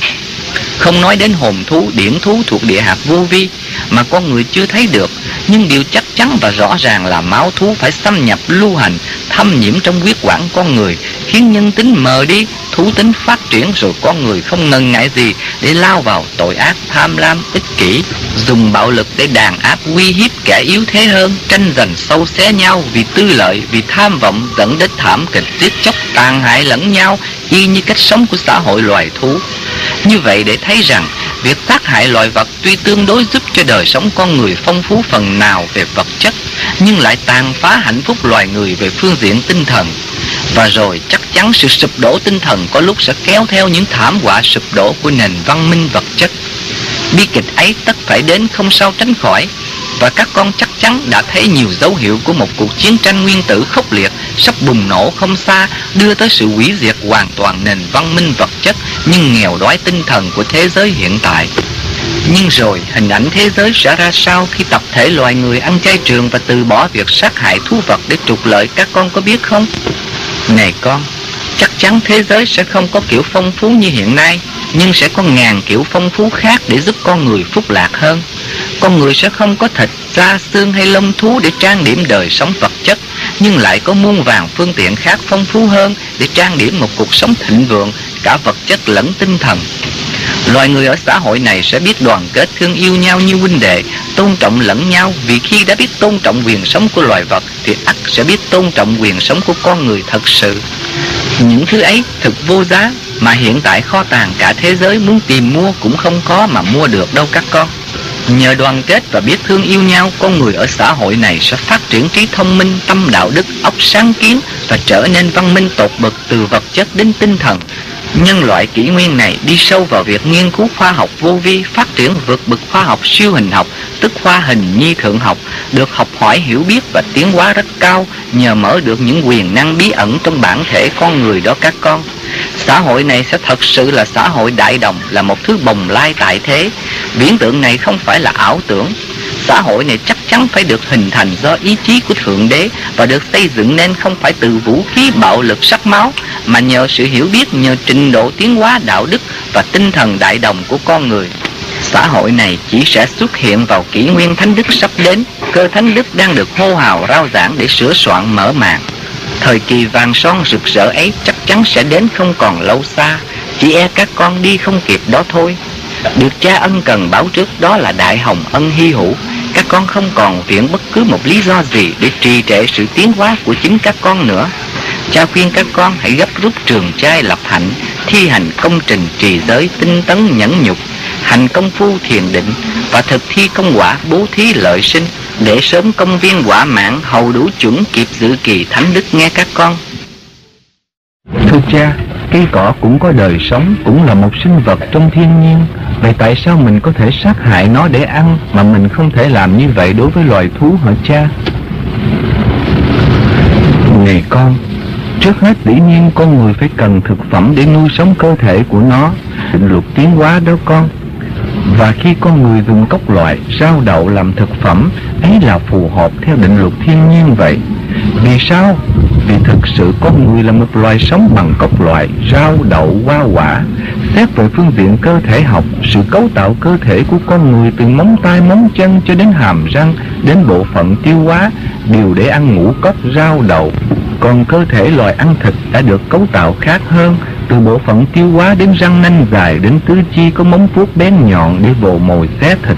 Không nói đến hồn thú, điển thú thuộc địa hạt vô vi mà con người chưa thấy được, nhưng điều chắc chắn và rõ ràng là máu thú phải xâm nhập lưu hành, thâm nhiễm trong huyết quản con người, khiến nhân tính mờ đi, thú tính phát triển rồi con người không ngần ngại gì để lao vào tội ác, tham lam, ích kỷ, dùng bạo lực để đàn áp uy hiếp kẻ yếu thế hơn, tranh giành sâu xé nhau vì tư lợi, vì tham vọng dẫn đến thảm kịch giết chóc tàn hại lẫn nhau, y như cách sống của xã hội loài thú. Như vậy để thấy rằng việc tác hại loài vật tuy tương đối giúp cho đời sống con người phong phú phần nào về vật chất, nhưng lại tàn phá hạnh phúc loài người về phương diện tinh thần. Và rồi chắc chắn sự sụp đổ tinh thần có lúc sẽ kéo theo những thảm họa sụp đổ của nền văn minh vật chất. Bi kịch ấy tất phải đến không sao tránh khỏi, và các con chắc chắn đã thấy nhiều dấu hiệu của một cuộc chiến tranh nguyên tử khốc liệt sắp bùng nổ không xa đưa tới sự hủy diệt hoàn toàn nền văn minh vật chất nhưng nghèo đói tinh thần của thế giới hiện tại. Nhưng rồi hình ảnh thế giới sẽ ra sao khi tập thể loài người ăn chay trường và từ bỏ việc sát hại thú vật để trục lợi các con có biết không? Này con, chắc chắn thế giới sẽ không có kiểu phong phú như hiện nay nhưng sẽ có ngàn kiểu phong phú khác để giúp con người phúc lạc hơn. Con người sẽ không có thịt, da, xương hay lông thú để trang điểm đời sống vật chất, nhưng lại có muôn vàng phương tiện khác phong phú hơn để trang điểm một cuộc sống thịnh vượng, cả vật chất lẫn tinh thần. Loài người ở xã hội này sẽ biết đoàn kết thương yêu nhau như huynh đệ, tôn trọng lẫn nhau vì khi đã biết tôn trọng quyền sống của loài vật thì ắt sẽ biết tôn trọng quyền sống của con người thật sự. Những thứ ấy thực vô giá mà hiện tại kho tàng cả thế giới muốn tìm mua cũng không có mà mua được đâu các con. Nhờ đoàn kết và biết thương yêu nhau, con người ở xã hội này sẽ phát triển trí thông minh, tâm đạo đức, óc sáng kiến và trở nên văn minh tột bậc từ vật chất đến tinh thần. Nhân loại kỷ nguyên này đi sâu vào việc nghiên cứu khoa học vô vi, phát triển vượt bậc khoa học siêu hình học, tức khoa hình nhi thượng học, được học hỏi hiểu biết và tiến hóa rất cao nhờ mở được những quyền năng bí ẩn trong bản thể con người đó các con. Xã hội này sẽ thật sự là xã hội đại đồng, là một thứ bồng lai tại thế. Viễn tượng này không phải là ảo tưởng. Xã hội này chắc chắn phải được hình thành do ý chí của Thượng Đế và được xây dựng nên không phải từ vũ khí bạo lực sắc máu, mà nhờ sự hiểu biết, nhờ trình độ tiến hóa đạo đức và tinh thần đại đồng của con người. Xã hội này chỉ sẽ xuất hiện vào kỷ nguyên thánh đức sắp đến, cơ thánh đức đang được hô hào rao giảng để sửa soạn mở màn. Thời kỳ vàng son rực rỡ ấy chắc chắn sẽ đến không còn lâu xa Chỉ e các con đi không kịp đó thôi Được cha ân cần báo trước đó là đại hồng ân hy hữu các con không còn viện bất cứ một lý do gì Để trì trệ sự tiến hóa của chính các con nữa Cha khuyên các con hãy gấp rút trường trai lập hạnh Thi hành công trình trì giới tinh tấn nhẫn nhục Hành công phu thiền định Và thực thi công quả bố thí lợi sinh để sớm công viên quả mạng hầu đủ chuẩn kịp dự kỳ thánh đức nghe các con.
Thưa cha, cây cỏ cũng có đời sống, cũng là một sinh vật trong thiên nhiên. Vậy tại sao mình có thể sát hại nó để ăn Mà mình không thể làm như vậy đối với loài thú hả cha? Này con Trước hết dĩ nhiên con người phải cần thực phẩm để nuôi sống cơ thể của nó. Định luật tiến hóa đó con. Và khi con người dùng cốc loại, rau đậu làm thực phẩm Ấy là phù hợp theo định luật thiên nhiên vậy. Vì sao? Vì thực sự con người là một loài sống bằng cốc loại, rau đậu, hoa quả Xét về phương diện cơ thể học, sự cấu tạo cơ thể của con người từ móng tay móng chân cho đến hàm răng, đến bộ phận tiêu hóa đều để ăn ngũ cốc, rau đậu. Còn cơ thể loài ăn thịt đã được cấu tạo khác hơn từ bộ phận tiêu hóa đến răng nanh dài đến tứ chi có móng vuốt bén nhọn để vồ mồi xé thịt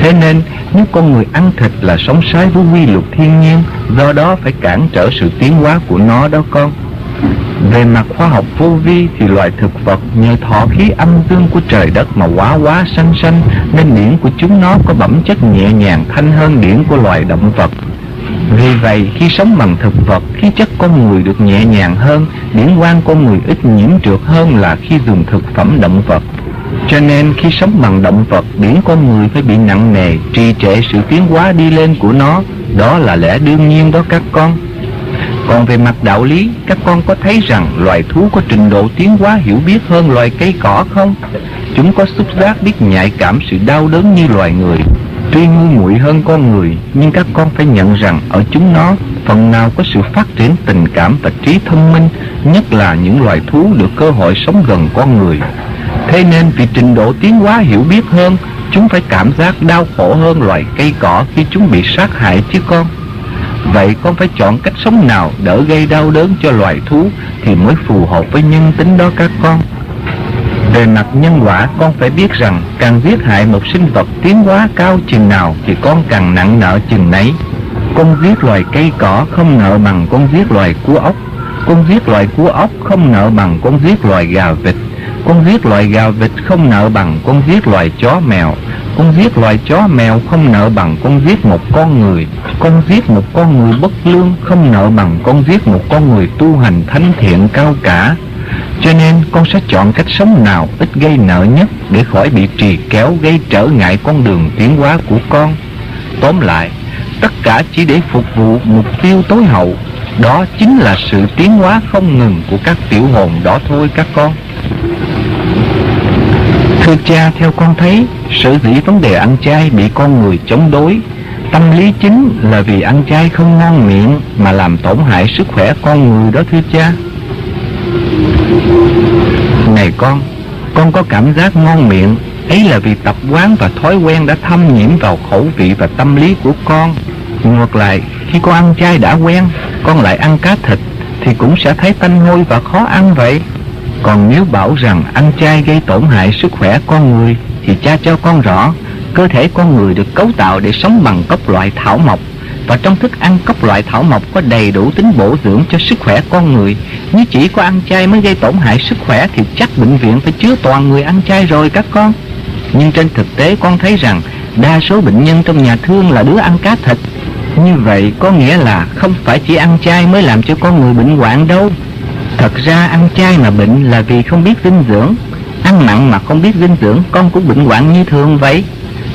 thế nên, nếu con người ăn thịt là sống sái với quy luật thiên nhiên, do đó phải cản trở sự tiến hóa của nó đó con. Về mặt khoa học vô vi thì loài thực vật nhờ thọ khí âm dương của trời đất mà quá quá xanh xanh, nên điển của chúng nó có bẩm chất nhẹ nhàng thanh hơn điển của loài động vật. Vì vậy, khi sống bằng thực vật, khí chất con người được nhẹ nhàng hơn, điển quan con người ít nhiễm trượt hơn là khi dùng thực phẩm động vật cho nên khi sống bằng động vật, biển con người phải bị nặng nề, trì trệ sự tiến hóa đi lên của nó. Đó là lẽ đương nhiên đó các con. Còn về mặt đạo lý, các con có thấy rằng loài thú có trình độ tiến hóa hiểu biết hơn loài cây cỏ không? Chúng có xúc giác biết nhạy cảm sự đau đớn như loài người, Tuy ngu muội hơn con người, Nhưng các con phải nhận rằng Ở chúng nó, phần nào có sự phát triển tình cảm và trí thông minh, Nhất là những loài thú được cơ hội sống gần con người. Thế nên vì trình độ tiến hóa hiểu biết hơn, Chúng phải cảm giác đau khổ hơn loài cây cỏ khi chúng bị sát hại chứ con Vậy con phải chọn cách sống nào đỡ gây đau đớn cho loài thú Thì mới phù hợp với nhân tính đó các con về mặt nhân quả, con phải biết rằng càng giết hại một sinh vật tiến hóa cao chừng nào thì con càng nặng nợ chừng nấy. Con giết loài cây cỏ không nợ bằng con giết loài cua ốc. Con giết loài cua ốc không nợ bằng con giết loài gà vịt. Con giết loài gà vịt không nợ bằng con giết loài chó mèo. Con giết loài chó mèo không nợ bằng con giết một con người. Con giết một con người bất lương không nợ bằng con giết một con người tu hành thánh thiện cao cả. Cho nên con sẽ chọn cách sống nào ít gây nợ nhất để khỏi bị trì kéo gây trở ngại con đường tiến hóa của con. Tóm lại, tất cả chỉ để phục vụ mục tiêu tối hậu, đó chính là sự tiến hóa không ngừng của các tiểu hồn đó thôi các con. Thưa cha, theo con thấy, sở dĩ vấn đề ăn chay bị con người chống đối Tâm lý chính là vì ăn chay không ngon miệng mà làm tổn hại sức khỏe con người đó thưa cha. Này con, con có cảm giác ngon miệng Ấy là vì tập quán và thói quen đã thâm nhiễm vào khẩu vị và tâm lý của con Ngược lại, khi con ăn chay đã quen Con lại ăn cá thịt Thì cũng sẽ thấy tanh hôi và khó ăn vậy còn nếu bảo rằng ăn chay gây tổn hại sức khỏe con người, Thì cha cho con rõ, Cơ thể con người được cấu tạo để sống bằng các loại thảo mộc và trong thức ăn các loại thảo mộc có đầy đủ tính bổ dưỡng cho sức khỏe con người. Nếu chỉ có ăn chay mới gây tổn hại sức khỏe thì chắc bệnh viện phải chứa toàn người ăn chay rồi các con. Nhưng trên thực tế con thấy rằng đa số bệnh nhân trong nhà thương là đứa ăn cá thịt. Như vậy có nghĩa là không phải chỉ ăn chay mới làm cho con người bệnh hoạn đâu. Thật ra ăn chay mà bệnh là vì không biết dinh dưỡng. Ăn mặn mà không biết dinh dưỡng con cũng bệnh hoạn như thường vậy.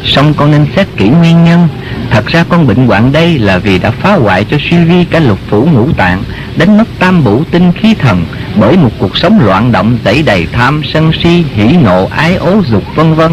Xong con nên xét kỹ nguyên nhân Thật ra con bệnh hoạn đây là vì đã phá hoại cho suy vi cả lục phủ ngũ tạng Đánh mất tam bủ tinh khí thần Bởi một cuộc sống loạn động dẫy đầy tham, sân si, hỉ nộ, ái ố, dục vân vân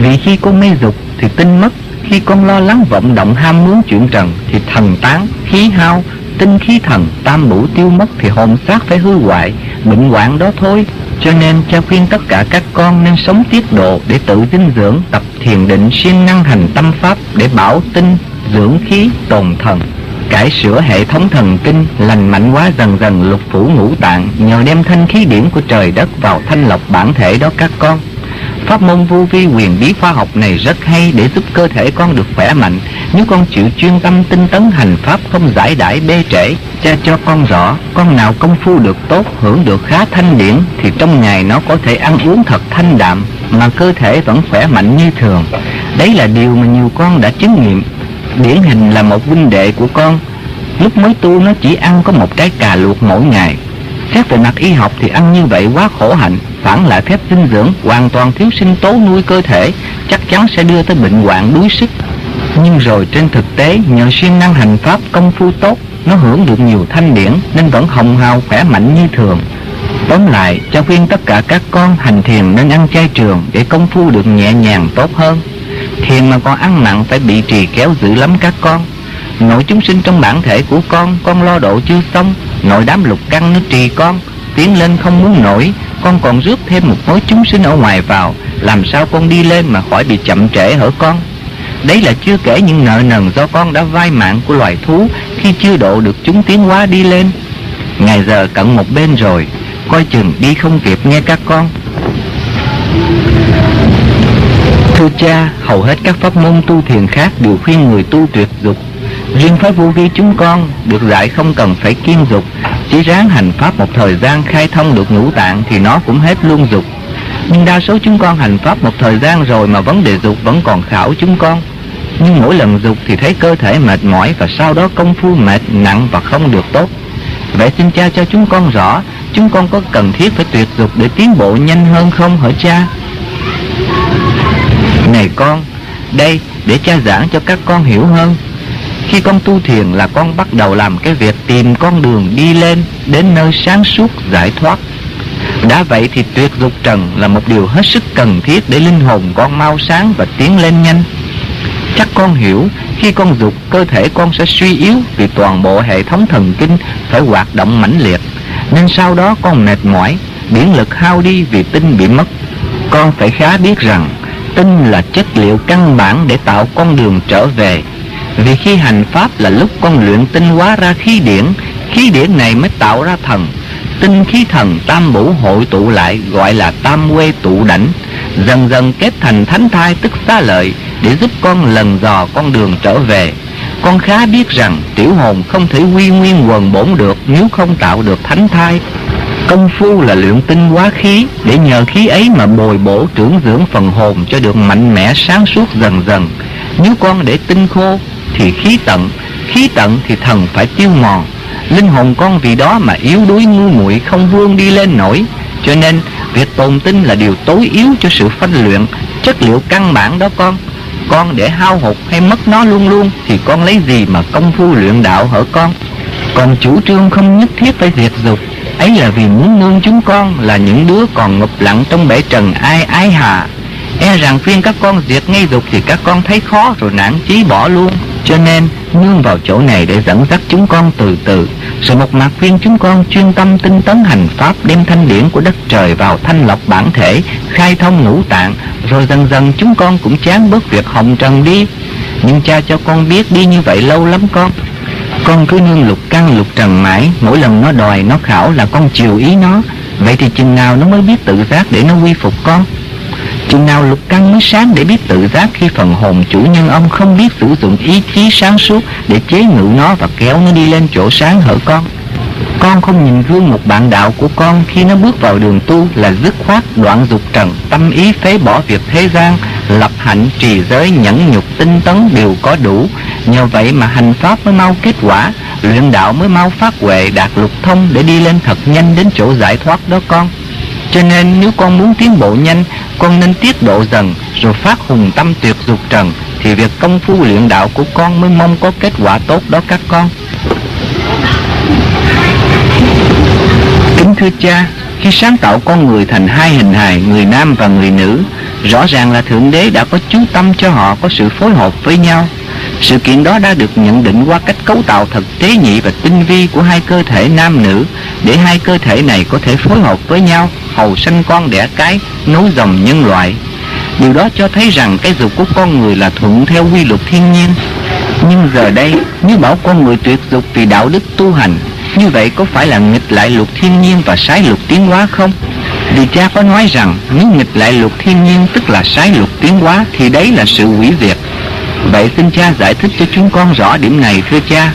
Vì khi con mê dục thì tinh mất Khi con lo lắng vọng động ham muốn chuyện trần Thì thần tán, khí hao, tinh khí thần, tam bổ tiêu mất Thì hồn xác phải hư hoại, bệnh hoạn đó thôi cho nên cha khuyên tất cả các con nên sống tiết độ để tự dinh dưỡng, tập thiền định siêng năng hành tâm pháp để bảo tinh, dưỡng khí, tồn thần. Cải sửa hệ thống thần kinh, lành mạnh hóa dần dần lục phủ ngũ tạng nhờ đem thanh khí điển của trời đất vào thanh lọc bản thể đó các con. Pháp môn vô vi quyền bí khoa học này rất hay để giúp cơ thể con được khỏe mạnh. Nếu con chịu chuyên tâm tinh tấn hành Pháp không giải đãi bê trễ Cha cho con rõ, con nào công phu được tốt, hưởng được khá thanh điển Thì trong ngày nó có thể ăn uống thật thanh đạm Mà cơ thể vẫn khỏe mạnh như thường. Đấy là điều mà nhiều con đã chứng nghiệm. Điển hình là một huynh đệ của con. Lúc mới tu nó chỉ ăn có một trái cà luộc mỗi ngày. Xét về mặt y học thì ăn như vậy quá khổ hạnh
phản lại phép dinh dưỡng hoàn toàn thiếu sinh tố nuôi cơ thể, chắc chắn sẽ đưa tới bệnh hoạn đuối sức. Nhưng rồi trên thực tế, nhờ siêng năng hành pháp công phu tốt, nó hưởng được nhiều thanh điển nên vẫn hồng hào, khỏe mạnh như thường. Tóm lại, cho khuyên tất cả các con hành thiền nên ăn chay trường để công phu được nhẹ nhàng tốt hơn. Thiền mà còn ăn nặng phải bị trì kéo dữ lắm các con. Nội chúng sinh trong bản thể của con con lo độ chưa xong, nội đám lục căn nó trì con, tiến lên không muốn nổi con còn rước thêm một mối chúng sinh ở ngoài vào, làm sao con đi lên mà khỏi bị chậm trễ hở con? Đấy là chưa kể những nợ nần do con đã vay mạng của loài thú khi chưa độ được chúng tiến hóa đi lên. Ngày giờ cận một bên rồi, coi chừng đi không kịp nghe các con. Thưa cha, hầu hết các pháp môn tu thiền khác đều khuyên người tu tuyệt dục. Riêng phái vô vi chúng con được dạy không cần phải kiên dục chỉ ráng hành pháp một thời gian khai thông được ngũ tạng thì nó cũng hết luôn dục. Nhưng đa số chúng con hành pháp một thời gian rồi mà vấn đề dục vẫn còn khảo chúng con. Nhưng mỗi lần dục thì thấy cơ thể mệt mỏi và sau đó công phu mệt, nặng và không được tốt. Vậy xin cha cho chúng con rõ, chúng con có cần thiết phải tuyệt dục để tiến bộ nhanh hơn không hả cha? Này con, đây, để cha giảng cho các con hiểu hơn khi con tu thiền là con bắt đầu làm cái việc tìm con đường đi lên đến nơi sáng suốt, giải thoát. Đã vậy thì tuyệt dục trần là một điều hết sức cần thiết để linh hồn con mau sáng và tiến lên nhanh. Chắc con hiểu, khi con dục, cơ thể con sẽ suy yếu vì toàn bộ hệ thống thần kinh phải hoạt động mãnh liệt. Nên sau đó con mệt mỏi, biển lực hao đi vì tinh bị mất. Con phải khá biết rằng, tinh là chất liệu căn bản để tạo con đường trở về vì khi hành pháp là lúc con luyện tinh hóa ra khí điển khí điển này mới tạo ra thần. Tinh khí thần tam bổ hội tụ lại gọi là tam quê tụ đảnh, dần dần kết thành thánh thai tức xá lợi để giúp con lần dò con đường trở về. Con khá biết rằng tiểu hồn không thể quy nguyên quần bổn được nếu không tạo được thánh thai. Công phu là luyện tinh hóa khí để nhờ khí ấy mà bồi bổ trưởng dưỡng phần hồn cho được mạnh mẽ sáng suốt dần dần. Nếu con để tinh khô thì khí tận khí tận thì thần phải tiêu mòn. Linh hồn con vì đó mà yếu đuối, ngu muội, không vươn đi lên nổi. Cho nên, việc tồn tinh là điều tối yếu cho sự phân luyện. Chất liệu căn bản đó con con để hao hụt hay mất nó luôn luôn thì con lấy gì mà công phu luyện đạo hở con? Còn chủ trương không nhất thiết phải diệt dục. Ấy là vì muốn nương chúng con là những đứa còn ngập lặng trong bể trần ai ái hà. E rằng khuyên các con diệt ngay dục thì các con thấy khó rồi nản chí bỏ luôn cho nên, nương vào chỗ này để dẫn dắt chúng con từ từ. Rồi một mặt khuyên chúng con chuyên tâm tinh tấn hành pháp Đem thanh điển của đất trời vào thanh lọc bản thể, Khai thông ngũ tạng. Rồi dần dần chúng con cũng chán bớt việc hồng trần đi. Nhưng cha cho con biết đi như vậy lâu lắm con. Con cứ nương lục căn lục trần mãi, Mỗi lần nó đòi nó khảo là con chiều ý nó. Vậy thì chừng nào nó mới biết tự giác để nó quy phục con? Chừng nào lục căn mới sáng để biết tự giác khi phần hồn chủ nhân ông không biết sử dụng ý chí sáng suốt để chế ngự nó và kéo nó đi lên chỗ sáng hở con. Con không nhìn gương một bạn đạo của con khi nó bước vào đường tu là dứt khoát đoạn dục trần, tâm ý phế bỏ việc thế gian, lập hạnh trì giới nhẫn nhục tinh tấn đều có đủ. Nhờ vậy mà hành pháp mới mau kết quả, luyện đạo mới mau phát huệ đạt lục thông để đi lên thật nhanh đến chỗ giải thoát đó con. Cho nên nếu con muốn tiến bộ nhanh, Con nên tiết độ dần, Rồi phát hùng tâm tuyệt dục trần, Thì việc công phu luyện đạo của con Mới mong có kết quả tốt đó các con. Kính thưa cha, Khi sáng tạo con người thành hai hình hài, Người nam và người nữ, Rõ ràng là Thượng Đế đã có chú tâm cho họ Có sự phối hợp với nhau sự kiện đó đã được nhận định qua cách cấu tạo thật tế nhị và tinh vi của hai cơ thể nam nữ, để hai cơ thể này có thể phối hợp với nhau, hầu sanh con đẻ cái nối dòng nhân loại. Điều đó cho thấy rằng cái dục của con người là thuận theo quy luật thiên nhiên. Nhưng giờ đây, nếu bảo con người tuyệt dục vì đạo đức tu hành, như vậy có phải là nghịch lại luật thiên nhiên và sái luật tiến hóa không? Vì cha có nói rằng, nếu nghịch lại luật thiên nhiên, tức là sái luật tiến hóa, thì đấy là sự hủy diệt. Vậy xin cha giải thích cho chúng con rõ điểm này, thưa cha.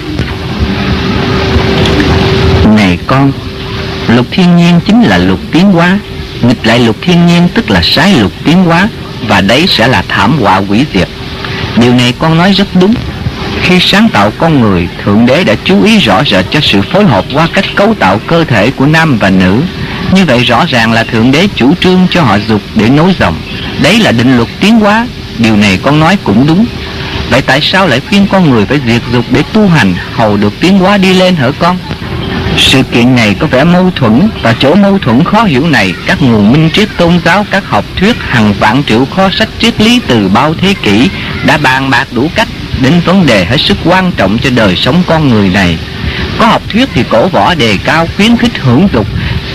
Này con Luật thiên nhiên chính là luật tiến hóa. Nghịch lại luật thiên nhiên tức là sai luật tiến hóa, Và đấy sẽ là thảm họa hủy diệt. Điều này con nói rất đúng. Khi sáng tạo con người, Thượng Đế đã chú ý rõ rệt cho sự phối hợp qua cách cấu tạo cơ thể của nam và nữ. Như vậy rõ ràng là Thượng Đế chủ trương cho họ dục để nối dòng. Đấy là định luật tiến hóa. Điều này con nói cũng đúng. Vậy tại sao lại khuyên con người phải diệt dục để tu hành? Hầu được tiến hóa đi lên hả con? Sự kiện này có vẻ mâu thuẫn, và chỗ mâu thuẫn khó hiểu này, các nguồn minh triết tôn giáo, các học thuyết, hàng vạn triệu kho sách triết lý từ bao thế kỷ đã bàn bạc đủ cách đến vấn đề hết sức quan trọng cho đời sống con người này. Có học thuyết thì cổ võ đề cao, khuyến khích hưởng dục,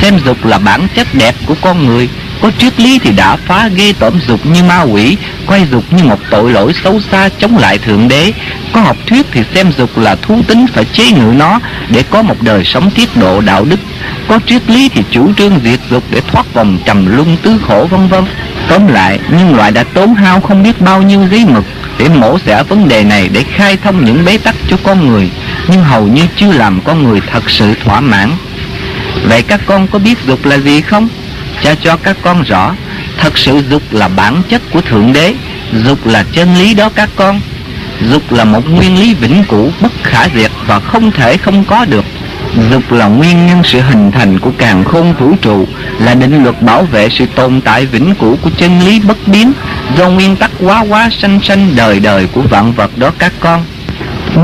xem dục là bản chất đẹp của con người có triết lý thì đã phá ghê tởm dục như ma quỷ Quay dục như một tội lỗi xấu xa chống lại Thượng Đế. Có học thuyết thì xem dục là thú tính phải chế ngự nó Để có một đời sống tiết độ đạo đức. Có triết lý thì chủ trương diệt dục để thoát vòng trầm luân tứ khổ vân vân. Tóm lại, nhân loại đã tốn hao không biết bao nhiêu giấy mực để mổ xẻ vấn đề này để khai thông những bế tắc cho con người nhưng hầu như chưa làm con người thật sự thỏa mãn. Vậy các con có biết dục là gì không? Cha cho các con rõ, thật sự dục là bản chất của thượng đế, dục là chân lý đó các con. Dục là một nguyên lý vĩnh cửu bất khả diệt và không thể không có được. Dục là nguyên nhân sự hình thành của càng khôn vũ trụ, là định luật bảo vệ sự tồn tại vĩnh cửu của chân lý bất biến do nguyên tắc quá quá sanh sanh đời đời của vạn vật đó các con.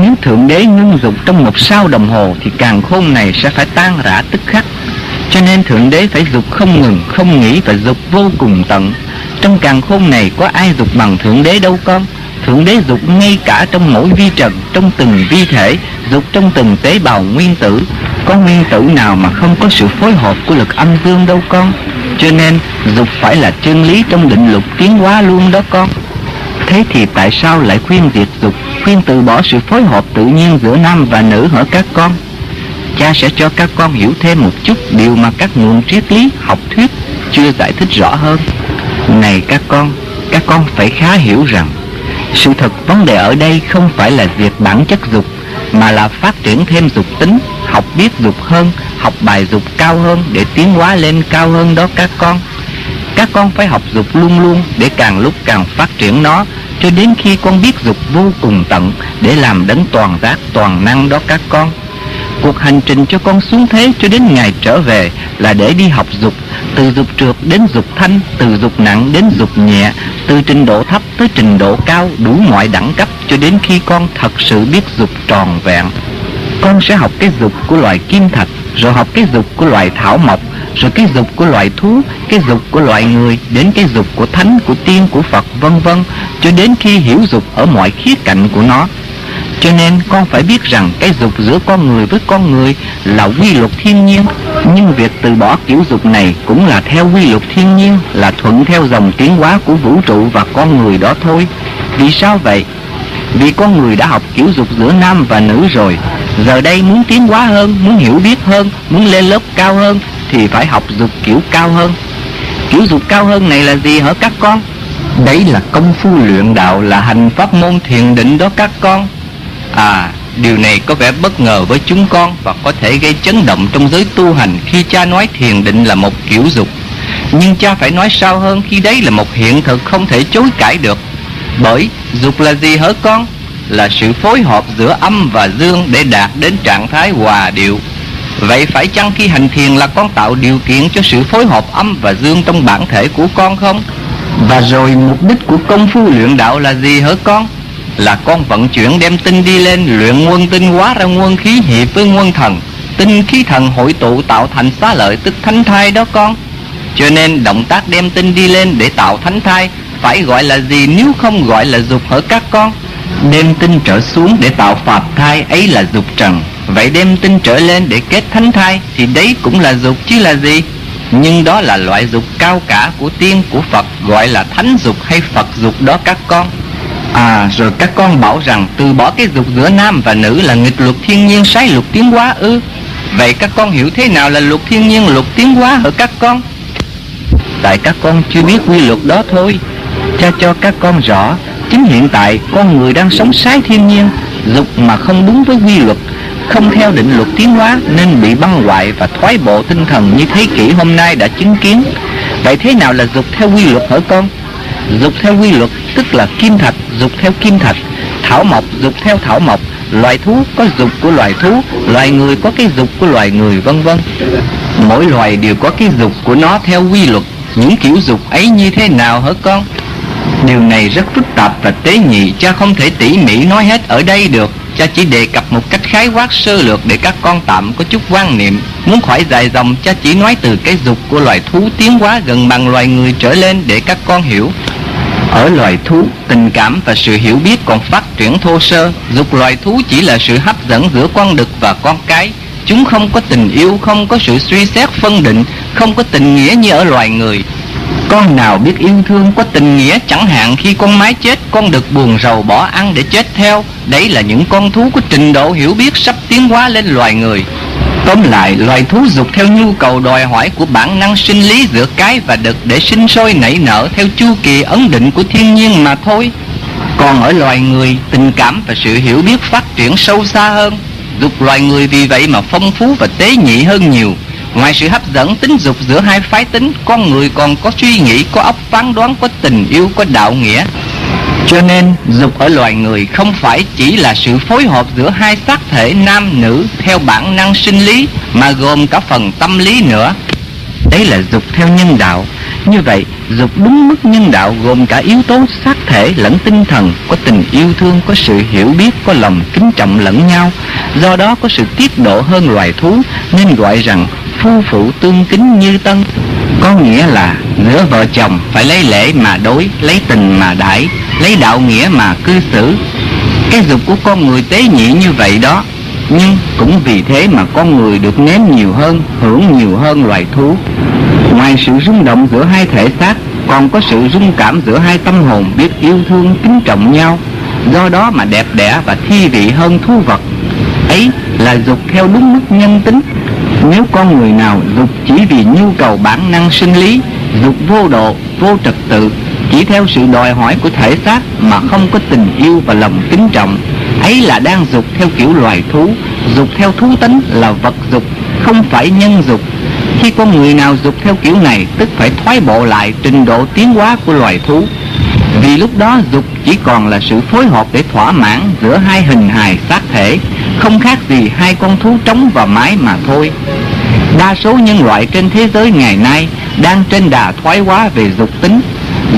Nếu thượng đế ngưng dục trong một sao đồng hồ thì càng khôn này sẽ phải tan rã tức khắc cho nên Thượng Đế phải dục không ngừng, không nghỉ và dục vô cùng tận. Trong càng khôn này có ai dục bằng Thượng Đế đâu con? Thượng Đế dục ngay cả trong mỗi vi trần, trong từng vi thể Dục trong từng tế bào nguyên tử. Có nguyên tử nào mà không có sự phối hợp của lực âm dương đâu con? Cho nên dục phải là chân lý trong định luật tiến hóa luôn đó con. Thế thì tại sao lại khuyên diệt dục Khuyên từ bỏ sự phối hợp tự nhiên giữa nam và nữ hả các con? Cha sẽ cho các con hiểu thêm một chút điều mà các nguồn triết lý, học thuyết chưa giải thích rõ hơn. Này các con các con phải khá hiểu rằng, sự thật vấn đề ở đây không phải là việc bản chất dục, mà là phát triển thêm dục tính, học biết dục hơn, học bài dục cao hơn để tiến hóa lên cao hơn đó các con. Các con phải học dục luôn luôn để càng lúc càng phát triển nó, cho đến khi con biết dục vô cùng tận để làm đấng toàn giác, toàn năng đó các con. Cuộc hành trình cho con xuống thế cho đến ngày trở về là để đi học dục Từ dục trượt đến dục thanh, từ dục nặng đến dục nhẹ Từ trình độ thấp tới trình độ cao đủ mọi đẳng cấp Cho đến khi con thật sự biết dục tròn vẹn. Con sẽ học cái dục của loài kim thạch Rồi học cái dục của loài thảo mộc Rồi cái dục của loài thú Cái dục của loài người Đến cái dục của thánh, của tiên, của Phật vân vân Cho đến khi hiểu dục ở mọi khía cạnh của nó cho nên con phải biết rằng cái dục giữa con người với con người là quy luật thiên nhiên. Nhưng việc từ bỏ kiểu dục này cũng là theo quy luật thiên nhiên Là thuận theo dòng tiến hóa của vũ trụ và con người đó thôi. Vì sao vậy? Vì con người đã học kiểu dục giữa nam và nữ rồi. Giờ đây muốn tiến hóa hơn, muốn hiểu biết hơn, muốn lên lớp cao hơn Thì phải học dục kiểu cao hơn. Kiểu dục cao hơn này là gì hả các con? Đấy là công phu luyện đạo là hành pháp môn thiền định đó các con. À, điều này có vẻ bất ngờ với chúng con và có thể gây chấn động trong giới tu hành khi cha nói thiền định là một kiểu dục. Nhưng cha phải nói sao hơn khi đấy là một hiện thực không thể chối cãi được. Bởi dục là gì hả con? Là sự phối hợp giữa âm và dương để đạt đến trạng thái hòa điệu. Vậy phải chăng khi hành thiền là con tạo điều kiện cho sự phối hợp âm và dương trong bản thể của con không? Và rồi mục đích của công phu luyện đạo là gì hả con? Là con vận chuyển đem tinh đi lên, luyện quân tinh hóa ra quân khí hiệp với quân thần. Tinh khí thần hội tụ tạo thành xá lợi, tức thánh thai đó con. Cho nên động tác đem tinh đi lên để tạo thánh thai, phải gọi là gì nếu không gọi là dục hở các con? Đem tinh trở xuống để tạo phạt thai, ấy là dục trần. Vậy đem tinh trở lên để kết thánh thai, thì đấy cũng là dục chứ là gì? Nhưng đó là loại dục cao cả của tiên, của phật, gọi là thánh dục hay phật dục đó các con. À rồi các con bảo rằng từ bỏ cái dục giữa nam và nữ là nghịch luật thiên nhiên sai luật tiến hóa ư? Vậy các con hiểu thế nào là luật thiên nhiên, luật tiến hóa ở các con? Tại các con chưa biết quy luật đó thôi. Cha cho các con rõ, Chính hiện tại con người đang sống sai thiên nhiên, Dục mà không đúng với quy luật, Không theo định luật tiến hóa Nên bị băng hoại và thoái bộ tinh thần Như thế kỷ hôm nay đã chứng kiến. Vậy thế nào là dục theo quy luật hả con? Dục theo quy luật tức là kim thạch dục theo kim thạch, Thảo mộc dục theo thảo mộc, Loài thú có dục của loài thú, Loài người có cái dục của loài người, vân vân. Mỗi loài đều có cái dục của nó theo quy luật, Những kiểu dục ấy như thế nào hả con? Điều này rất phức tạp và tế nhị, Cha không thể tỉ mỉ nói hết ở đây được. Cha chỉ đề cập một cách khái quát sơ lược Để các con tạm có chút quan niệm. Muốn khỏi dài dòng, cha chỉ nói từ cái dục của loài thú tiến hóa gần bằng loài người trở lên Để các con hiểu ở loài thú, tình cảm và sự hiểu biết còn phát triển thô sơ. Dục loài thú chỉ là sự hấp dẫn giữa con đực và con cái. Chúng không có tình yêu, không có sự suy xét phân định Không có tình nghĩa như ở loài người. Con nào biết yêu thương có tình nghĩa chẳng hạn khi con mái chết Con đực buồn rầu bỏ ăn để chết theo. Đấy là những con thú có trình độ hiểu biết sắp tiến hóa lên loài người. Tóm lại, loài thú dục theo nhu cầu đòi hỏi của bản năng sinh lý giữa cái và đực để sinh sôi nảy nở theo chu kỳ ấn định của thiên nhiên mà thôi. Còn ở loài người, tình cảm và sự hiểu biết phát triển sâu xa hơn. Dục loài người vì vậy mà phong phú và tế nhị hơn nhiều. Ngoài sự hấp dẫn tính dục giữa hai phái tính, con người còn có suy nghĩ, có óc phán đoán, có tình yêu, có đạo nghĩa. Cho nên, dục ở loài người không phải chỉ là sự phối hợp giữa hai xác thể nam nữ theo bản năng sinh lý mà gồm cả phần tâm lý nữa. Đấy là dục theo nhân đạo. Như vậy, dục đúng mức nhân đạo gồm cả yếu tố xác thể lẫn tinh thần, có tình yêu thương, có sự hiểu biết, có lòng kính trọng lẫn nhau. Do đó có sự tiết độ hơn loài thú nên gọi rằng phu phụ tương kính như tân có nghĩa là giữa vợ chồng phải lấy lễ mà đối lấy tình mà đãi lấy đạo nghĩa mà cư xử. Cái dục của con người tế nhị như vậy đó, nhưng cũng vì thế mà con người được nếm nhiều hơn, hưởng nhiều hơn loài thú. Ngoài sự rung động giữa hai thể xác, còn có sự rung cảm giữa hai tâm hồn biết yêu thương, kính trọng nhau. Do đó mà đẹp đẽ và thi vị hơn thú vật. Ấy là dục theo đúng mức nhân tính. Nếu con người nào dục chỉ vì nhu cầu bản năng sinh lý, dục vô độ, vô trật tự chỉ theo sự đòi hỏi của thể xác mà không có tình yêu và lòng kính trọng. Ấy là đang dục theo kiểu loài thú. Dục theo thú tính là vật dục, không phải nhân dục. Khi con người nào dục theo kiểu này, tức phải thoái bộ lại trình độ tiến hóa của loài thú. Vì lúc đó dục chỉ còn là sự phối hợp để thỏa mãn giữa hai hình hài xác thể, không khác gì hai con thú trống và mái mà thôi. Đa số nhân loại trên thế giới ngày nay đang trên đà thoái hóa về dục tính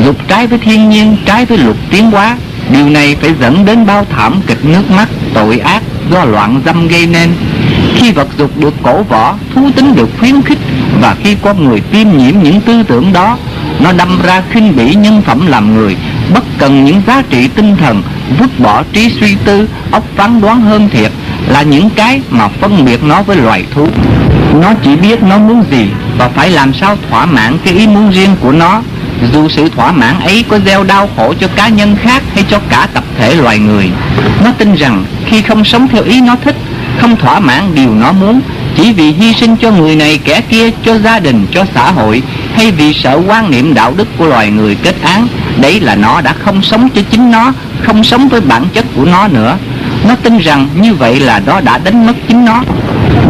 dục trái với thiên nhiên, trái với luật tiến hóa. Điều này phải dẫn đến bao thảm kịch nước mắt, tội ác do loạn dâm gây nên. Khi vật dục được cổ võ, thú tính được khuyến khích và khi con người tiêm nhiễm những tư tưởng đó, nó đâm ra khinh bỉ nhân phẩm làm người, bất cần những giá trị tinh thần, vứt bỏ trí suy tư, óc phán đoán hơn thiệt, là những cái mà phân biệt nó với loài thú. Nó chỉ biết nó muốn gì và phải làm sao thỏa mãn cái ý muốn riêng của nó dù sự thỏa mãn ấy có gieo đau khổ cho cá nhân khác hay cho cả tập thể loài người, nó tin rằng khi không sống theo ý nó thích, không thỏa mãn điều nó muốn, chỉ vì hy sinh cho người này kẻ kia, cho gia đình, cho xã hội, hay vì sợ quan niệm đạo đức của loài người kết án, đấy là nó đã không sống cho chính nó, không sống với bản chất của nó nữa nó tin rằng như vậy là nó đã đánh mất chính nó.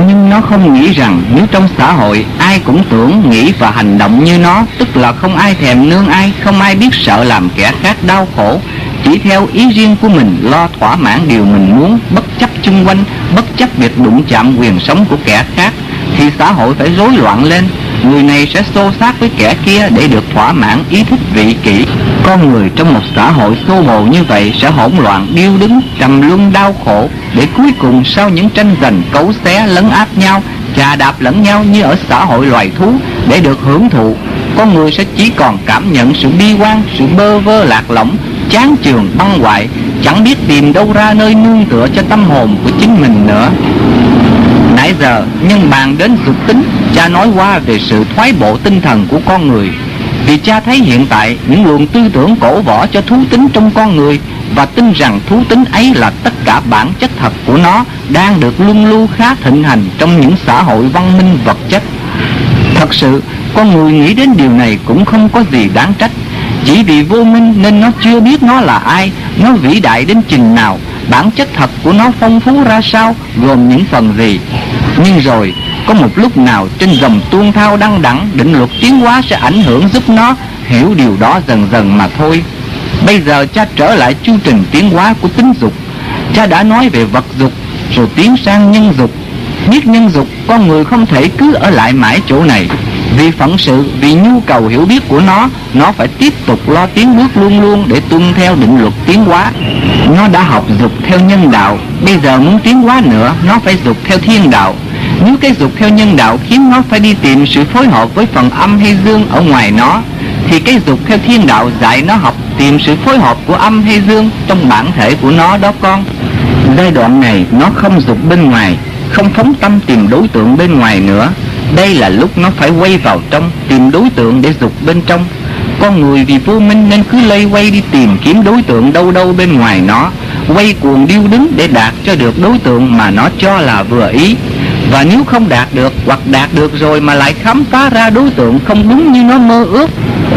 Nhưng nó không nghĩ rằng nếu trong xã hội ai cũng tưởng, nghĩ và hành động như nó Tức là không ai thèm nương ai, không ai biết sợ làm kẻ khác đau khổ. Chỉ theo ý riêng của mình lo thỏa mãn điều mình muốn Bất chấp chung quanh, bất chấp việc đụng chạm quyền sống của kẻ khác Thì xã hội phải rối loạn lên người này sẽ xô sát với kẻ kia để được thỏa mãn ý thích vị kỷ. Con người trong một xã hội xô bồ như vậy sẽ hỗn loạn, điêu đứng, trầm luân, đau khổ, để cuối cùng sau những tranh giành, cấu xé, lấn áp nhau, chà đạp lẫn nhau như ở xã hội loài thú, để được hưởng thụ. Con người sẽ chỉ còn cảm nhận sự bi quan, sự bơ vơ lạc lõng, chán chường, băng hoại, chẳng biết tìm đâu ra nơi nương tựa cho tâm hồn của chính mình nữa nãy giờ nhân bàn đến dục tính. Cha nói qua về sự thoái bộ tinh thần của con người. Vì cha thấy hiện tại, những luồng tư tưởng cổ võ cho thú tính trong con người và tin rằng thú tính ấy là tất cả bản chất thật của nó đang được luân lưu khá thịnh hành trong những xã hội văn minh vật chất. Thật sự, con người nghĩ đến điều này cũng không có gì đáng trách. Chỉ vì vô minh nên nó chưa biết nó là ai, nó vĩ đại đến trình nào. Bản chất thật của nó phong phú ra sao, gồm những phần gì? Nhưng rồi, có một lúc nào trên dòng tuôn thao đăng đẳng, định luật tiến hóa sẽ ảnh hưởng giúp nó? Hiểu điều đó dần dần mà thôi. Bây giờ cha trở lại chu trình tiến hóa của tính dục. Cha đã nói về vật dục, rồi tiến sang nhân dục. Biết nhân dục, con người không thể cứ ở lại mãi chỗ này vì phận sự, vì nhu cầu hiểu biết của nó nó phải tiếp tục lo tiến bước luôn luôn để tuân theo định luật tiến hóa. Nó đã học dục theo nhân đạo, bây giờ muốn tiến hóa nữa, nó phải dục theo thiên đạo. Nếu cái dục theo nhân đạo khiến nó phải đi tìm sự phối hợp với phần âm hay dương ở ngoài nó, thì cái dục theo thiên đạo dạy nó học tìm sự phối hợp của âm hay dương trong bản thể của nó đó con. Giai đoạn này, nó không dục bên ngoài, không phóng tâm tìm đối tượng bên ngoài nữa đây là lúc nó phải quay vào trong, tìm đối tượng để dục bên trong. Con người vì vô minh nên cứ lây quay đi tìm kiếm đối tượng đâu đâu bên ngoài nó, quay cuồng điêu đứng để đạt cho được đối tượng mà nó cho là vừa ý. Và nếu không đạt được hoặc đạt được rồi mà lại khám phá ra đối tượng không đúng như nó mơ ước,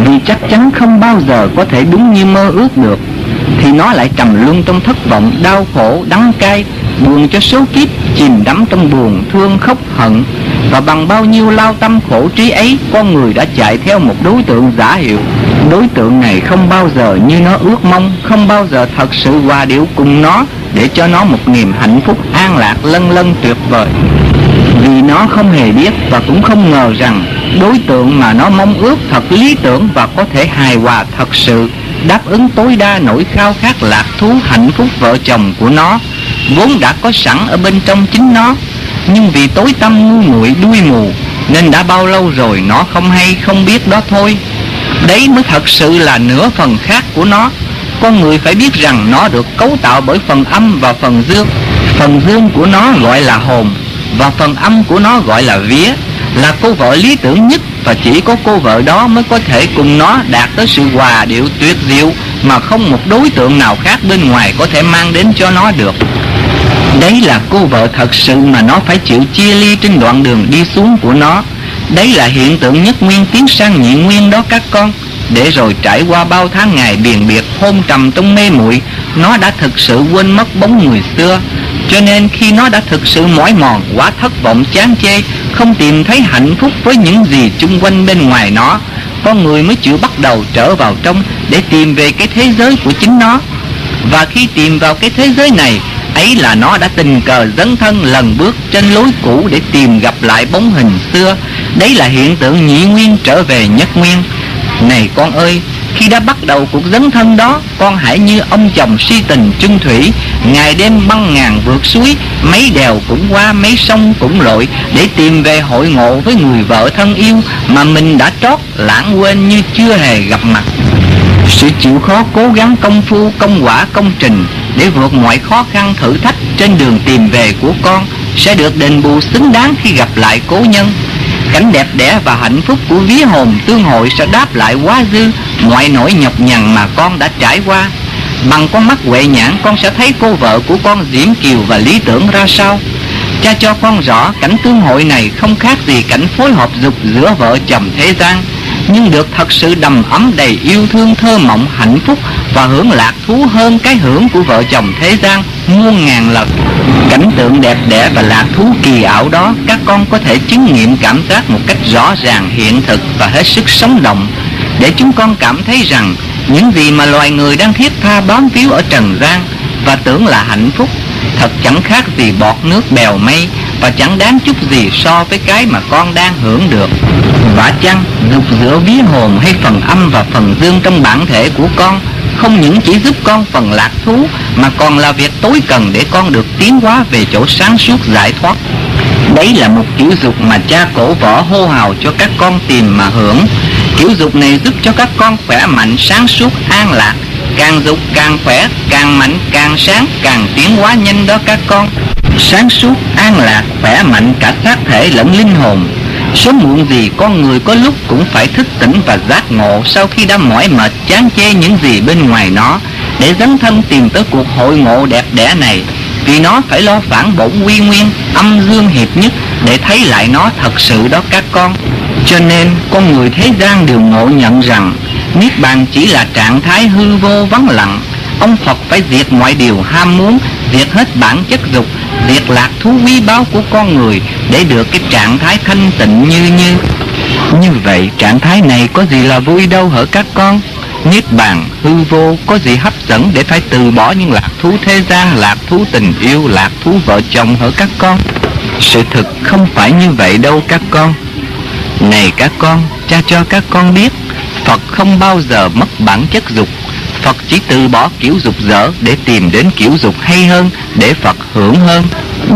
vì chắc chắn không bao giờ có thể đúng như mơ ước được, thì nó lại trầm luân trong thất vọng, đau khổ, đắng cay buồn cho số kiếp chìm đắm trong buồn thương khóc hận. Và bằng bao nhiêu lao tâm khổ trí ấy con người đã chạy theo một đối tượng giả hiệu. Đối tượng này không bao giờ như nó ước mong, không bao giờ thật sự hòa điệu cùng nó, để cho nó một niềm hạnh phúc an lạc lân lân tuyệt vời. Vì nó không hề biết và cũng không ngờ rằng đối tượng mà nó mong ước thật lý tưởng và có thể hài hòa thật sự, đáp ứng tối đa nỗi khao khát lạc thú hạnh phúc vợ chồng của nó vốn đã có sẵn ở bên trong chính nó, nhưng vì tối tâm ngu muội đuôi mù, nên đã bao lâu rồi nó không hay không biết đó thôi. Đấy mới thật sự là nửa phần khác của nó. Con người phải biết rằng nó được cấu tạo bởi phần âm và phần dương. Phần dương của nó gọi là hồn, và phần âm của nó gọi là vía, là cô vợ lý tưởng nhất, và chỉ có cô vợ đó mới có thể cùng nó đạt tới sự hòa điệu tuyệt diệu mà không một đối tượng nào khác bên ngoài có thể mang đến cho nó được đấy là cô vợ thật sự mà nó phải chịu chia ly trên đoạn đường đi xuống của nó. Đấy là hiện tượng nhất nguyên tiến sang nhị nguyên đó các con. Để rồi trải qua bao tháng ngày biền biệt, hôn trầm trong mê muội, nó đã thực sự quên mất bóng người xưa. Cho nên khi nó đã thực sự mỏi mòn, quá thất vọng, chán chê, không tìm thấy hạnh phúc với những gì chung quanh bên ngoài nó, con người mới chịu bắt đầu trở vào trong để tìm về cái thế giới của chính nó. Và khi tìm vào cái thế giới này ấy là nó đã tình cờ dấn thân lần bước trên lối cũ để tìm gặp lại bóng hình xưa. Đấy là hiện tượng nhị nguyên trở về nhất nguyên. Này con ơi, khi đã bắt đầu cuộc dấn thân đó, con hãy như ông chồng si tình trưng thủy, ngày đêm băng ngàn vượt suối, mấy đèo cũng qua, mấy sông cũng lội, để tìm về hội ngộ với người vợ thân yêu mà mình đã trót lãng quên như chưa hề gặp mặt. Sự chịu khó cố gắng công phu, công quả, công trình để vượt mọi khó khăn thử thách, trên đường tìm về của con sẽ được đền bù xứng đáng khi gặp lại cố nhân. Cảnh đẹp đẽ và hạnh phúc của vía hồn tương hội sẽ đáp lại quá dư mọi nỗi nhọc nhằn mà con đã trải qua. Bằng con mắt huệ nhãn, con sẽ thấy cô vợ của con diễm kiều và lý tưởng ra sao. Cha cho con rõ cảnh tương hội này không khác gì cảnh phối hợp dục giữa vợ chồng thế gian nhưng được thật sự đầm ấm đầy yêu thương thơ mộng hạnh phúc và hưởng lạc thú hơn cái hưởng của vợ chồng thế gian, muôn ngàn lần. Cảnh tượng đẹp đẽ và lạc thú kỳ ảo đó, các con có thể chứng nghiệm cảm giác một cách rõ ràng, hiện thực và hết sức sống động. Để chúng con cảm thấy rằng, những gì mà loài người đang thiết tha bám víu ở trần gian và tưởng là hạnh phúc, thật chẳng khác gì bọt nước bèo mây và chẳng đáng chút gì so với cái mà con đang hưởng được vả chăng? Dục giữa ví hồn hay phần âm và phần dương trong bản thể của con? Không những chỉ giúp con phần lạc thú, mà còn là việc tối cần để con được tiến hóa về chỗ sáng suốt giải thoát. Đấy là một kiểu dục mà cha cổ võ hô hào cho các con tìm mà hưởng. Kiểu dục này giúp cho các con khỏe mạnh, sáng suốt, an lạc. Càng dục càng khỏe, càng mạnh, càng sáng, càng tiến hóa nhanh đó các con. Sáng suốt, an lạc, khỏe mạnh cả xác thể lẫn linh hồn sớm muộn gì con người có lúc cũng phải thức tỉnh và giác ngộ sau khi đã mỏi mệt, chán chê những gì bên ngoài nó, để dấn thân tìm tới cuộc hội ngộ đẹp đẽ này. Vì nó phải lo phản bổn quy nguyên, âm dương hiệp nhất để thấy lại nó thật sự đó các con. Cho nên con người thế gian đều ngộ nhận rằng, niết bàn chỉ là trạng thái hư vô vắng lặng. Ông phật phải diệt mọi điều ham muốn, diệt hết bản chất dục, diệt lạc thú quý báu của con người để được cái trạng thái thanh tịnh như như. Như vậy trạng thái này có gì là vui đâu hở các con? Niết bàn hư vô có gì hấp dẫn để phải từ bỏ những lạc thú thế gian, lạc thú tình yêu, lạc thú vợ chồng hở các con? Sự thực không phải như vậy đâu các con. Này các con, cha cho các con biết Phật không bao giờ mất bản chất dục. Phật chỉ từ bỏ kiểu dục dở để tìm đến kiểu dục hay hơn để Phật hưởng hơn.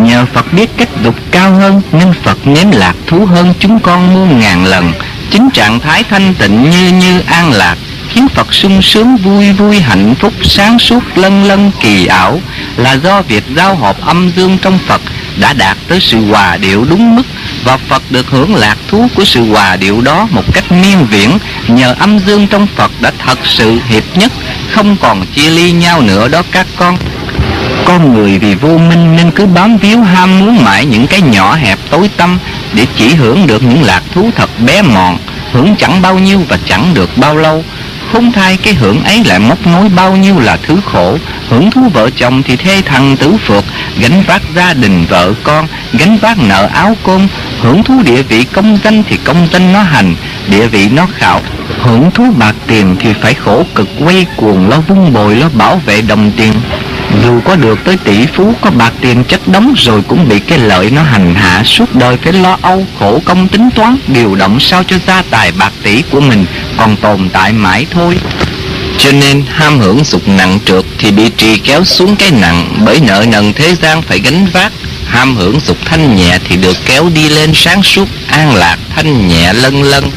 Nhờ Phật biết cách dục cao hơn nên Phật nếm lạc thú hơn chúng con muôn ngàn lần. Chính trạng thái thanh tịnh như như an lạc khiến Phật sung sướng vui vui hạnh phúc, sáng suốt lân lân kỳ ảo là do việc giao hợp âm dương trong Phật đã đạt tới sự hòa điệu đúng mức và Phật được hưởng lạc thú của sự hòa điệu đó một cách miên viễn nhờ âm dương trong Phật đã thật sự hiệp nhất, không còn chia ly nhau nữa đó các con con người vì vô minh nên cứ bám víu ham muốn mãi những cái nhỏ hẹp tối tâm để chỉ hưởng được những lạc thú thật bé mọn, hưởng chẳng bao nhiêu và chẳng được bao lâu. Không thay cái hưởng ấy lại móc nối bao nhiêu là thứ khổ. Hưởng thú vợ chồng thì thê thằng tứ phượt gánh vác gia đình vợ con, gánh vác nợ áo côn. Hưởng thú địa vị công danh thì công danh nó hành, địa vị nó khảo hưởng thú bạc tiền thì phải khổ cực quay cuồng lo vung bồi, lo bảo vệ đồng tiền dù có được tới tỷ phú, có bạc tiền chất đóng rồi cũng bị cái lợi nó hành hạ suốt đời phải lo âu, khổ công tính toán, điều động sao cho gia tài bạc tỷ của mình, còn tồn tại mãi thôi. Cho nên ham hưởng dục nặng trượt thì bị trì kéo xuống cái nặng, bởi nợ nần thế gian phải gánh vác. Ham hưởng dục thanh nhẹ thì được kéo đi lên sáng suốt, an lạc thanh nhẹ lân lân.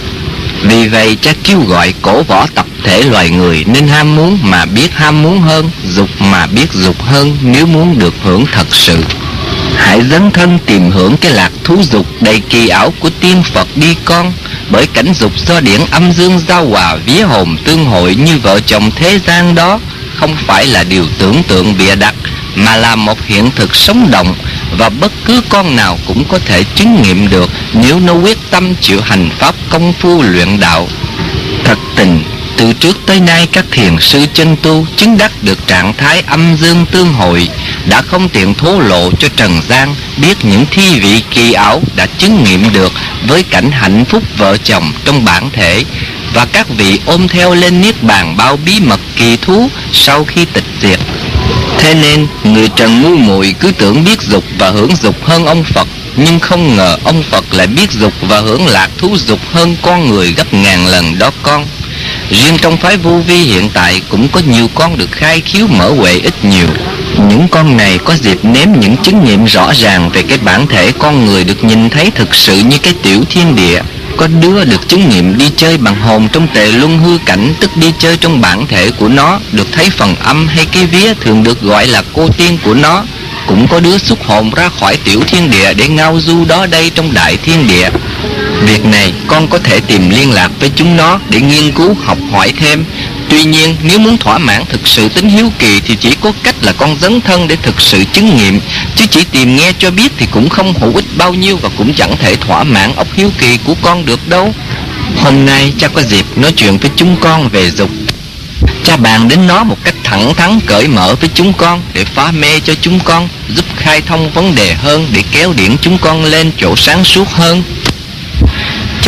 Vì vậy cha kêu gọi cổ võ tập thể loài người nên ham muốn mà biết ham muốn hơn, dục mà biết dục hơn nếu muốn được hưởng thật sự. Hãy dấn thân tìm hưởng cái lạc thú dục đầy kỳ ảo của tiên phật đi con, bởi cảnh dục do điển âm dương giao hòa vía hồn tương hội như vợ chồng thế gian đó không phải là điều tưởng tượng bịa đặt, mà là một hiện thực sống động và bất cứ con nào cũng có thể chứng nghiệm được nếu nó quyết tâm chịu hành pháp công phu luyện đạo. Thật tình từ trước tới nay các thiền sư chân tu chứng đắc được trạng thái âm dương tương hội, đã không tiện thố lộ cho trần gian biết những thi vị kỳ ảo đã chứng nghiệm được với cảnh hạnh phúc vợ chồng trong bản thể. Và các vị ôm theo lên niết bàn bao bí mật kỳ thú sau khi tịch diệt. Thế nên, người trần ngu muội cứ tưởng biết dục và hưởng dục hơn ông phật, nhưng không ngờ ông phật lại biết dục và hưởng lạc thú dục hơn con người gấp ngàn lần đó con. Riêng trong phái vô vi hiện tại cũng có nhiều con được khai khiếu mở huệ ít nhiều. Những con này có dịp nếm những chứng nghiệm rõ ràng về cái bản thể con người được nhìn thấy thực sự như cái tiểu thiên địa. Có đứa được chứng nghiệm đi chơi bằng hồn trong tệ luân hư cảnh, tức đi chơi trong bản thể của nó, được thấy phần âm hay cái vía thường được gọi là cô tiên của nó. Cũng có đứa xuất hồn ra khỏi tiểu thiên địa để ngao du đó đây trong đại thiên địa. Việc này con có thể tìm liên lạc với chúng nó để nghiên cứu, học hỏi thêm. Tuy nhiên, nếu muốn thỏa mãn thực sự tính hiếu kỳ thì chỉ có cách là con dấn thân để thực sự chứng nghiệm. Chứ chỉ tìm nghe cho biết thì cũng không hữu ích bao nhiêu và cũng chẳng thể thỏa mãn óc hiếu kỳ của con được đâu. Hôm nay cha có dịp nói chuyện với chúng con về dục. Cha bàn đến nó một cách thẳng thắn, cởi mở với chúng con để phá mê cho chúng con, giúp khai thông vấn đề hơn, để kéo điển chúng con lên chỗ sáng suốt hơn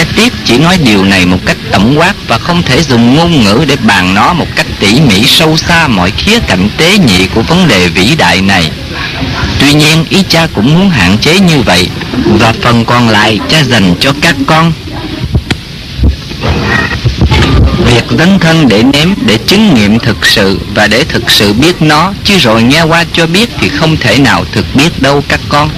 sẽ tiếp chỉ nói điều này một cách tổng quát và không thể dùng ngôn ngữ để bàn nó một cách tỉ mỉ sâu xa mọi khía cạnh tế nhị của vấn đề vĩ đại này. Tuy nhiên, ý cha cũng muốn hạn chế như vậy, và phần còn lại cha dành cho các con việc dấn thân để nếm, để chứng nghiệm thực sự và để thực sự biết nó. Chứ rồi nghe qua cho biết thì không thể nào thực biết đâu các con.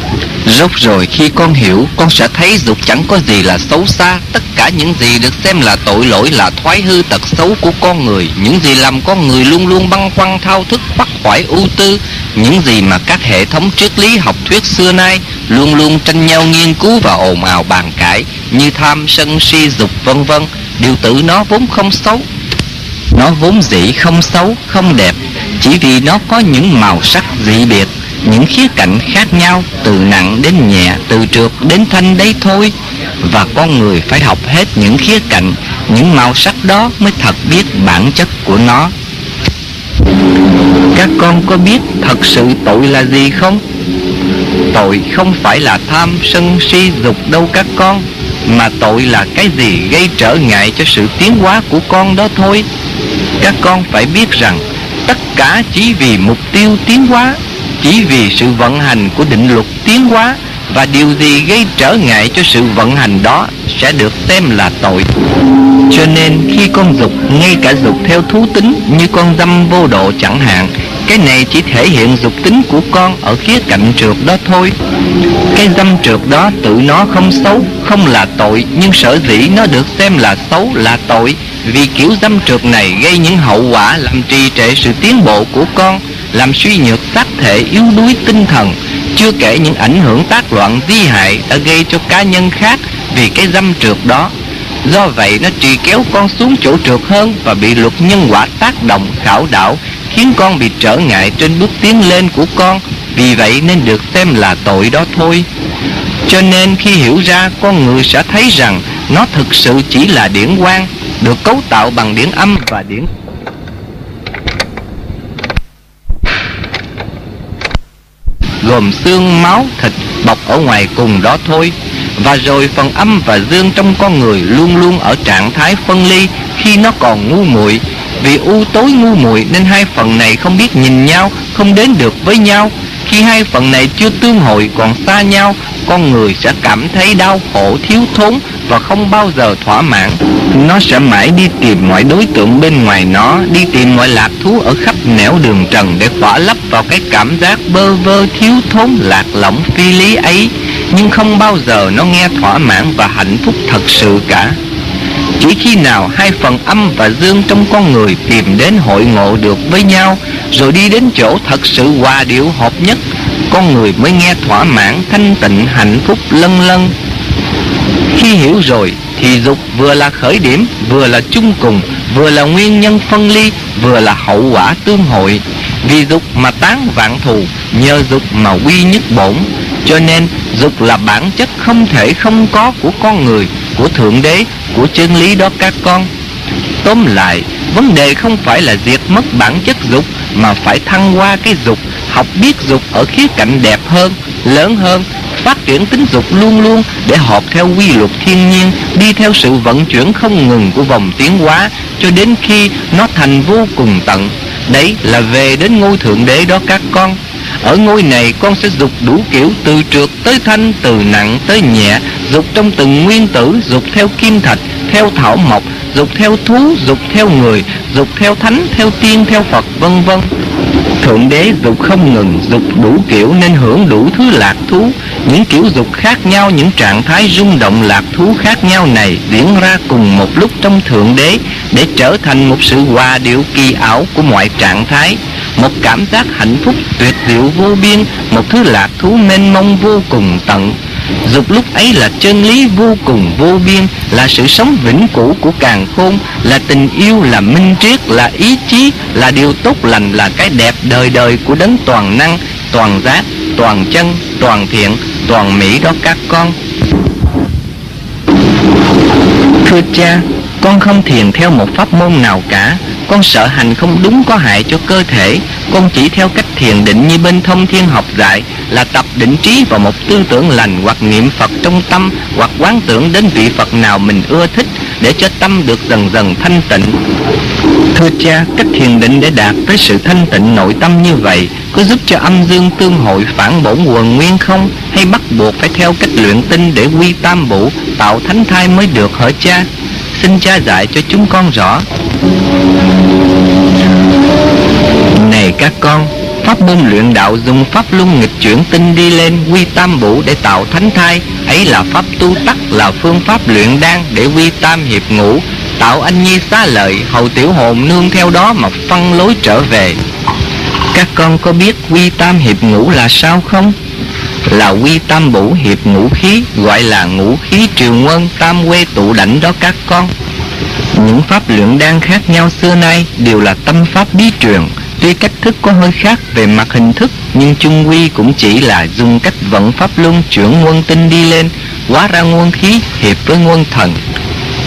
Rốt rồi khi con hiểu, con sẽ thấy dục chẳng có gì là xấu xa. Tất cả những gì được xem là tội lỗi là thoái hư tật xấu của con người. Những gì làm con người luôn luôn băn khoăn, thao thức, bắt khỏi ưu tư. Những gì mà các hệ thống triết lý học thuyết xưa nay luôn luôn tranh nhau nghiên cứu và ồn ào bàn cãi như tham sân si dục, vân vân điều tự nó vốn không xấu. Nó vốn dĩ không xấu, không đẹp. Chỉ vì nó có những màu sắc dị biệt, những khía cạnh khác nhau, từ nặng đến nhẹ, từ trượt đến thanh đấy thôi. Và con người phải học hết những khía cạnh, những màu sắc đó mới thật biết bản chất của nó. Các con có biết thật sự tội là gì không? Tội không phải là tham sân si dục đâu các con mà tội là cái gì gây trở ngại cho sự tiến hóa của con đó thôi? Các con phải biết rằng, tất cả chỉ vì mục tiêu tiến hóa, chỉ vì sự vận hành của định luật tiến hóa,
và điều gì gây trở ngại cho sự vận hành đó sẽ được xem là tội. Cho nên khi con dục, ngay cả dục theo thú tính như con dâm vô độ chẳng hạn cái này chỉ thể hiện dục tính của con ở khía cạnh trượt đó thôi. Cái dâm trượt đó tự nó không xấu, không là tội, nhưng sở dĩ nó được xem là xấu là tội. Vì kiểu dâm trượt này gây những hậu quả làm trì trệ sự tiến bộ của con, làm suy nhược xác thể yếu đuối tinh thần. Chưa kể những ảnh hưởng tác loạn di hại đã gây cho cá nhân khác vì cái dâm trượt đó. Do vậy, nó trì kéo con xuống chỗ trượt hơn và bị luật nhân quả tác động, khảo đảo khiến con bị trở ngại trên bước tiến lên của con. Vì vậy nên được xem là tội đó thôi. Cho nên khi hiểu ra, con người sẽ thấy rằng nó thực sự chỉ là điển quang, được cấu tạo bằng điển âm và điển gồm xương, máu, thịt, bọc ở ngoài cùng đó thôi. Và rồi phần âm và dương trong con người luôn luôn ở trạng thái phân ly khi nó còn ngu muội vì u tối ngu muội nên hai phần này không biết nhìn nhau, không đến được với nhau. Khi hai phần này chưa tương hội còn xa nhau, con người sẽ cảm thấy đau khổ, thiếu thốn và không bao giờ thỏa mãn. Nó sẽ mãi đi tìm mọi đối tượng bên ngoài nó, đi tìm mọi lạc thú ở khắp nẻo đường trần để khỏa lấp vào cái cảm giác bơ vơ, thiếu thốn, lạc lõng, phi lý ấy. Nhưng không bao giờ nó nghe thỏa mãn và hạnh phúc thật sự cả chỉ khi nào hai phần âm và dương trong con người tìm đến hội ngộ được với nhau, rồi đi đến chỗ thật sự hòa điệu hợp nhất, con người mới nghe thỏa mãn thanh tịnh hạnh phúc lân lân. Khi hiểu rồi thì dục vừa là khởi điểm, vừa là chung cùng, vừa là nguyên nhân phân ly, vừa là hậu quả tương hội. Vì dục mà tán vạn thù, nhờ dục mà quy nhất bổn. Cho nên dục là bản chất không thể không có của con người, của thượng đế của chân lý đó các con. Tóm lại, vấn đề không phải là diệt mất bản chất dục, mà phải thăng qua cái dục, học biết dục ở khía cạnh đẹp hơn, lớn hơn, phát triển tính dục luôn luôn để hợp theo quy luật thiên nhiên, đi theo sự vận chuyển không ngừng của vòng tiến hóa cho đến khi nó thành vô cùng tận. Đấy là về đến ngôi thượng đế đó các con ở ngôi này con sẽ dục đủ kiểu từ trượt tới thanh từ nặng tới nhẹ dục trong từng nguyên tử dục theo kim thạch theo thảo mộc dục theo thú dục theo người dục theo thánh theo tiên theo phật vân vân Thượng đế dục không ngừng, dục đủ kiểu nên hưởng đủ thứ lạc thú. Những kiểu dục khác nhau, những trạng thái rung động lạc thú khác nhau này diễn ra cùng một lúc trong Thượng đế để trở thành một sự hòa điệu kỳ ảo của mọi trạng thái. Một cảm giác hạnh phúc tuyệt diệu vô biên, một thứ lạc thú mênh mông vô cùng tận. Dục lúc ấy là chân lý vô cùng vô biên Là sự sống vĩnh cửu của càng khôn Là tình yêu, là minh triết, là ý chí Là điều tốt lành, là cái đẹp đời đời của đấng toàn năng Toàn giác, toàn chân, toàn thiện, toàn mỹ đó các con. Thưa cha, con không thiền theo một pháp môn nào cả. Con sợ hành không đúng có hại cho cơ thể Con chỉ theo cách thiền định như bên thông thiên học dạy Là tập định trí vào một tư tưởng lành Hoặc niệm Phật trong tâm Hoặc quán tưởng đến vị Phật nào mình ưa thích Để cho tâm được dần dần thanh tịnh Thưa cha, cách thiền định để đạt tới sự thanh tịnh nội tâm như vậy Có giúp cho âm dương tương hội phản bổn quần nguyên không? Hay bắt buộc phải theo cách luyện tinh để quy tam bủ Tạo thánh thai mới được hả cha? Xin cha dạy cho chúng con rõ này các con, Pháp môn luyện đạo dùng pháp luân nghịch chuyển tinh đi lên quy tam bổ để tạo thánh thai. Ấy là pháp tu tắc, là phương pháp luyện đan để quy tam hiệp ngũ, tạo anh nhi xá lợi, hầu tiểu hồn nương theo đó mà phân lối trở về. Các con có biết quy tam hiệp ngũ là sao không? Là quy tam bủ hiệp ngũ khí, gọi là ngũ khí triều quân tam quê tụ đảnh đó các con những pháp luyện đan khác nhau xưa nay đều là tâm pháp bí truyền. Tuy cách thức có hơi khác về mặt hình thức, nhưng chung quy cũng chỉ là dùng cách vận pháp luân chuyển quân tinh đi lên, hóa ra nguồn khí hiệp với nguồn thần.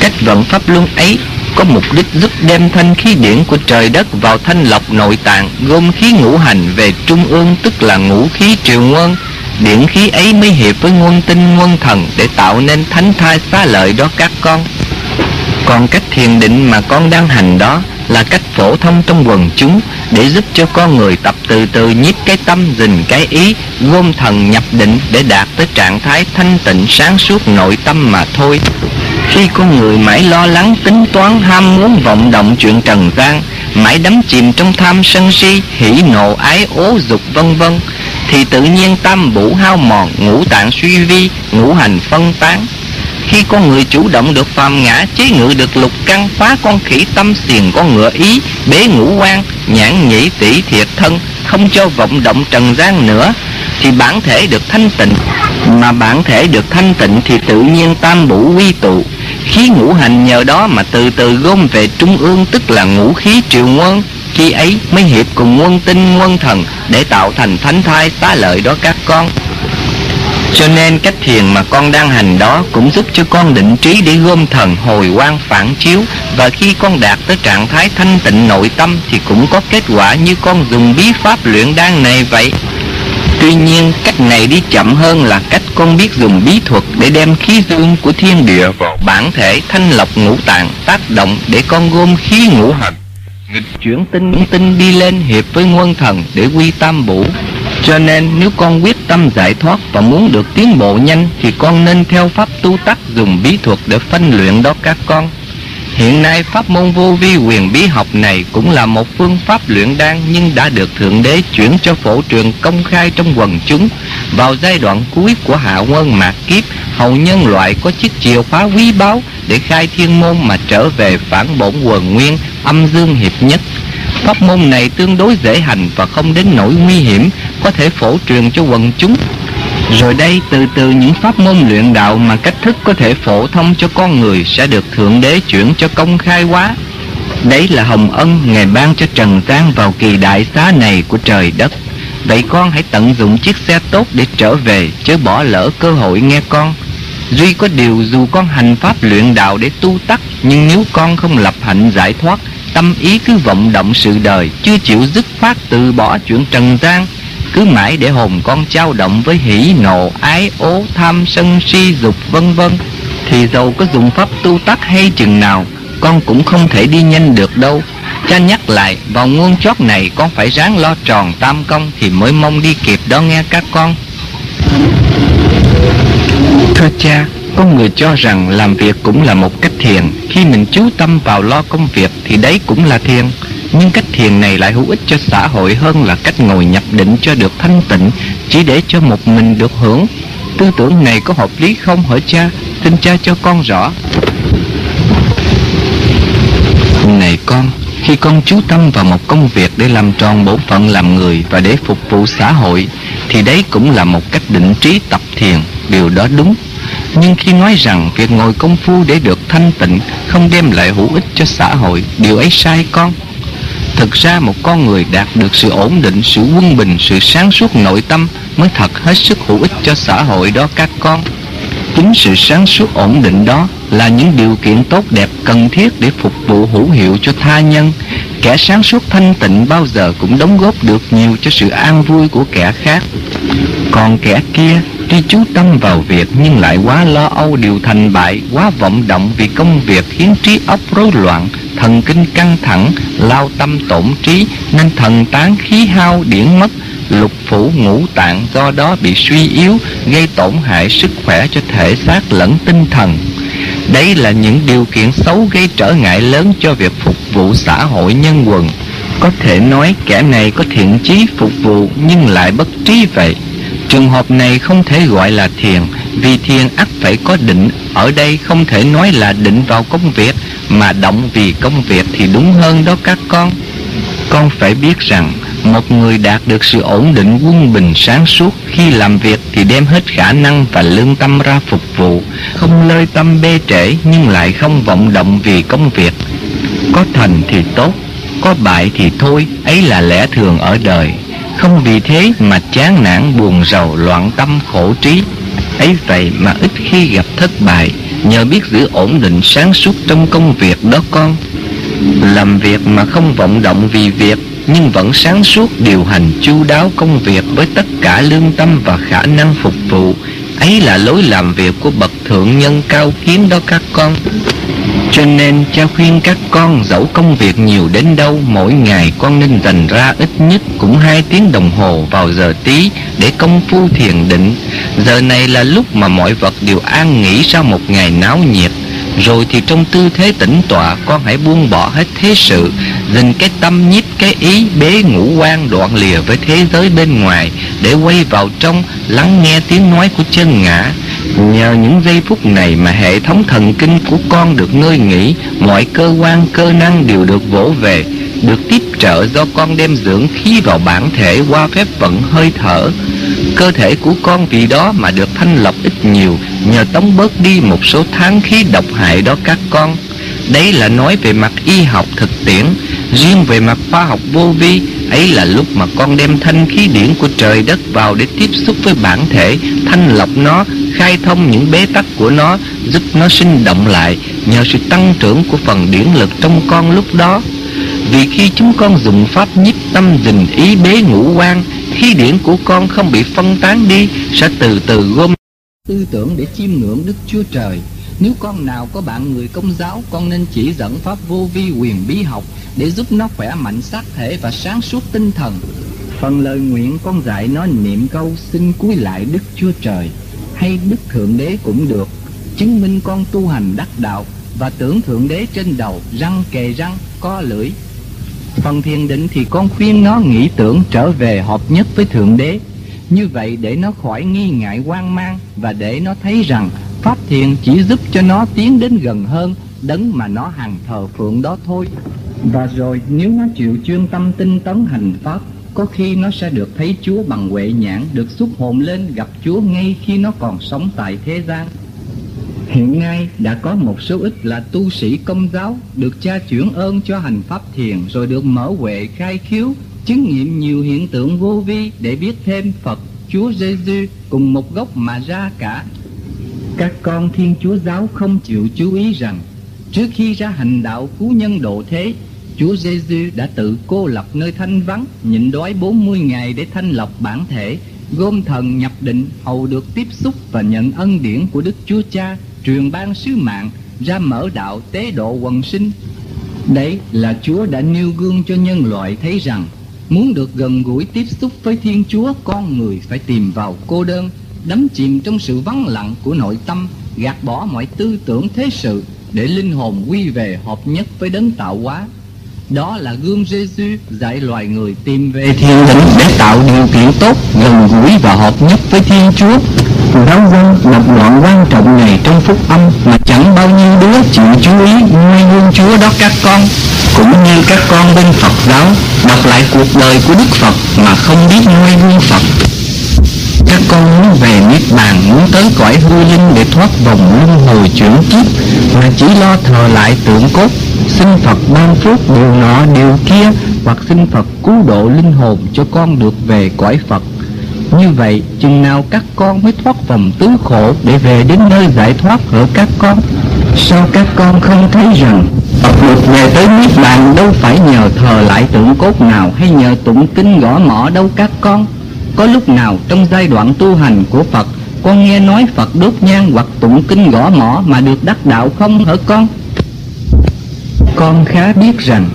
Cách vận pháp luân ấy có mục đích giúp đem thanh khí điển của trời đất vào thanh lọc nội tạng gom khí ngũ hành về trung ương, tức là ngũ khí triều nguồn điển khí ấy mới hiệp với nguồn tinh nguồn thần để tạo nên thánh thai xá lợi đó các con còn cách thiền định mà con đang hành đó
là cách phổ thông trong quần chúng để giúp cho con người tập từ từ nhiếp cái tâm dình cái ý, gom thần nhập định để đạt tới trạng thái thanh tịnh, sáng suốt nội tâm mà thôi. Khi con người mãi lo lắng, tính toán, ham muốn, vọng động chuyện trần gian, mãi đắm chìm trong tham sân si, hỉ nộ, ái ố, dục vân vân, thì tự nhiên tâm bủ hao mòn, ngũ tạng suy vi, ngũ hành phân tán khi con người chủ động được phàm ngã, chế ngự được lục căn, phá con khỉ tâm xiềng con ngựa ý, bế ngũ quan, nhãn nhĩ tỷ thiệt thân, không cho vọng động trần gian nữa, thì bản thể được thanh tịnh. Mà bản thể được thanh tịnh thì tự nhiên tam bủ quy tụ. Khí ngũ hành nhờ đó mà từ từ gom về trung ương, tức là ngũ khí triệu nguyên khi ấy mới hiệp cùng quân tinh quân thần để tạo thành thánh thai xá lợi đó các con cho nên cách thiền mà con đang hành đó cũng giúp cho con định trí để gom thần hồi quang phản chiếu. Và khi con đạt tới trạng thái thanh tịnh nội tâm thì cũng có kết quả như con dùng bí pháp luyện đan này vậy. Tuy nhiên, cách này đi chậm hơn là cách con biết dùng bí thuật để đem khí dương của thiên địa vào bản thể thanh lọc ngũ tạng tác động để con gom khí ngũ hành. Nghịch chuyển tinh tinh đi lên hiệp với nguyên thần để quy tam bổ cho nên nếu con quyết tâm giải thoát và muốn được tiến bộ nhanh thì con nên theo pháp tu tắc dùng bí thuật để phân luyện đó các con. Hiện nay pháp môn vô vi quyền bí học này cũng là một phương pháp luyện đan nhưng đã được Thượng Đế chuyển cho phổ trường công khai trong quần chúng. Vào giai đoạn cuối của hạ quân mạt kiếp, hầu nhân loại có chiếc chìa khóa quý báu để khai thiên môn mà trở về phản bổn quần nguyên, âm dương hiệp nhất. Pháp môn này tương đối dễ hành và không đến nỗi nguy hiểm, có thể phổ truyền cho quần chúng. Rồi đây từ từ những pháp môn luyện đạo mà cách thức có thể phổ thông cho con người sẽ được Thượng Đế chuyển cho công khai hóa. Đấy là hồng ân Ngài ban cho Trần gian vào kỳ đại xá này của trời đất. Vậy con hãy tận dụng chiếc xe tốt để trở về, chứ bỏ lỡ cơ hội nghe con. Duy có điều dù con hành pháp luyện đạo để tu tắc, nhưng nếu con không lập hạnh giải thoát, tâm ý cứ vọng động sự đời, chưa chịu dứt phát từ bỏ chuyện trần gian, cứ mãi để hồn con trao động với hỉ nộ, ái ố, tham sân si, dục, vân vân. Thì dầu có dùng pháp tu tắc hay chừng nào, con cũng không thể đi nhanh được đâu. Cha nhắc lại, vào nguồn chót này con phải ráng lo tròn tam công thì mới mong đi kịp đó nghe các con. Thưa cha, có người cho rằng làm việc cũng là một cách thiền. Khi mình chú tâm vào lo công việc thì đấy cũng là thiền nhưng cách thiền này lại hữu ích cho xã hội hơn là cách ngồi nhập định cho được thanh tịnh, chỉ để cho một mình được hưởng. Tư tưởng này có hợp lý không hỏi cha? Xin cha cho con rõ. Này con, khi con chú tâm vào một công việc để làm tròn bổn phận làm người và để phục vụ xã hội, thì đấy cũng là một cách định trí tập thiền, điều đó đúng. Nhưng khi nói rằng việc ngồi công phu để được thanh tịnh không đem lại hữu ích cho xã hội, điều ấy sai con. Thực ra một con người đạt được sự ổn định, sự quân bình, sự sáng suốt nội tâm mới thật hết sức hữu ích cho xã hội đó các con. Chính sự sáng suốt ổn định đó là những điều kiện tốt đẹp cần thiết để phục vụ hữu hiệu cho tha nhân. Kẻ sáng suốt thanh tịnh bao giờ cũng đóng góp được nhiều cho sự an vui của kẻ khác. Còn kẻ kia tuy chú tâm vào việc nhưng lại quá lo âu điều thành bại, quá vọng động vì công việc khiến trí óc rối loạn, thần kinh căng thẳng, lao tâm tổn trí nên thần tán khí hao điển mất, lục phủ ngũ tạng do đó bị suy yếu, gây tổn hại sức khỏe cho thể xác lẫn tinh thần. Đây là những điều kiện xấu gây trở ngại lớn cho việc phục vụ xã hội nhân quần. Có thể nói kẻ này có thiện chí phục vụ nhưng lại bất trí vậy. Trường hợp này không thể gọi là thiền Vì thiền ắt phải có định Ở đây không thể nói là định vào công việc mà động vì công việc thì đúng hơn đó các con. Con phải biết rằng Một người đạt được sự ổn định quân bình sáng suốt Khi làm việc thì đem hết khả năng và lương tâm ra phục vụ. Không lơi tâm bê trễ nhưng lại không vọng động vì công việc. Có thành thì tốt, Có bại thì thôi, Ấy là lẽ thường ở đời. Không vì thế mà chán nản, buồn rầu, loạn tâm, khổ trí. Ấy vậy mà ít khi gặp thất bại nhờ biết giữ ổn định sáng suốt trong công việc đó con. Làm việc mà không vọng động vì việc, nhưng vẫn sáng suốt điều hành chu đáo công việc với tất cả lương tâm và khả năng phục vụ. Ấy là lối làm việc của bậc thượng nhân cao kiến đó các con. Cho nên cha khuyên các con dẫu công việc nhiều đến đâu, Mỗi ngày con nên dành ra ít nhất cũng hai tiếng đồng hồ vào giờ tí Để công phu thiền định. Giờ này là lúc mà mọi vật đều an nghỉ sau một ngày náo nhiệt. Rồi thì trong tư thế tĩnh tọa, Con hãy buông bỏ hết thế sự Dình cái tâm nhiếp cái ý Bế ngũ quan đoạn lìa với thế giới bên ngoài Để quay vào trong, Lắng nghe tiếng nói của chân ngã. Nhờ những giây phút này mà hệ thống thần kinh của con được ngơi nghỉ, Mọi cơ quan, cơ năng đều được vỗ về, Được tiếp trợ do con đem dưỡng khí vào bản thể qua phép vận hơi thở. Cơ thể của con vì đó mà được thanh lọc ít nhiều, Nhờ tống bớt đi một số tháng khí độc hại đó các con. Đấy là nói về mặt y học thực tiễn, Riêng về mặt khoa học vô vi Ấy là lúc mà con đem thanh khí điển của trời đất vào Để tiếp xúc với bản thể, Thanh lọc nó, Khai thông những bế tắc của nó, Giúp nó sinh động lại Nhờ sự tăng trưởng của phần điển lực trong con lúc đó. Vì khi chúng con dùng pháp nhiếp tâm, dình ý bế ngũ quan, Khí điển của con không bị phân tán đi, Sẽ từ từ gom tư tưởng để chiêm ngưỡng Đức Chúa Trời nếu con nào có bạn người công giáo Con nên chỉ dẫn pháp vô vi quyền bí học Để giúp nó khỏe mạnh xác thể và sáng suốt tinh thần. Phần lời nguyện con dạy nó niệm câu Xin cúi lại Đức Chúa Trời Hay Đức Thượng Đế cũng được Chứng minh con tu hành đắc đạo Và tưởng Thượng Đế trên đầu Răng kề răng, co lưỡi. Phần thiền định thì con khuyên nó nghĩ tưởng trở về hợp nhất với Thượng Đế. Như vậy để nó khỏi nghi ngại quan mang Và để nó thấy rằng Pháp thiền chỉ giúp cho nó tiến đến gần hơn, Đấng mà nó hằng thờ phượng đó thôi. Và rồi nếu nó chịu chuyên tâm tinh tấn hành Pháp, Có khi nó sẽ được thấy Chúa bằng huệ nhãn, Được xuất hồn lên gặp Chúa ngay khi nó còn sống tại thế gian. Hiện nay đã có một số ít là tu sĩ công giáo Được cha chuyển ơn cho hành Pháp thiền, Rồi được mở huệ khai khiếu, Chứng nghiệm nhiều hiện tượng vô vi Để biết thêm Phật, Chúa Giêsu cùng một gốc mà ra cả các con Thiên Chúa Giáo không chịu chú ý rằng, Trước khi ra hành đạo cứu nhân độ thế, Chúa Giêsu đã tự cô lập nơi thanh vắng, Nhịn đói 40 ngày để thanh lọc bản thể, Gom thần nhập định, hầu được tiếp xúc và nhận ân điển của Đức Chúa Cha, Truyền ban sứ mạng, ra mở đạo tế độ quần sinh. Đấy là Chúa đã nêu gương cho nhân loại thấy rằng, Muốn được gần gũi tiếp xúc với Thiên Chúa, Con người phải tìm vào cô đơn đắm chìm trong sự vắng lặng của nội tâm, gạt bỏ mọi tư tưởng thế sự để linh hồn quy về hợp nhất với đấng tạo hóa đó là gương Giêsu dạy loài người tìm về thiên định để tạo điều kiện tốt, gần gũi và hợp nhất với Thiên Chúa. Giáo dân một đoạn quan trọng này trong phúc âm mà chẳng bao nhiêu đứa chịu chú ý noi gương Chúa đó các con. Cũng như các con bên Phật giáo, đọc lại cuộc đời của Đức Phật mà không biết noi gương Phật các con muốn về Niết Bàn, Muốn tới cõi hư linh để thoát vòng luân hồi chuyển kiếp, Mà chỉ lo thờ lại tượng cốt, Xin Phật ban phước điều nọ, điều kia, Hoặc xin Phật cứu độ linh hồn cho con được về cõi Phật. Như vậy, chừng nào các con mới thoát vòng tứ khổ Để về đến nơi giải thoát ở các con? Sao các con không thấy rằng Phật được về tới Niết Bàn đâu phải nhờ thờ lại tượng cốt nào Hay nhờ tụng kinh gõ mỏ đâu các con? Có lúc nào trong giai đoạn tu hành của Phật, Con nghe nói Phật đốt nhang hoặc tụng kinh gõ mỏ mà được đắc đạo không hả con? Con khá biết rằng,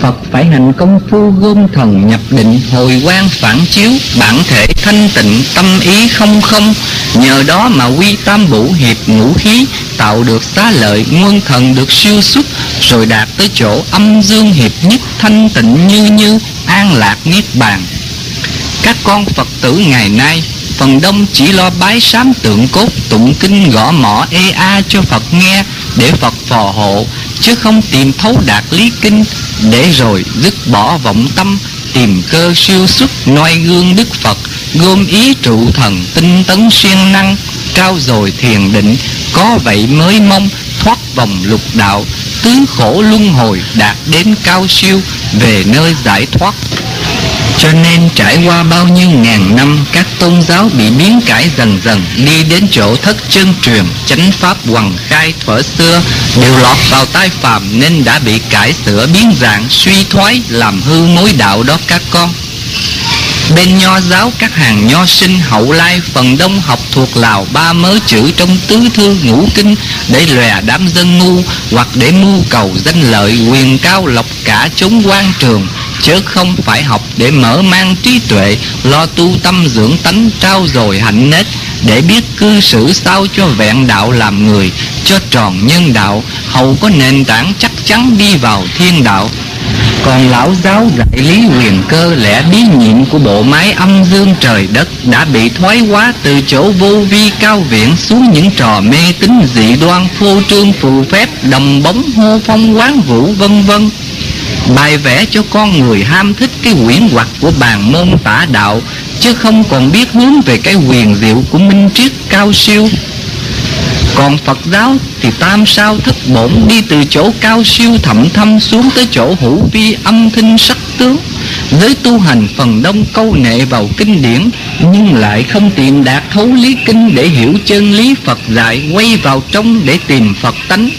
Phật phải hành công phu gom thần nhập định hồi quang phản chiếu, bản thể thanh tịnh, tâm ý không không nhờ đó mà quy tam bủ hiệp ngũ khí, tạo được xá lợi nguyên thần được siêu xuất, rồi đạt tới chỗ âm dương hiệp nhất thanh tịnh như như, an lạc niết bàn các con Phật tử ngày nay, Phần đông chỉ lo bái sám tượng cốt Tụng kinh gõ mỏ ê a cho Phật nghe Để Phật phò hộ, Chứ không tìm thấu đạt lý kinh Để rồi dứt bỏ vọng tâm, Tìm cơ siêu xuất noi gương Đức Phật, Gom ý trụ thần tinh tấn siêng năng, Trao dồi thiền định, Có vậy mới mong thoát vòng lục đạo, Tứ khổ luân hồi đạt đến cao siêu, Về nơi giải thoát cho nên trải qua bao nhiêu ngàn năm, Các tôn giáo bị biến cải dần dần, Đi đến chỗ thất chân truyền, Chánh pháp hoàng khai thuở xưa, Đều lọt vào tai phàm Nên đã bị cải sửa biến dạng, Suy thoái, làm hư mối đạo đó các con. Bên nho giáo, các hàng nho sinh hậu lai phần đông học thuộc lào, ba mớ chữ trong tứ thư ngũ kinh để lòe đám dân ngu hoặc để mưu cầu danh lợi quyền cao lộc cả chống quan trường chớ không phải học để mở mang trí tuệ, lo tu tâm dưỡng tánh trao dồi hạnh nết, để biết cư xử sao cho vẹn đạo làm người, cho tròn nhân đạo, hầu có nền tảng chắc chắn đi vào thiên đạo. Còn lão giáo dạy lý quyền cơ lẽ bí nhiệm của bộ máy âm dương trời đất đã bị thoái hóa từ chỗ vô vi cao viễn xuống những trò mê tín dị đoan, phô trương phù phép đồng bóng hô phong quán vũ, vân vân bài vẽ cho con người ham thích cái quyển hoặc của bàn môn tả đạo, chứ không còn biết hướng về cái quyền diệu của minh triết cao siêu. Còn Phật giáo thì tam sao thất bổn đi từ chỗ cao siêu thậm thâm xuống tới chỗ hữu vi âm thanh sắc tướng Giới tu hành phần đông câu nệ vào kinh điển nhưng lại không tìm đạt thấu lý kinh để hiểu chân lý Phật dạy, Quay vào trong để tìm Phật tánh.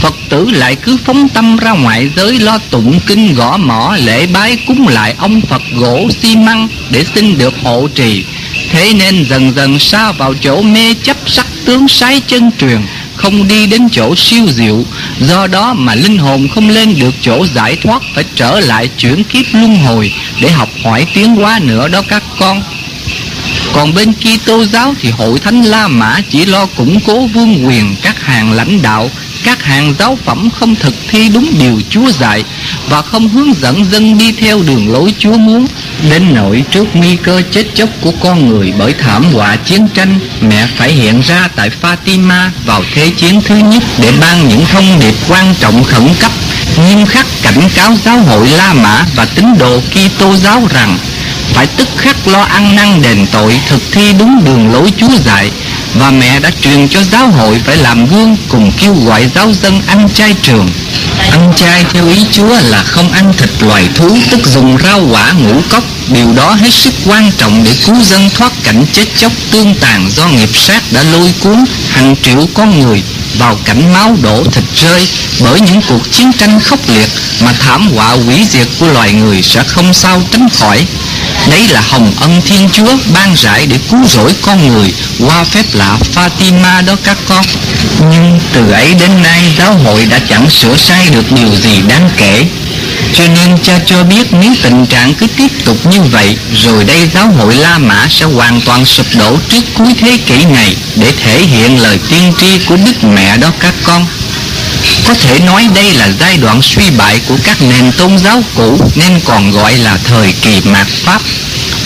Phật tử lại cứ phóng tâm ra ngoại giới, Lo tụng kinh gõ mỏ lễ bái cúng lại ông Phật gỗ xi măng Để xin được hộ trì. Thế nên dần dần xa vào chỗ mê chấp sắc tướng sái chân truyền, không đi đến chỗ siêu diệu. Do đó mà linh hồn không lên được chỗ giải thoát, phải trở lại chuyển kiếp luân hồi để học hỏi tiến hóa nữa đó các con còn bên Kitô giáo thì hội thánh La Mã chỉ lo củng cố vương quyền các hàng lãnh đạo, các hàng giáo phẩm không thực thi đúng điều Chúa dạy và không hướng dẫn dân đi theo đường lối Chúa muốn, đến nỗi trước nguy cơ chết chóc của con người bởi thảm họa chiến tranh, mẹ phải hiện ra tại Fatima vào thế chiến thứ nhất để ban những thông điệp quan trọng khẩn cấp, nghiêm khắc cảnh cáo giáo hội La Mã và tín đồ Kitô giáo rằng phải tức khắc lo ăn năn đền tội, thực thi đúng đường lối Chúa dạy. Và mẹ đã truyền cho giáo hội phải làm gương cùng kêu gọi giáo dân ăn chay trường. Ăn chay theo ý Chúa là không ăn thịt loài thú, tức dùng rau quả, ngũ cốc. Điều đó hết sức quan trọng để cứu dân thoát cảnh chết chóc tương tàn do nghiệp sát đã lôi cuốn hàng triệu con người vào cảnh máu đổ thịt rơi. Bởi những cuộc chiến tranh khốc liệt mà thảm họa hủy diệt của loài người sẽ không sao tránh khỏi. Đấy là hồng ân Thiên Chúa ban rải để cứu rỗi con người qua phép lạ Fatima đó các con. Nhưng từ ấy đến nay, giáo hội đã chẳng sửa sai được điều gì đáng kể. Cho nên cha cho biết nếu tình trạng cứ tiếp tục như vậy, Rồi đây giáo hội La Mã sẽ hoàn toàn sụp đổ trước cuối thế kỷ này Để thể hiện lời tiên tri của Đức Mẹ đó các con có thể nói đây là giai đoạn suy bại của các nền tôn giáo cũ nên còn gọi là thời kỳ mạt Pháp.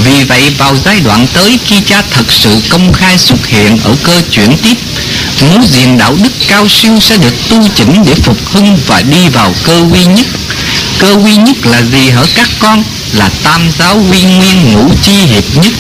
Vì vậy vào giai đoạn tới khi cha thật sự công khai xuất hiện ở cơ chuyển tiếp, mối diện đạo đức cao siêu sẽ được tu chỉnh để phục hưng và đi vào cơ quy nhất. Cơ quy nhất là gì hở các con? Là tam giáo quy nguyên ngũ chi hiệp nhất.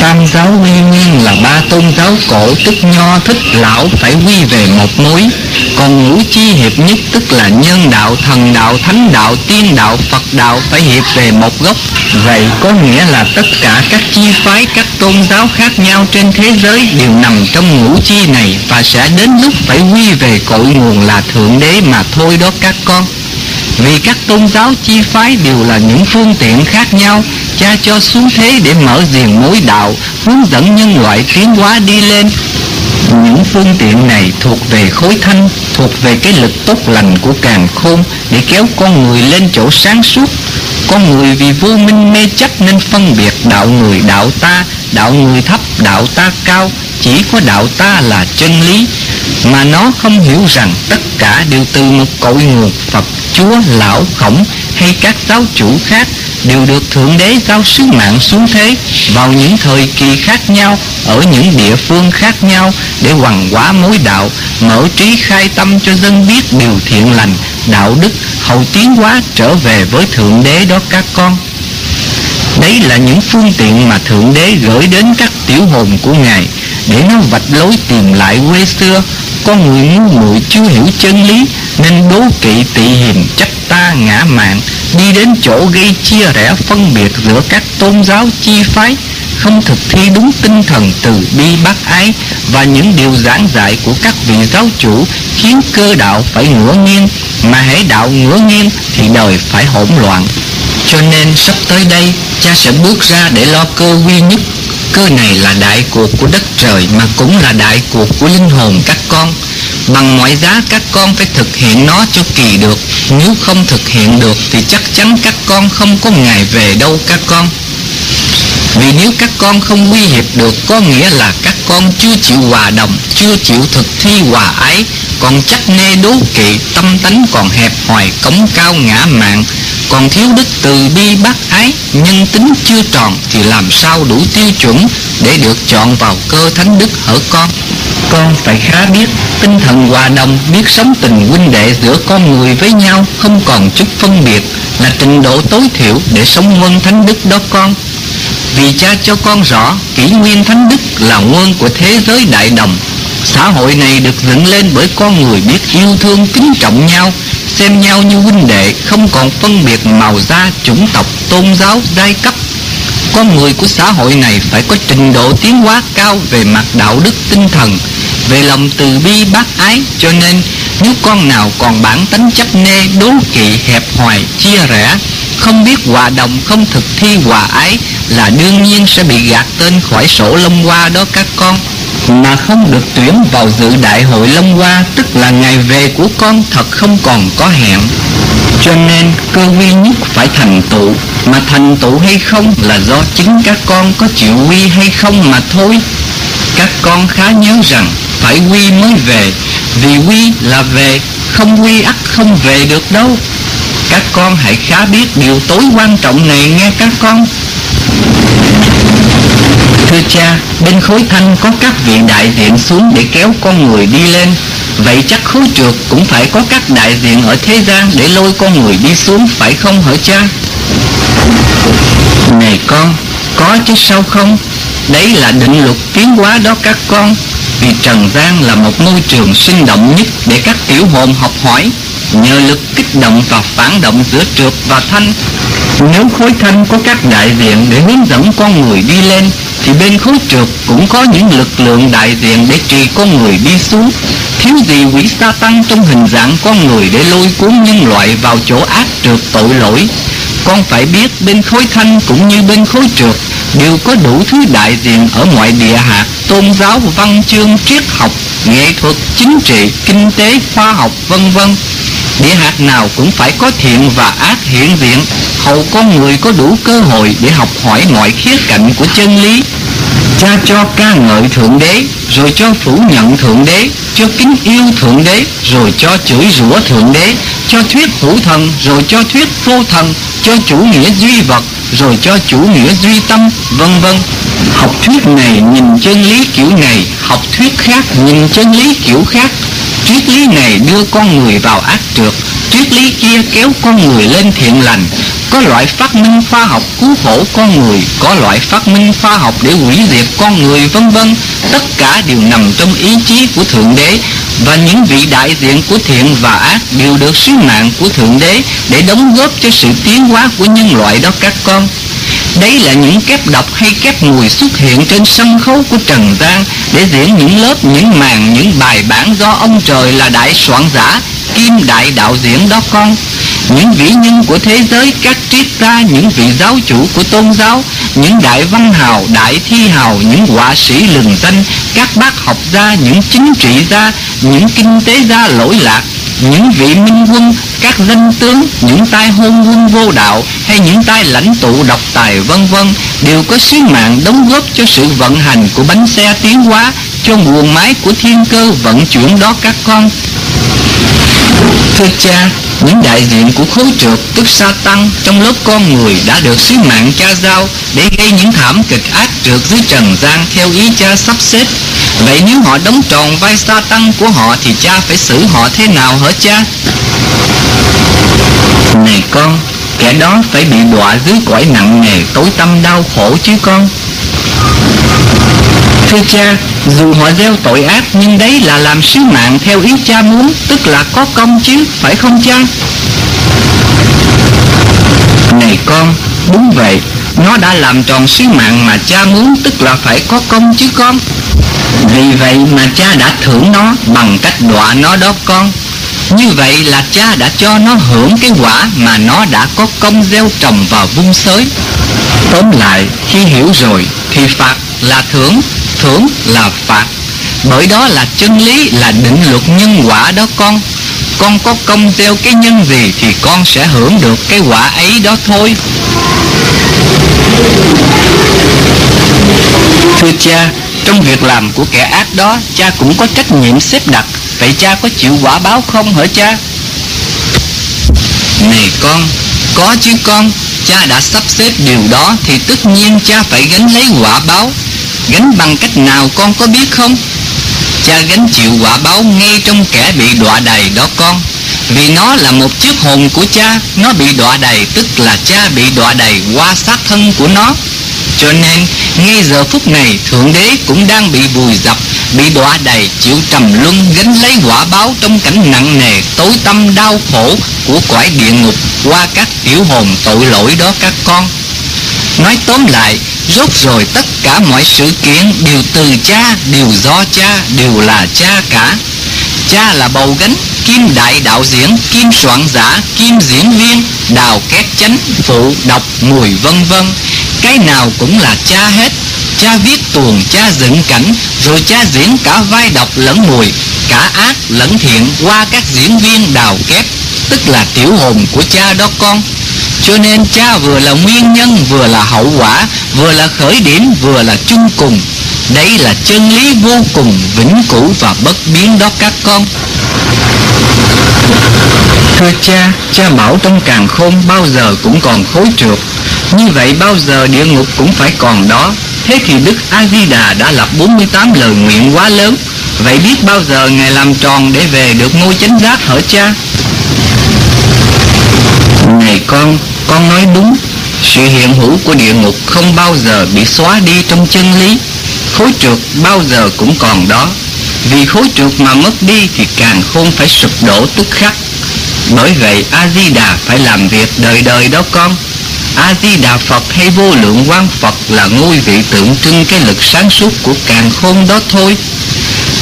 Tam giáo quy nguyên là ba tôn giáo cổ tức nho thích lão phải quy về một mối còn ngũ chi hiệp nhất tức là nhân đạo, thần đạo, thánh đạo, tiên đạo, phật đạo phải hiệp về một gốc. Vậy có nghĩa là tất cả các chi phái, các tôn giáo khác nhau trên thế giới đều nằm trong ngũ chi này và sẽ đến lúc phải quy về cội nguồn là thượng đế mà thôi đó các con vì các tôn giáo chi phái đều là những phương tiện khác nhau, Cha cho xuống thế để mở diền mối đạo, Hướng dẫn nhân loại tiến hóa đi lên những phương tiện này thuộc về khối thanh, thuộc về cái lực tốt lành của càng khôn để kéo con người lên chỗ sáng suốt. Con người vì vô minh mê chấp nên phân biệt đạo người đạo ta, đạo người thấp, đạo ta cao, chỉ có đạo ta là chân lý. Mà nó không hiểu rằng tất cả đều từ một cội nguồn Phật, Chúa, Lão, Khổng hay các giáo chủ khác đều được Thượng Đế giao sứ mạng xuống thế vào những thời kỳ khác nhau ở những địa phương khác nhau để hoằng hóa mối đạo, mở trí khai tâm cho dân biết điều thiện lành, đạo đức, hậu tiến hóa trở về với Thượng Đế đó các con. Đấy là những phương tiện mà Thượng Đế gửi đến các tiểu hồn của Ngài để nó vạch lối tìm lại quê xưa. Con người ngu muội chưa hiểu chân lý nên đố kỵ tị hiền chấp ta ngã mạng đi đến chỗ gây chia rẽ phân biệt giữa các tôn giáo chi phái, không thực thi đúng tinh thần từ bi bác ái và những điều giảng dạy của các vị giáo chủ khiến cơ đạo phải ngửa nghiêng, mà hãy đạo ngửa nghiêng thì đời phải hỗn loạn. Cho nên sắp tới đây, cha sẽ bước ra để lo cơ duy nhất. Cơ này là đại cuộc của đất trời, mà cũng là đại cuộc của linh hồn các con. Bằng mọi giá các con phải thực hiện nó cho kỳ được. Nếu không thực hiện được thì chắc chắn các con không có ngày về đâu các con vì nếu các con không uy hiệp được có nghĩa là các con chưa chịu hòa đồng, chưa chịu thực thi hòa ái, còn chắc nê đố kỵ, tâm tánh còn hẹp hoài, cống cao ngã mạng, còn thiếu đức từ bi bác ái, nhân tính chưa tròn thì làm sao đủ tiêu chuẩn để được chọn vào cơ thánh đức hở con. Con phải khá biết tinh thần hòa đồng, biết sống tình huynh đệ giữa con người với nhau không còn chút phân biệt là trình độ tối thiểu để sống quân thánh đức đó con. Vì cha cho con rõ kỷ nguyên thánh đức là nguồn của thế giới đại đồng. Xã hội này được dựng lên bởi con người biết yêu thương kính trọng nhau Xem nhau như huynh đệ không còn phân biệt màu da, chủng tộc, tôn giáo, giai cấp. Con người của xã hội này phải có trình độ tiến hóa cao về mặt đạo đức tinh thần Về lòng từ bi bác ái. Cho nên nếu con nào còn bản tính chấp nê, đố kỵ, hẹp hoài, chia rẽ không biết hòa đồng, không thực thi hòa ái là đương nhiên sẽ bị gạt tên khỏi sổ Long Hoa đó các con. Mà không được tuyển vào dự đại hội Long Hoa, tức là ngày về của con thật không còn có hẹn. Cho nên cơ quy nhất phải thành tựu, mà thành tựu hay không là do chính các con có chịu quy hay không mà thôi. Các con khá nhớ rằng phải quy mới về, vì quy là về, không quy ắt không về được đâu các con hãy khá biết điều tối quan trọng này nghe các con Thưa cha, bên khối thanh có các vị đại diện xuống để kéo con người đi lên Vậy chắc khối trượt cũng phải có các đại diện ở thế gian để lôi con người đi xuống phải không hả cha? Này con, có chứ sao không? Đấy là định luật tiến hóa đó các con Vì Trần gian là một môi trường sinh động nhất để các tiểu hồn học hỏi nhờ lực kích động và phản động giữa trượt và thanh, nếu khối thanh có các đại diện để hướng dẫn con người đi lên, thì bên khối trượt cũng có những lực lượng đại diện để trì con người đi xuống. Thiếu gì quỷ sa tăng trong hình dạng con người để lôi cuốn nhân loại vào chỗ ác trượt tội lỗi? Con phải biết bên khối thanh cũng như bên khối trượt đều có đủ thứ đại diện ở mọi địa hạt, tôn giáo, văn chương, triết học, nghệ thuật, chính trị, kinh tế, khoa học, vân vân. Địa hạt nào cũng phải có thiện và ác hiện diện Hầu con người có đủ cơ hội để học hỏi mọi khía cạnh của chân lý. Cha cho ca ngợi Thượng Đế, Rồi cho phủ nhận Thượng Đế, Cho kính yêu Thượng Đế, Rồi cho chửi rủa Thượng Đế, Cho thuyết hữu thần, Rồi cho thuyết vô thần, Cho chủ nghĩa duy vật, Rồi cho chủ nghĩa duy tâm, Vân vân. Học thuyết này nhìn chân lý kiểu này, Học thuyết khác nhìn chân lý kiểu khác triết lý này đưa con người vào ác trượt triết lý kia kéo con người lên thiện lành. Có loại phát minh khoa học cứu khổ con người, có loại phát minh khoa học để hủy diệt con người, vân vân. Tất cả đều nằm trong ý chí của thượng đế. Và những vị đại diện của thiện và ác đều được sứ mạng của thượng đế để đóng góp cho sự tiến hóa của nhân loại đó các con. Đấy là những kép độc hay kép mùi xuất hiện trên sân khấu của Trần gian Để diễn những lớp, những màn, những bài bản do ông trời là đại soạn giả Kim đại đạo diễn đó con. Những vĩ nhân của thế giới, các triết gia, những vị giáo chủ của tôn giáo Những đại văn hào, đại thi hào, những họa sĩ lừng danh Các bác học gia, những chính trị gia, những kinh tế gia lỗi lạc những vị minh quân, các danh tướng, những tay hôn quân vô đạo hay những tay lãnh tụ độc tài vân vân đều có sứ mạng đóng góp cho sự vận hành của bánh xe tiến hóa, cho nguồn máy của thiên cơ vận chuyển đó các con. Thưa cha, những đại diện của khối trượt tức sa tăng trong lớp con người đã được sứ mạng cha giao để gây những thảm kịch ác trượt dưới trần gian theo ý cha sắp xếp. Vậy nếu họ đóng tròn vai sa tăng của họ thì cha phải xử họ thế nào hả cha? Này con, kẻ đó phải bị đọa dưới cõi nặng nề tối tâm đau khổ chứ con. Thưa cha, dù họ gieo tội ác, nhưng đấy là làm sứ mạng theo ý cha muốn, tức là có công chứ, phải không cha? Này con, đúng vậy nó đã làm tròn sứ mạng mà cha muốn tức là phải có công chứ con. Vì vậy mà cha đã thưởng nó bằng cách đọa nó đó con. Như vậy là cha đã cho nó hưởng cái quả mà nó đã có công gieo trồng vào vung sới. Tóm lại khi hiểu rồi thì phạt là thưởng, thưởng là phạt. Bởi đó là chân lý là định luật nhân quả đó con. Con có công gieo cái nhân gì thì con sẽ hưởng được cái quả ấy đó thôi. Thưa cha, trong việc làm của kẻ ác đó Cha cũng có trách nhiệm xếp đặt Vậy cha có chịu quả báo không hả cha? Này con, có chứ con Cha đã sắp xếp điều đó Thì tất nhiên cha phải gánh lấy quả báo Gánh bằng cách nào con có biết không? Cha gánh chịu quả báo ngay trong kẻ bị đọa đầy đó con vì nó là một chiếc hồn của cha Nó bị đọa đầy tức là cha bị đọa đầy qua xác thân của nó. Cho nên ngay giờ phút này Thượng Đế cũng đang bị vùi dập Bị đọa đầy chịu trầm luân Gánh lấy quả báo trong cảnh nặng nề Tối tâm đau khổ của cõi địa ngục Qua các tiểu hồn tội lỗi đó các con. Nói tóm lại Rốt rồi tất cả mọi sự kiện Đều từ cha, đều do cha Đều là cha cả. Cha là bầu gánh, kim đại đạo diễn, kim soạn giả, kim diễn viên, đào két chánh, phụ, đọc, mùi vân vân. Cái nào cũng là cha hết. Cha viết tuồng, cha dựng cảnh Rồi cha diễn cả vai đọc lẫn mùi Cả ác lẫn thiện qua các diễn viên đào kép Tức là tiểu hồn của cha đó con. Cho nên cha vừa là nguyên nhân vừa là hậu quả Vừa là khởi điểm vừa là chung cùng đấy là chân lý vô cùng vĩnh cửu và bất biến đó các con. Thưa cha, cha bảo trong càng khôn bao giờ cũng còn khối trượt. Như vậy bao giờ địa ngục cũng phải còn đó. Thế thì Đức A-di-đà đã lập 48 lời nguyện quá lớn. Vậy biết bao giờ Ngài làm tròn để về được ngôi chánh giác hở cha? Này con, con nói đúng. Sự hiện hữu của địa ngục không bao giờ bị xóa đi trong chân lý. Khối trượt bao giờ cũng còn đó. Vì khối trượt mà mất đi thì càng khôn phải sụp đổ tức khắc. Bởi vậy, A-di-đà phải làm việc đời đời đó con. A di đà phật hay vô lượng quan phật là ngôi vị tượng trưng cái lực sáng suốt của càng khôn đó thôi.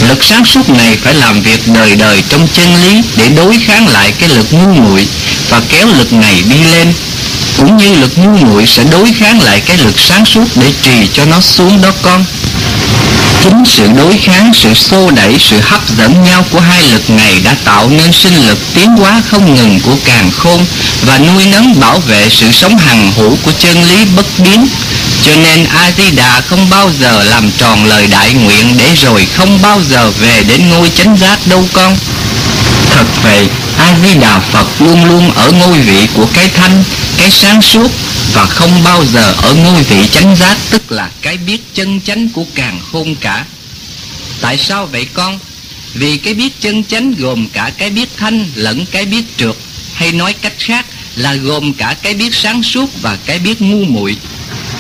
Lực sáng suốt này phải làm việc đời đời trong chân lý để đối kháng lại cái lực ngu muội và kéo lực này đi lên cũng như lực ngu muội sẽ đối kháng lại cái lực sáng suốt để trì cho nó xuống đó con. Chính sự đối kháng, sự xô đẩy, sự hấp dẫn nhau của hai lực này đã tạo nên sinh lực tiến hóa không ngừng của càng khôn và nuôi nấng bảo vệ sự sống hằng hữu của chân lý bất biến. Cho nên a di đà không bao giờ làm tròn lời đại nguyện để rồi không bao giờ về đến ngôi chánh giác đâu con. Thật vậy a di đà phật luôn luôn ở ngôi vị của cái thanh, cái sáng suốt và không bao giờ ở ngôi vị chánh giác, tức là cái biết chân chánh của càng khôn cả. Tại sao vậy con? Vì cái biết chân chánh gồm cả cái biết thanh lẫn cái biết trượt, hay nói cách khác là gồm cả cái biết sáng suốt và cái biết ngu muội.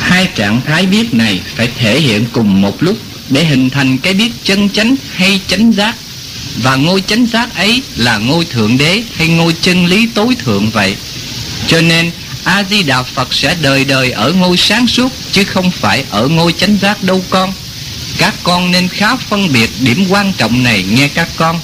Hai trạng thái biết này phải thể hiện cùng một lúc để hình thành cái biết chân chánh hay chánh giác và ngôi chánh giác ấy là ngôi thượng đế hay ngôi chân lý tối thượng vậy? Cho nên a di đà phật sẽ đời đời ở ngôi sáng suốt chứ không phải ở ngôi chánh giác đâu con. Các con nên khá phân biệt điểm quan trọng này nghe các con.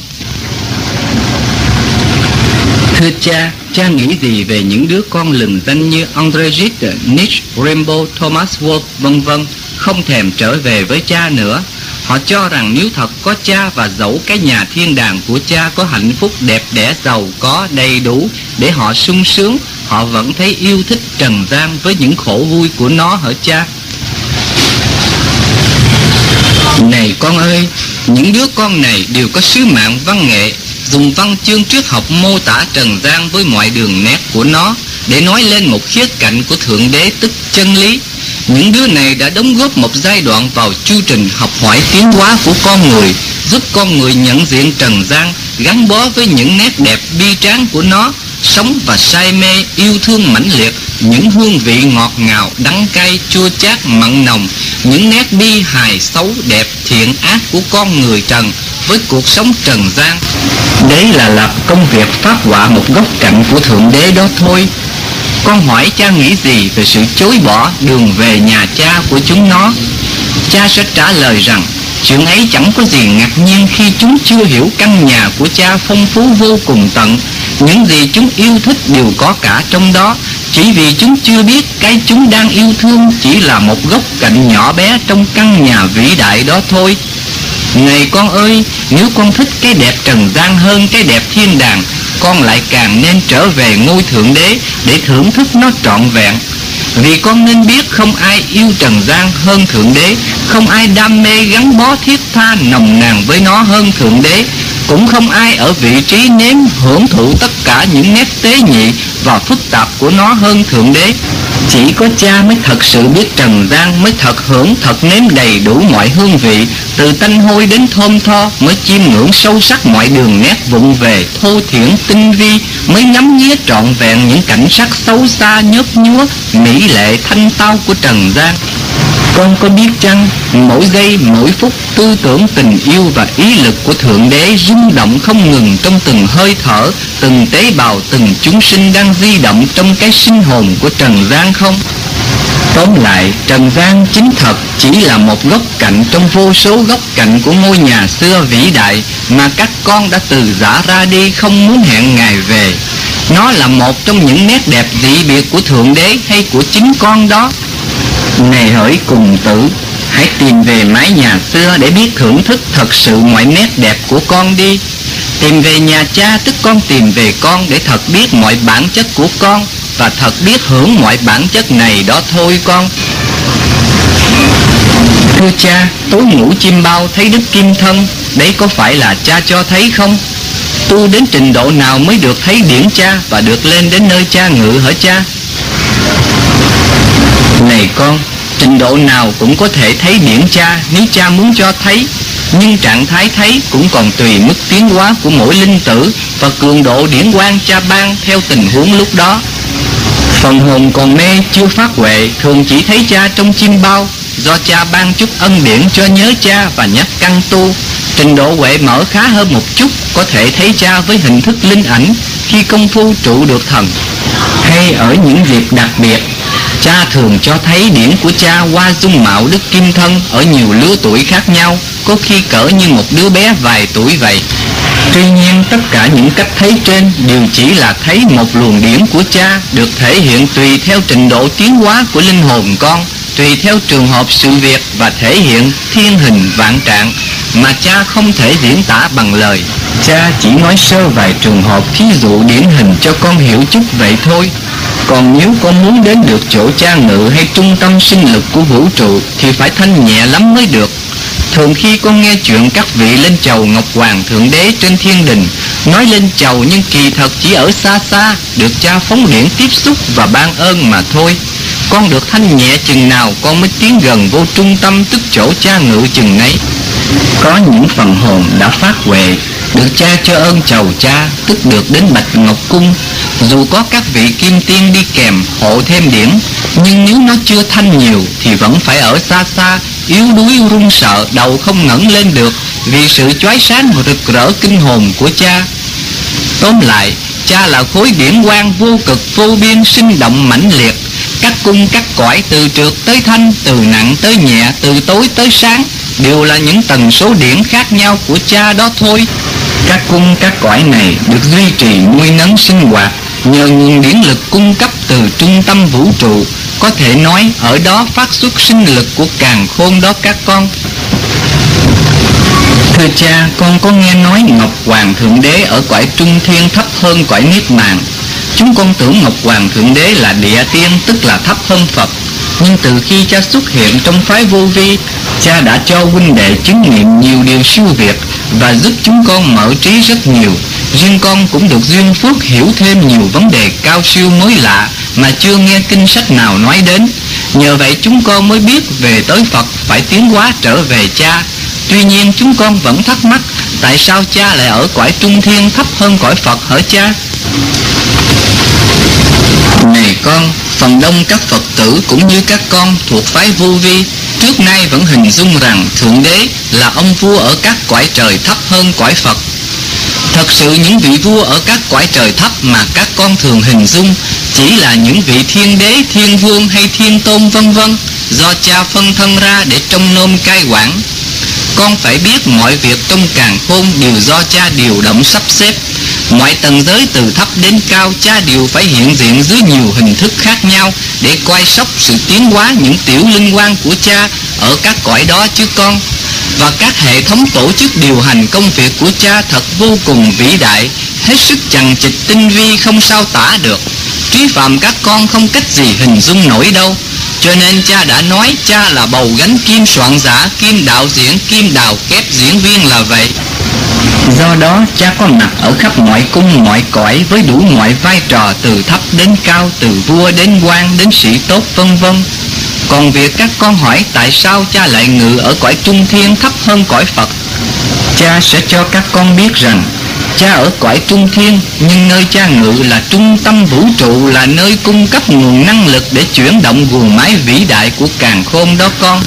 Thưa cha, cha nghĩ gì về những đứa con lừng danh như Andre Gide, Nietzsche, Rainbow, Thomas Wolfe, vân vân không thèm trở về với cha nữa. Họ cho rằng nếu thật có cha và dẫu cái nhà thiên đàng của cha có hạnh phúc đẹp đẽ giàu có đầy đủ để họ sung sướng, họ vẫn thấy yêu thích trần gian với những khổ vui của nó hở cha? Này con ơi, những đứa con này đều có sứ mạng văn nghệ dùng văn chương trước học mô tả trần gian với mọi đường nét của nó để nói lên một khía cạnh của thượng đế tức chân lý những đứa này đã đóng góp một giai đoạn vào chu trình học hỏi tiến hóa của con người, giúp con người nhận diện trần gian, gắn bó với những nét đẹp bi tráng của nó, sống và say mê yêu thương mãnh liệt, những hương vị ngọt ngào, đắng cay, chua chát, mặn nồng, những nét bi hài, xấu, đẹp, thiện ác của con người trần với cuộc sống trần gian. Đấy là lập công việc phát họa một góc cạnh của thượng đế đó thôi con hỏi cha nghĩ gì về sự chối bỏ đường về nhà cha của chúng nó? Cha sẽ trả lời rằng Chuyện ấy chẳng có gì ngạc nhiên khi chúng chưa hiểu căn nhà của cha phong phú vô cùng tận. Những gì chúng yêu thích đều có cả trong đó. Chỉ vì chúng chưa biết cái chúng đang yêu thương chỉ là một góc cạnh nhỏ bé trong căn nhà vĩ đại đó thôi. Này con ơi, nếu con thích cái đẹp trần gian hơn cái đẹp thiên đàng con lại càng nên trở về ngôi thượng đế để thưởng thức nó trọn vẹn. Vì con nên biết không ai yêu trần gian hơn Thượng Đế, Không ai đam mê gắn bó thiết tha nồng nàn với nó hơn Thượng Đế cũng không ai ở vị trí nếm hưởng thụ tất cả những nét tế nhị và phức tạp của nó hơn Thượng Đế. Chỉ có cha mới thật sự biết trần gian, Mới thật hưởng, thật nếm đầy đủ mọi hương vị. Từ tanh hôi đến thơm tho, Mới chiêm ngưỡng sâu sắc mọi đường nét vụng về, Thô thiển, tinh vi, Mới ngắm nghía trọn vẹn những cảnh sắc xấu xa nhớp nhúa, Mỹ lệ thanh tao của trần gian con có biết chăng mỗi giây mỗi phút tư tưởng tình yêu và ý lực của thượng đế rung động không ngừng trong từng hơi thở từng tế bào từng chúng sinh đang di động trong cái sinh hồn của trần gian không Tóm lại, Trần gian chính thật chỉ là một góc cạnh trong vô số góc cạnh của ngôi nhà xưa vĩ đại mà các con đã từ giả ra đi không muốn hẹn ngày về. Nó là một trong những nét đẹp dị biệt của Thượng Đế hay của chính con đó. Này hỡi cùng tử, hãy tìm về mái nhà xưa để biết thưởng thức thật sự mọi nét đẹp của con đi. Tìm về nhà cha tức con tìm về con để thật biết mọi bản chất của con và thật biết hưởng mọi bản chất này đó thôi con. Thưa cha, tối ngủ chim bao thấy đức kim thân, đấy có phải là cha cho thấy không? Tu đến trình độ nào mới được thấy điển cha và được lên đến nơi cha ngự hả cha? Này con, trình độ nào cũng có thể thấy điển cha nếu cha muốn cho thấy. Nhưng trạng thái thấy cũng còn tùy mức tiến hóa của mỗi linh tử và cường độ điển quang cha ban theo tình huống lúc đó. Phần hồn còn mê chưa phát huệ thường chỉ thấy cha trong chim bao. Do cha ban chút ân điển cho nhớ cha và nhắc căn tu trình độ huệ mở khá hơn một chút có thể thấy cha với hình thức linh ảnh khi công phu trụ được thần. Hay ở những dịp đặc biệt cha thường cho thấy điển của cha qua dung mạo đức kim thân ở nhiều lứa tuổi khác nhau có khi cỡ như một đứa bé vài tuổi vậy Tuy nhiên tất cả những cách thấy trên đều chỉ là thấy một luồng điển của cha được thể hiện tùy theo trình độ tiến hóa của linh hồn con, tùy theo trường hợp sự việc và thể hiện thiên hình vạn trạng mà cha không thể diễn tả bằng lời. Cha chỉ nói sơ vài trường hợp thí dụ điển hình cho con hiểu chút vậy thôi. Còn nếu con muốn đến được chỗ cha ngự hay trung tâm sinh lực của vũ trụ thì phải thanh nhẹ lắm mới được. Thường khi con nghe chuyện các vị lên chầu Ngọc Hoàng Thượng Đế trên thiên đình, Nói lên chầu nhưng kỳ thật chỉ ở xa xa, Được cha phóng điển tiếp xúc và ban ơn mà thôi Con được thanh nhẹ chừng nào con mới tiến gần vô trung tâm tức chỗ cha ngự chừng ấy Có những phần hồn đã phát huệ, Được cha cho ơn chầu cha, Tức được đến Bạch Ngọc Cung dù có các vị kim tiên đi kèm hộ thêm điển Nhưng nếu nó chưa thanh nhiều Thì vẫn phải ở xa xa, yếu đuối, run sợ, đầu không ngẩng lên được vì sự chói sáng rực rỡ kinh hồn của cha. Tóm lại, cha là khối điển quang vô cực, vô biên, sinh động, mãnh liệt. Các cung, các cõi từ trượt tới thanh, từ nặng tới nhẹ, từ tối tới sáng đều là những tần số điển khác nhau của cha đó thôi. Các cung, các cõi này được duy trì nuôi nấng sinh hoạt nhờ nguồn điển lực cung cấp từ trung tâm vũ trụ có thể nói ở đó phát xuất sinh lực của càng khôn đó các con Thưa cha, con có nghe nói Ngọc Hoàng Thượng Đế ở cõi trung thiên thấp hơn cõi Niết Bàn. Chúng con tưởng Ngọc Hoàng Thượng Đế là địa tiên tức là thấp hơn Phật. Nhưng từ khi cha xuất hiện trong phái vô vi, cha đã cho huynh đệ chứng nghiệm nhiều điều siêu việt và giúp chúng con mở trí rất nhiều. Riêng con cũng được duyên phước hiểu thêm nhiều vấn đề cao siêu mới lạ mà chưa nghe kinh sách nào nói đến. Nhờ vậy chúng con mới biết về tới Phật phải tiến hóa trở về cha. Tuy nhiên chúng con vẫn thắc mắc tại sao cha lại ở cõi trung thiên thấp hơn cõi Phật hở cha? Này con, phần đông các Phật tử cũng như các con thuộc phái vô vi trước nay vẫn hình dung rằng Thượng Đế là ông vua ở các cõi trời thấp hơn cõi Phật. Thật sự những vị vua ở các cõi trời thấp mà các con thường hình dung chỉ là những vị thiên đế, thiên vương hay thiên tôn vân vân do cha phân thân ra để trông nom cai quản. con phải biết mọi việc trong càng khôn đều do cha điều động sắp xếp Mọi tầng giới từ thấp đến cao cha đều phải hiện diện dưới nhiều hình thức khác nhau để coi sóc sự tiến hóa những tiểu linh quan của cha ở các cõi đó chứ con. Và các hệ thống tổ chức điều hành công việc của cha thật vô cùng vĩ đại, hết sức chằng chịt tinh vi không sao tả được. Trí phạm các con không cách gì hình dung nổi đâu. Cho nên cha đã nói cha là bầu gánh kim soạn giả, kim đạo diễn, kim đào kép diễn viên là vậy. Do đó cha có mặt ở khắp mọi cung mọi cõi với đủ mọi vai trò từ thấp đến cao, từ vua đến quan đến sĩ tốt vân vân. Còn việc các con hỏi tại sao cha lại ngự ở cõi trung thiên thấp hơn cõi Phật, cha sẽ cho các con biết rằng cha ở cõi trung thiên nhưng nơi cha ngự là trung tâm vũ trụ là nơi cung cấp nguồn năng lực để chuyển động guồng máy vĩ đại của càng khôn đó con.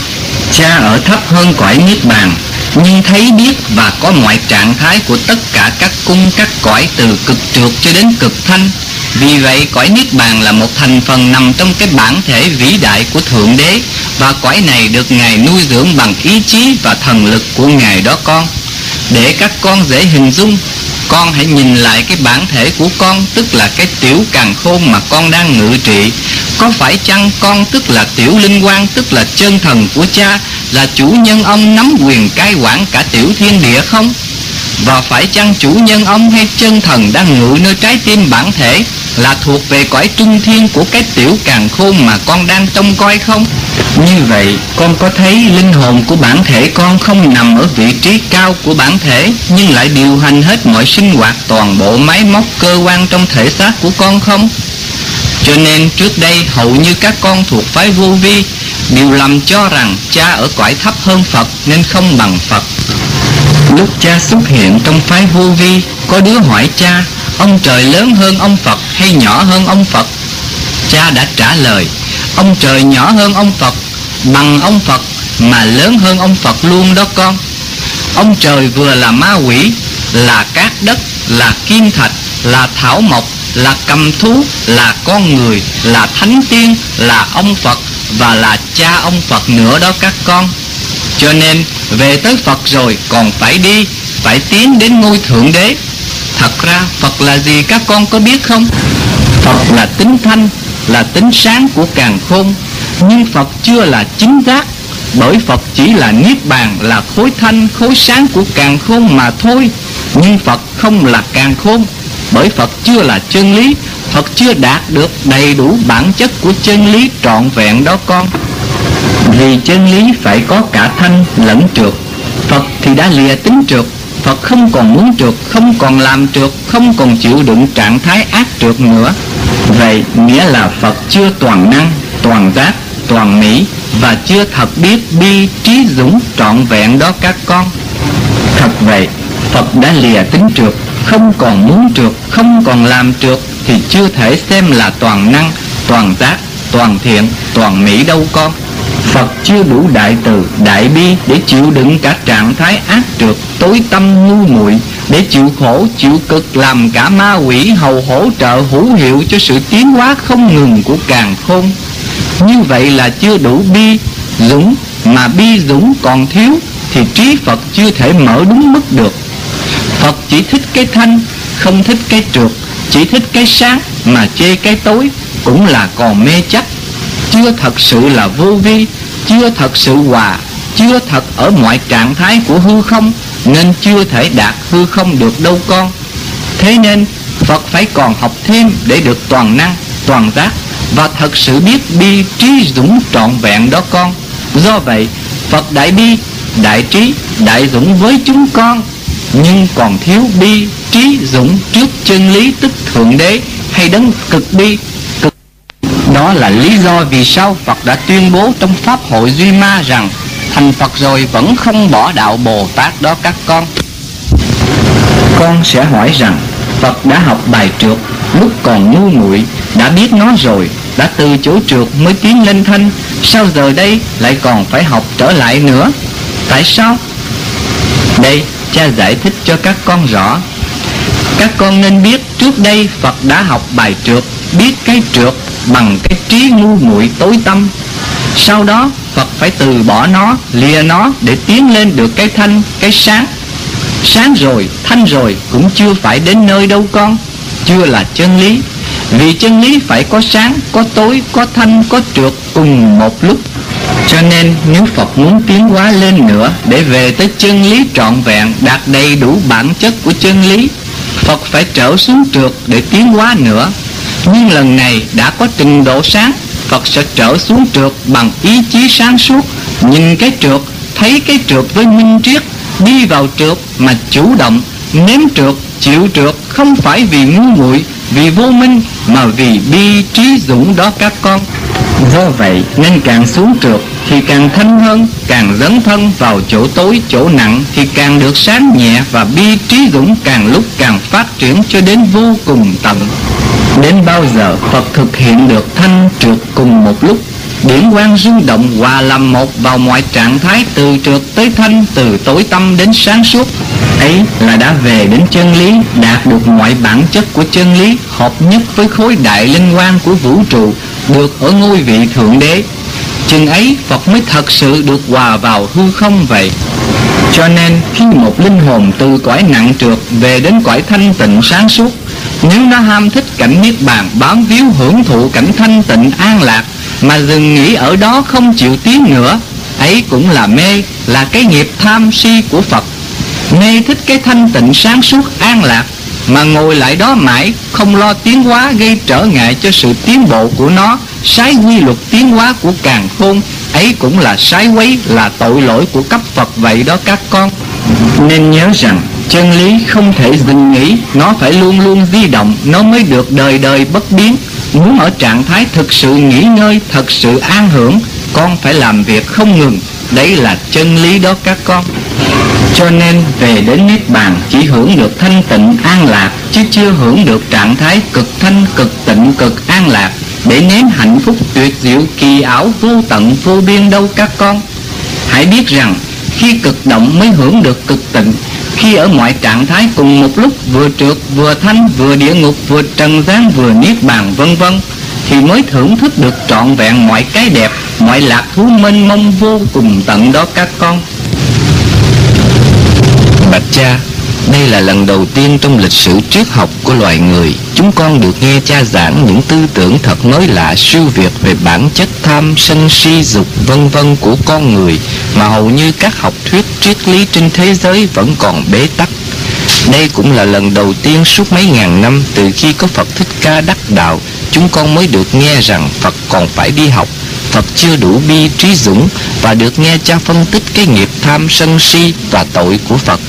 Cha ở thấp hơn cõi niết bàn nhưng thấy biết và có mọi trạng thái của tất cả các cung các cõi từ cực trượt cho đến cực thanh vì vậy, cõi niết bàn là một thành phần nằm trong cái bản thể vĩ đại của thượng đế, và cõi này được ngài nuôi dưỡng bằng ý chí và thần lực của ngài đó con. Để các con dễ hình dung, con hãy nhìn lại cái bản thể của con, tức là cái tiểu càng khôn mà con đang ngự trị. Có phải chăng con tức là tiểu linh quan tức là chân thần của cha, là chủ nhân ông nắm quyền cai quản cả tiểu thiên địa không? Và phải chăng chủ nhân ông hay chân thần đang ngự nơi trái tim bản thể? Là thuộc về cõi trung thiên của cái tiểu càng khôn mà con đang trông coi không? Như vậy, con có thấy linh hồn của bản thể con không nằm ở vị trí cao của bản thể, nhưng lại điều hành hết mọi sinh hoạt toàn bộ máy móc cơ quan trong thể xác của con không? Cho nên trước đây hầu như các con thuộc phái vô vi đều lầm cho rằng cha ở cõi thấp hơn Phật nên không bằng Phật. Lúc cha xuất hiện trong phái vô vi, có đứa hỏi cha Ông trời lớn hơn ông Phật hay nhỏ hơn ông Phật? Cha đã trả lời, ông trời nhỏ hơn ông Phật, bằng ông Phật mà lớn hơn ông Phật luôn đó con. Ông trời vừa là ma quỷ, là cát đất, là kim thạch, là thảo mộc, là cầm thú, là con người, là thánh tiên, là ông Phật và là cha ông Phật nữa đó các con. Cho nên về tới Phật rồi còn phải đi, phải tiến đến ngôi Thượng Đế Thật ra Phật là gì các con có biết không? Phật là tính thanh, là tính sáng của càng khôn. Nhưng Phật chưa là chính giác Bởi Phật chỉ là Niết Bàn Là khối thanh, khối sáng của càng khôn mà thôi. Nhưng Phật không là càng khôn Bởi Phật chưa là chân lý. Phật chưa đạt được đầy đủ bản chất của chân lý trọn vẹn đó con. Vì chân lý phải có cả thanh lẫn trượt. Phật thì đã lìa tính trượt Phật không còn muốn trượt, không còn làm trượt, không còn chịu đựng trạng thái ác trượt nữa. Vậy nghĩa là Phật chưa toàn năng, toàn giác, toàn mỹ và chưa thật biết bi trí dũng trọn vẹn đó các con. Thật vậy, Phật đã lìa tính trượt, không còn muốn trượt, không còn làm trượt thì chưa thể xem là toàn năng, toàn giác, toàn thiện, toàn mỹ đâu con. Phật chưa đủ đại từ, đại bi để chịu đựng cả trạng thái ác trượt, tối tâm ngu muội để chịu khổ, chịu cực làm cả ma quỷ hầu hỗ trợ hữu hiệu cho sự tiến hóa không ngừng của càng khôn. Như vậy là chưa đủ bi, dũng, mà bi dũng còn thiếu thì trí Phật chưa thể mở đúng mức được. Phật chỉ thích cái thanh, không thích cái trượt, chỉ thích cái sáng mà chê cái tối cũng là còn mê chấp chưa thật sự là vô vi chưa thật sự hòa chưa thật ở mọi trạng thái của hư không, nên chưa thể đạt hư không được đâu con. Thế nên, phật phải còn học thêm để được toàn năng, toàn giác và thật sự biết bi trí dũng trọn vẹn đó con. Do vậy, phật đại bi, đại trí, đại dũng với chúng con, nhưng còn thiếu bi trí dũng trước chân lý tức thượng đế hay đấng cực bi đó là lý do vì sao Phật đã tuyên bố trong Pháp hội Duy Ma rằng Thành Phật rồi vẫn không bỏ đạo Bồ Tát đó các con. Con sẽ hỏi rằng, Phật đã học bài trượt, lúc còn ngu muội, đã biết nó rồi, đã từ chỗ trượt mới tiến lên thanh sao giờ đây lại còn phải học trở lại nữa? Tại sao? Đây, cha giải thích cho các con rõ. Các con nên biết trước đây phật đã học bài trượt, biết cái trượt bằng cái trí ngu muội tối tâm. Sau đó
Phật phải từ bỏ nó, lìa nó để tiến lên được cái thanh, cái sáng. Sáng rồi, thanh rồi cũng chưa phải đến nơi đâu con Chưa là chân lý. Vì chân lý phải có sáng, có tối, có thanh, có trượt cùng một lúc. Cho nên nếu Phật muốn tiến hóa lên nữa Để về tới chân lý trọn vẹn Đạt đầy đủ bản chất của chân lý Phật phải trở xuống trượt để tiến hóa nữa. Nhưng lần này đã có trình độ sáng Phật sẽ trở xuống trượt bằng ý chí sáng suốt Nhìn cái trượt, thấy cái trượt với minh triết Đi vào trượt mà chủ động Nếm trượt, chịu trượt Không phải vì ngu muội vì vô minh Mà vì bi trí dũng đó các con. Do vậy nên càng xuống trượt thì càng thanh hơn Càng dấn thân vào chỗ tối chỗ nặng Thì càng được sáng nhẹ và bi trí dũng càng lúc càng phát triển cho đến vô cùng tận. Đến bao giờ Phật thực hiện được thanh trượt cùng một lúc? Điển quang rung động hòa làm một vào mọi trạng thái từ trượt tới thanh, Từ tối tâm đến sáng suốt. Ấy là đã về đến chân lý, Đạt được mọi bản chất của chân lý, Hợp nhất với khối đại linh quang của vũ trụ, Được ở ngôi vị Thượng Đế. Chừng ấy, Phật mới thật sự được hòa vào hư không vậy. Cho nên, khi một linh hồn từ cõi nặng trượt về đến cõi thanh tịnh sáng suốt nếu nó ham thích cảnh Niết Bàn bám víu hưởng thụ cảnh thanh tịnh an lạc Mà dừng nghĩ ở đó không chịu tiến nữa Ấy cũng là mê, là cái nghiệp tham si của Phật. Mê thích cái thanh tịnh sáng suốt an lạc Mà ngồi lại đó mãi không lo tiến hóa gây trở ngại cho sự tiến bộ của nó Sái quy luật tiến hóa của càng khôn Ấy cũng là sái quấy là tội lỗi của cấp Phật vậy đó các con. Nên nhớ rằng chân lý không thể dừng nghỉ Nó phải luôn luôn di động, Nó mới được đời đời bất biến. Muốn ở trạng thái thực sự nghỉ ngơi, Thật sự an hưởng, Con phải làm việc không ngừng. Đấy là chân lý đó các con. Cho nên về đến Niết Bàn, chỉ hưởng được thanh tịnh, an lạc, Chứ chưa hưởng được trạng thái cực thanh, cực tịnh, cực an lạc. Để nếm hạnh phúc tuyệt diệu, kỳ ảo, vô tận, vô biên đâu các con. Hãy biết rằng, khi cực động mới hưởng được cực tịnh. Khi ở mọi trạng thái cùng một lúc vừa trượt vừa thanh vừa địa ngục vừa trần gian vừa Niết Bàn vân vân Thì mới thưởng thức được trọn vẹn mọi cái đẹp Mọi lạc thú mênh mông vô cùng tận đó các con.
Bạch cha, đây là lần đầu tiên trong lịch sử triết học của loài người. Chúng con được nghe cha giảng những tư tưởng thật mới lạ, siêu việt về bản chất tham sân si, dục vân vân của con người, Mà hầu như các học thuyết, triết lý trên thế giới vẫn còn bế tắc. Đây cũng là lần đầu tiên suốt mấy ngàn năm từ khi có Phật Thích Ca đắc đạo, Chúng con mới được nghe rằng Phật còn phải đi học. Phật chưa đủ bi trí dũng và được nghe cha phân tích cái nghiệp tham sân si và tội của Phật.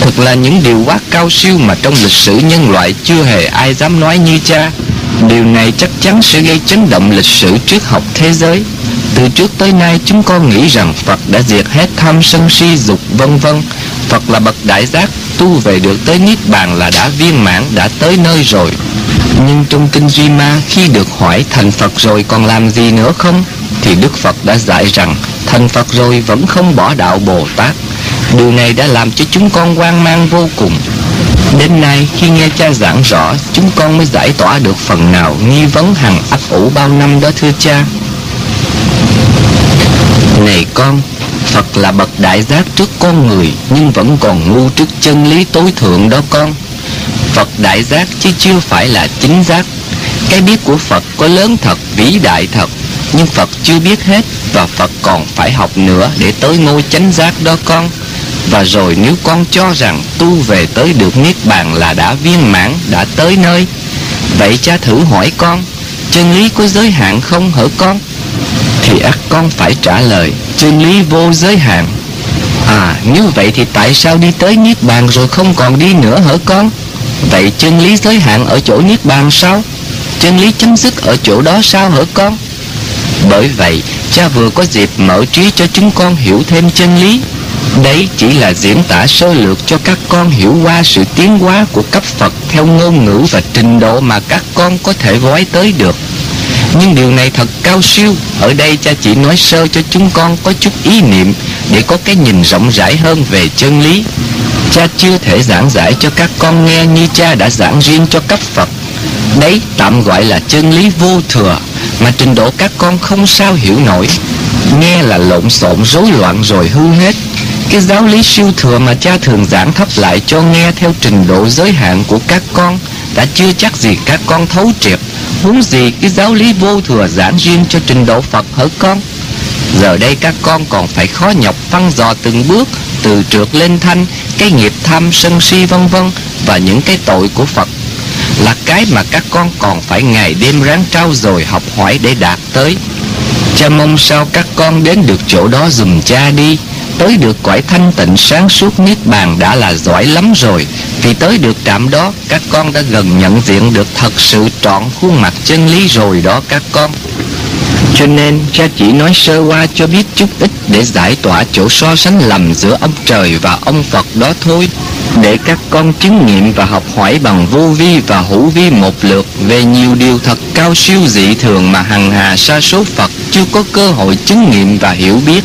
Thật là những điều quá cao siêu mà trong lịch sử nhân loại chưa hề ai dám nói như cha. Điều này chắc chắn sẽ gây chấn động lịch sử triết học thế giới. Từ trước tới nay chúng con nghĩ rằng Phật đã diệt hết tham sân si dục vân vân. Phật là bậc đại giác tu về được tới Niết Bàn là đã viên mãn, đã tới nơi rồi. Nhưng trong kinh Duy Ma khi được hỏi thành Phật rồi còn làm gì nữa không? Thì Đức Phật đã dạy rằng thành Phật rồi vẫn không bỏ đạo Bồ Tát. Điều này đã làm cho chúng con hoang mang vô cùng. Đến nay khi nghe cha giảng rõ Chúng con mới giải tỏa được phần nào Nghi vấn hằng ấp ủ bao năm đó thưa cha. Này con Phật là bậc đại giác trước con người Nhưng vẫn còn ngu trước chân lý tối thượng đó con. Phật đại giác chứ chưa phải là chính giác. Cái biết của Phật có lớn thật, vĩ đại thật Nhưng Phật chưa biết hết Và Phật còn phải học nữa để tới ngôi chánh giác đó con và rồi nếu con cho rằng tu về tới được Niết Bàn là đã viên mãn, đã tới nơi Vậy cha thử hỏi con Chân lý có giới hạn không hở con? Thì ắt con phải trả lời Chân lý vô giới hạn. À nếu vậy thì tại sao đi tới Niết Bàn rồi không còn đi nữa hở con? Vậy chân lý giới hạn ở chỗ Niết Bàn sao? Chân lý chấm dứt ở chỗ đó sao hở con? Bởi vậy cha vừa có dịp mở trí cho chúng con hiểu thêm chân lý. Đấy chỉ là diễn tả sơ lược cho các con hiểu qua sự tiến hóa của cấp Phật theo ngôn ngữ và trình độ mà các con có thể gói tới được. Nhưng điều này thật cao siêu, ở đây cha chỉ nói sơ cho chúng con có chút ý niệm để có cái nhìn rộng rãi hơn về chân lý. Cha chưa thể giảng giải cho các con nghe như cha đã giảng riêng cho cấp Phật. Đấy tạm gọi là chân lý vô thừa mà trình độ các con không sao hiểu nổi Nghe là lộn xộn rối loạn rồi hư hết cái giáo lý siêu thừa mà cha thường giảng thấp lại cho nghe theo trình độ giới hạn của các con Đã chưa chắc gì các con thấu triệt. Huống gì cái giáo lý vô thừa giảng riêng cho trình độ Phật hỡi con? Giờ đây các con còn phải khó nhọc phân dò từng bước, Từ trượt lên thanh, Cái nghiệp tham sân si vân vân Và những cái tội của Phật. Là cái mà các con còn phải ngày đêm ráng trao dồi học hỏi để đạt tới. Cha mong sao các con đến được chỗ đó dùm cha đi. Tới được cõi thanh tịnh sáng suốt niết bàn đã là giỏi lắm rồi. Vì tới được trạm đó, các con đã gần nhận diện được thật sự trọn khuôn mặt chân lý rồi đó các con. Cho nên, cha chỉ nói sơ qua cho biết chút ít để giải tỏa chỗ so sánh lầm giữa ông trời và ông Phật đó thôi. Để các con chứng nghiệm và học hỏi bằng vô vi và hữu vi một lượt về nhiều điều thật cao siêu dị thường mà hằng hà sa số Phật chưa có cơ hội chứng nghiệm và hiểu biết.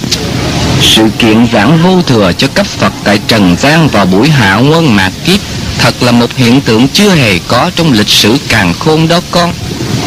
Sự kiện giảng vô thừa cho cấp Phật tại Trần gian vào buổi hạ quân mạt kiếp thật là một hiện tượng chưa hề có trong lịch sử càng khôn đó con.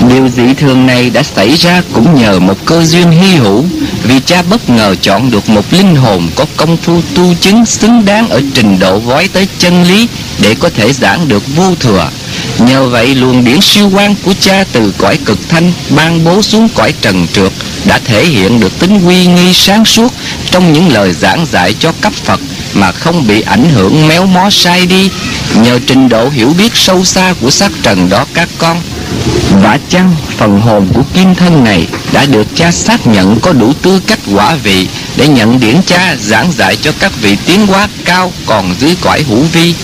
Điều dị thường này đã xảy ra cũng nhờ một cơ duyên hy hữu, Vì cha bất ngờ chọn được một linh hồn có công phu tu chứng xứng đáng ở trình độ vói tới chân lý Để có thể giảng được vô thừa Nhờ vậy, luồng điển siêu quan của cha từ cõi cực thanh ban bố xuống cõi trần trượt đã thể hiện được tính uy nghi sáng suốt trong những lời giảng dạy cho cấp Phật Mà không bị ảnh hưởng méo mó sai đi Nhờ trình độ hiểu biết sâu xa của sắc trần đó các con và chăng phần hồn của kim thân này đã được cha xác nhận có đủ tư cách quả vị để nhận điển cha giảng dạy cho các vị tiến hóa cao còn dưới cõi hữu vi.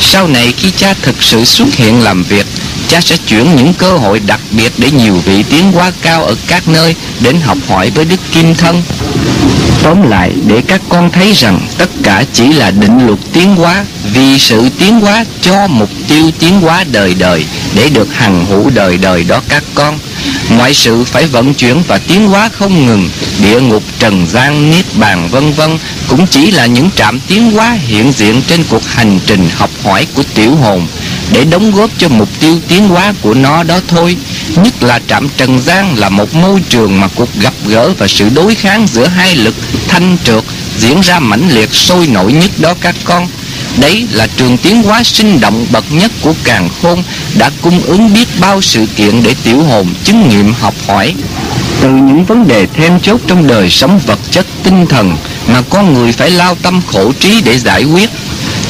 Sau này khi cha thực sự xuất hiện làm việc, cha sẽ chuyển những cơ hội đặc biệt để nhiều vị tiến hóa cao ở các nơi đến học hỏi với Đức Kim Thân. Tóm lại, để các con thấy rằng tất cả chỉ là định luật tiến hóa vì sự tiến hóa cho mục tiêu tiến hóa đời đời để được hằng hữu đời đời đó các con. Mọi sự phải vận chuyển và tiến hóa không ngừng, địa ngục, trần gian, niết bàn vân vân cũng chỉ là những trạm tiến hóa hiện diện trên cuộc hành trình học hỏi của tiểu hồn để đóng góp cho mục tiêu tiến hóa của nó đó thôi. Nhất là trạm trần gian là một môi trường mà cuộc gặp gỡ và sự đối kháng giữa hai lực thanh trượt diễn ra mãnh liệt, sôi nổi nhất đó các con. Đấy là trường tiến hóa sinh động bậc nhất của càng khôn đã cung ứng biết bao sự kiện để tiểu hồn chứng nghiệm học hỏi. Từ những vấn đề then chốt trong đời sống vật chất tinh thần mà con người phải lao tâm khổ trí để giải quyết,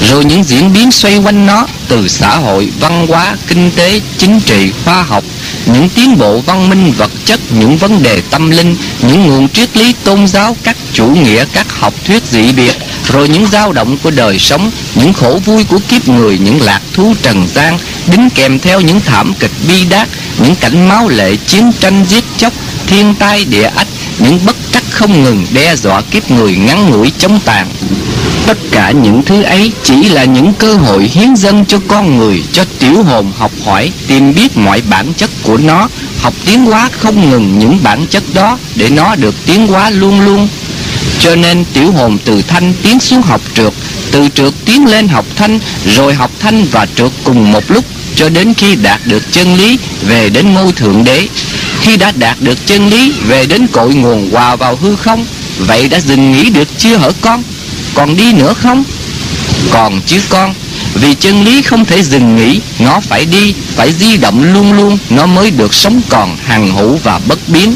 rồi những diễn biến xoay quanh nó từ xã hội, văn hóa, kinh tế, chính trị, khoa học, những tiến bộ văn minh vật chất, những vấn đề tâm linh, những nguồn triết lý tôn giáo, các chủ nghĩa, các học thuyết dị biệt, rồi những dao động của đời sống, những khổ vui của kiếp người, những lạc thú trần gian, đính kèm theo những thảm kịch bi đát, những cảnh máu lệ, chiến tranh giết chóc, thiên tai địa ách, những bất trắc không ngừng đe dọa kiếp người ngắn ngủi chống tàn. Tất cả những thứ ấy chỉ là những cơ hội hiến dâng cho con người, cho tiểu hồn học hỏi, tìm biết mọi bản chất của nó, học tiến hóa không ngừng những bản chất đó để nó được tiến hóa luôn luôn. Cho nên tiểu hồn từ thanh tiến xuống học trượt, từ trượt tiến lên học thanh, rồi học thanh và trượt cùng một lúc cho đến khi đạt được chân lý về đến ngôi thượng đế. Khi đã đạt được chân lý về đến cội nguồn hòa vào hư không, vậy đã dừng nghỉ được chưa hở con? Còn đi nữa không? Còn chứ con, vì chân lý không thể dừng nghỉ, nó phải đi, phải di động luôn luôn, nó mới được sống còn, hằng hữu và bất biến.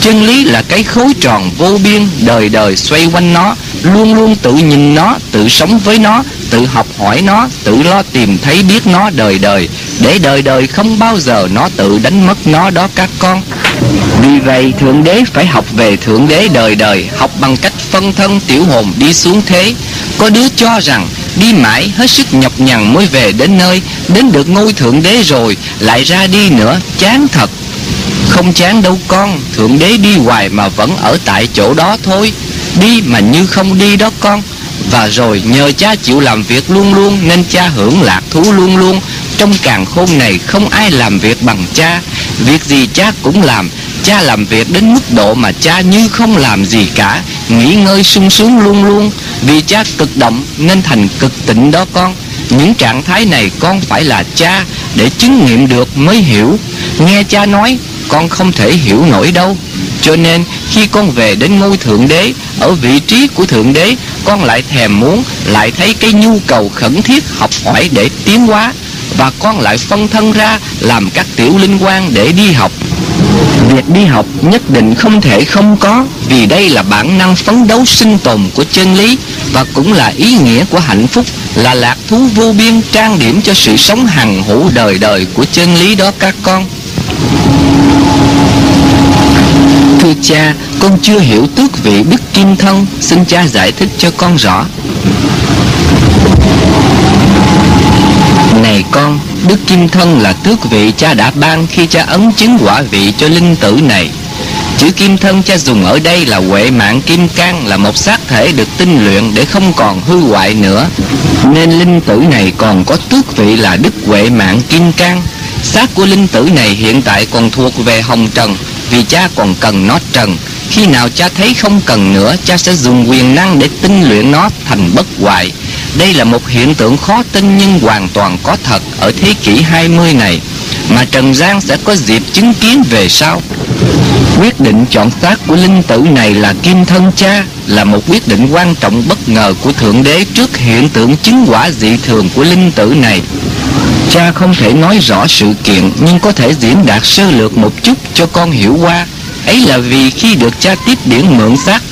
Chân lý là cái khối tròn vô biên, đời đời xoay quanh nó, luôn luôn tự nhìn nó, tự sống với nó, tự học hỏi nó, tự lo tìm thấy biết nó đời đời, để đời đời không bao giờ nó tự đánh mất nó đó các con. Vì vậy Thượng Đế phải học về Thượng Đế đời đời, Học bằng cách phân thân tiểu hồn đi xuống thế. Có đứa cho rằng đi mãi hết sức nhọc nhằn mới về đến nơi, Đến được ngôi Thượng Đế rồi, Lại ra đi nữa, chán thật. Không chán đâu con, Thượng Đế đi hoài mà vẫn ở tại chỗ đó thôi. Đi mà như không đi đó con. Và rồi nhờ cha chịu làm việc luôn luôn, Nên cha hưởng lạc thú luôn luôn. Trong càng khôn này không ai làm việc bằng cha. Việc gì cha cũng làm Cha làm việc đến mức độ mà cha như không làm gì cả, Nghỉ ngơi sung sướng luôn luôn. Vì cha cực động nên thành cực tịnh đó con. Những trạng thái này con phải là cha Để chứng nghiệm được mới hiểu. Nghe cha nói, con không thể hiểu nổi đâu. Cho nên, khi con về đến ngôi Thượng Đế, Ở vị trí của Thượng Đế, Con lại thèm muốn, Lại thấy cái nhu cầu khẩn thiết học hỏi để tiến hóa. Và con lại phân thân ra Làm các tiểu linh quan để đi học. Việc đi học nhất định không thể không có Vì đây là bản năng phấn đấu sinh tồn của chân lý Và cũng là ý nghĩa của hạnh phúc Là lạc thú vô biên trang điểm cho sự sống hằng hữu đời đời của chân lý đó các con. Thưa cha, con chưa hiểu tước vị Đức Kim Thân Xin cha giải thích cho con rõ. Này con, Đức Kim Thân là tước vị cha đã ban khi cha ấn chứng quả vị cho linh tử này. Chữ kim thân cha dùng ở đây là huệ mạng kim cang Là một xác thể được tinh luyện để không còn hư hoại nữa. Nên linh tử này còn có tước vị là đức huệ mạng kim cang. Xác của linh tử này hiện tại còn thuộc về hồng trần Vì cha còn cần nó trần. Khi nào cha thấy không cần nữa Cha sẽ dùng quyền năng để tinh luyện nó thành bất hoại đây là một hiện tượng khó tin nhưng hoàn toàn có thật ở thế kỷ 20 này, mà Trần Giang sẽ có dịp chứng kiến về sau. Quyết định chọn xác của linh tử này là Kim Thân Cha, là một quyết định quan trọng bất ngờ của Thượng Đế trước hiện tượng chứng quả dị thường của linh tử này. Cha không thể nói rõ sự kiện, nhưng có thể diễn đạt sơ lược một chút cho con hiểu qua. Ấy là vì khi được cha tiếp điển mượn xác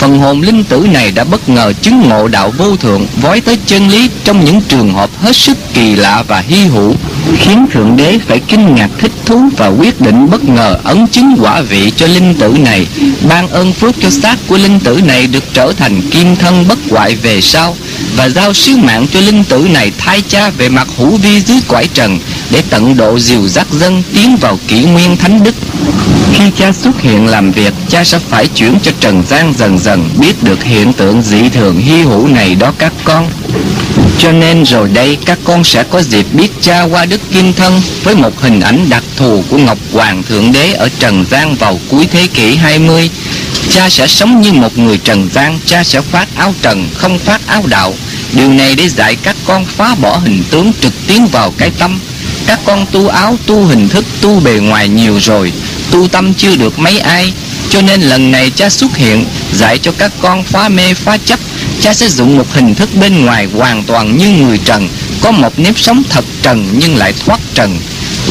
Phần hồn linh tử này đã bất ngờ chứng ngộ đạo vô thượng, Vói tới chân lý trong những trường hợp hết sức kỳ lạ và hy hữu, Khiến Thượng Đế phải kinh ngạc thích thú và quyết định bất ngờ ấn chứng quả vị cho linh tử này. Ban ơn phước cho xác của linh tử này được trở thành kim thân bất hoại về sau, Và giao sứ mạng cho linh tử này thay cha về mặt hữu vi dưới cõi trần, Để tận độ dìu dắt dân tiến vào kỷ nguyên thánh đức khi cha xuất hiện làm việc, cha sẽ phải chuyển cho Trần gian dần dần biết được hiện tượng dị thường hy hữu này đó các con. Cho nên rồi đây các con sẽ có dịp biết cha qua Đức Kim Thân với một hình ảnh đặc thù của Ngọc Hoàng Thượng Đế ở Trần gian vào cuối thế kỷ 20. Cha sẽ sống như một người Trần gian, cha sẽ phát áo trần, không phát áo đạo. Điều này để dạy các con phá bỏ hình tướng trực tiến vào cái tâm. Các con tu áo, tu hình thức, tu bề ngoài nhiều rồi, tu tâm chưa được mấy ai. Cho nên lần này cha xuất hiện, dạy cho các con phá mê phá chấp. Cha sẽ dùng một hình thức bên ngoài hoàn toàn như người trần. Có một nếp sống thật trần nhưng lại thoát trần.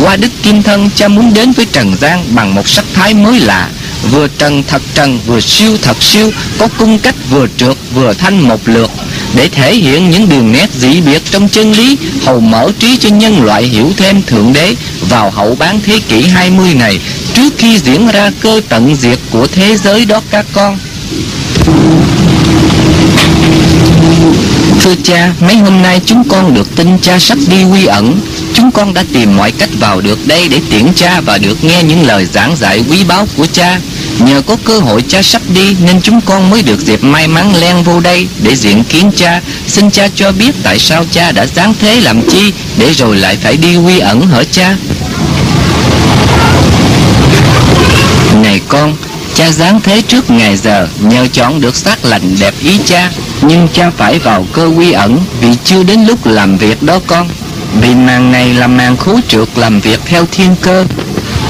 Qua đức kim thân, cha muốn đến với trần gian bằng một sắc thái mới lạ. Vừa trần thật trần, vừa siêu thật siêu, có cung cách vừa trượt, vừa thanh một lượt. Để thể hiện những đường nét dị biệt trong chân lý, hầu mở trí cho nhân loại hiểu thêm thượng đế vào hậu bán thế kỷ 20 này trước khi diễn ra cơ tận diệt của thế giới đó các con. Thưa cha, mấy hôm nay chúng con được tin cha sắp đi quy ẩn. Chúng con đã tìm mọi cách vào được đây để tiễn cha và được nghe những lời giảng dạy quý báu của cha. Nhờ có cơ hội cha sắp đi nên chúng con mới được dịp may mắn len vô đây để diện kiến cha. Xin cha cho biết tại sao cha đã giáng thế làm chi để rồi lại phải đi quy ẩn hở cha? Này con, cha giáng thế trước ngày giờ nhờ chọn được xác lành đẹp ý cha Nhưng cha phải vào cơ quy ẩn vì chưa đến lúc làm việc đó con. Vì màn này là màn khố trượt làm việc theo thiên cơ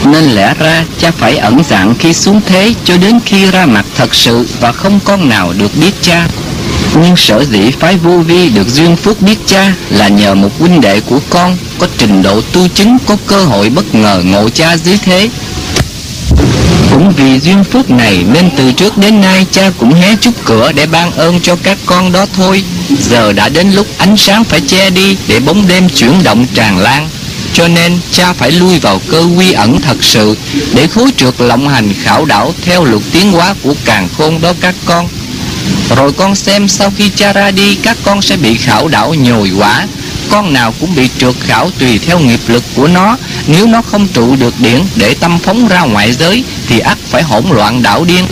nên lẽ ra cha phải ẩn dạng khi xuống thế cho đến khi ra mặt thật sự và không con nào được biết cha. Nhưng sở dĩ phái vô vi được duyên phước biết cha là nhờ một huynh đệ của con có trình độ tu chứng có cơ hội bất ngờ ngộ cha dưới thế cũng vì duyên phước này nên từ trước đến nay cha cũng hé chút cửa để ban ơn cho các con đó thôi. Giờ đã đến lúc ánh sáng phải che đi để bóng đêm chuyển động tràn lan. Cho nên cha phải lui vào cơ quy ẩn thật sự để khối trượt lộng hành khảo đảo theo luật tiến hóa của càng khôn đó các con. Rồi con xem sau khi cha ra đi, các con sẽ bị khảo đảo nhồi quả con nào cũng bị trượt khảo tùy theo nghiệp lực của nó. Nếu nó không trụ được điển để tâm phóng ra ngoại giới thì ắt phải hỗn loạn đảo điên.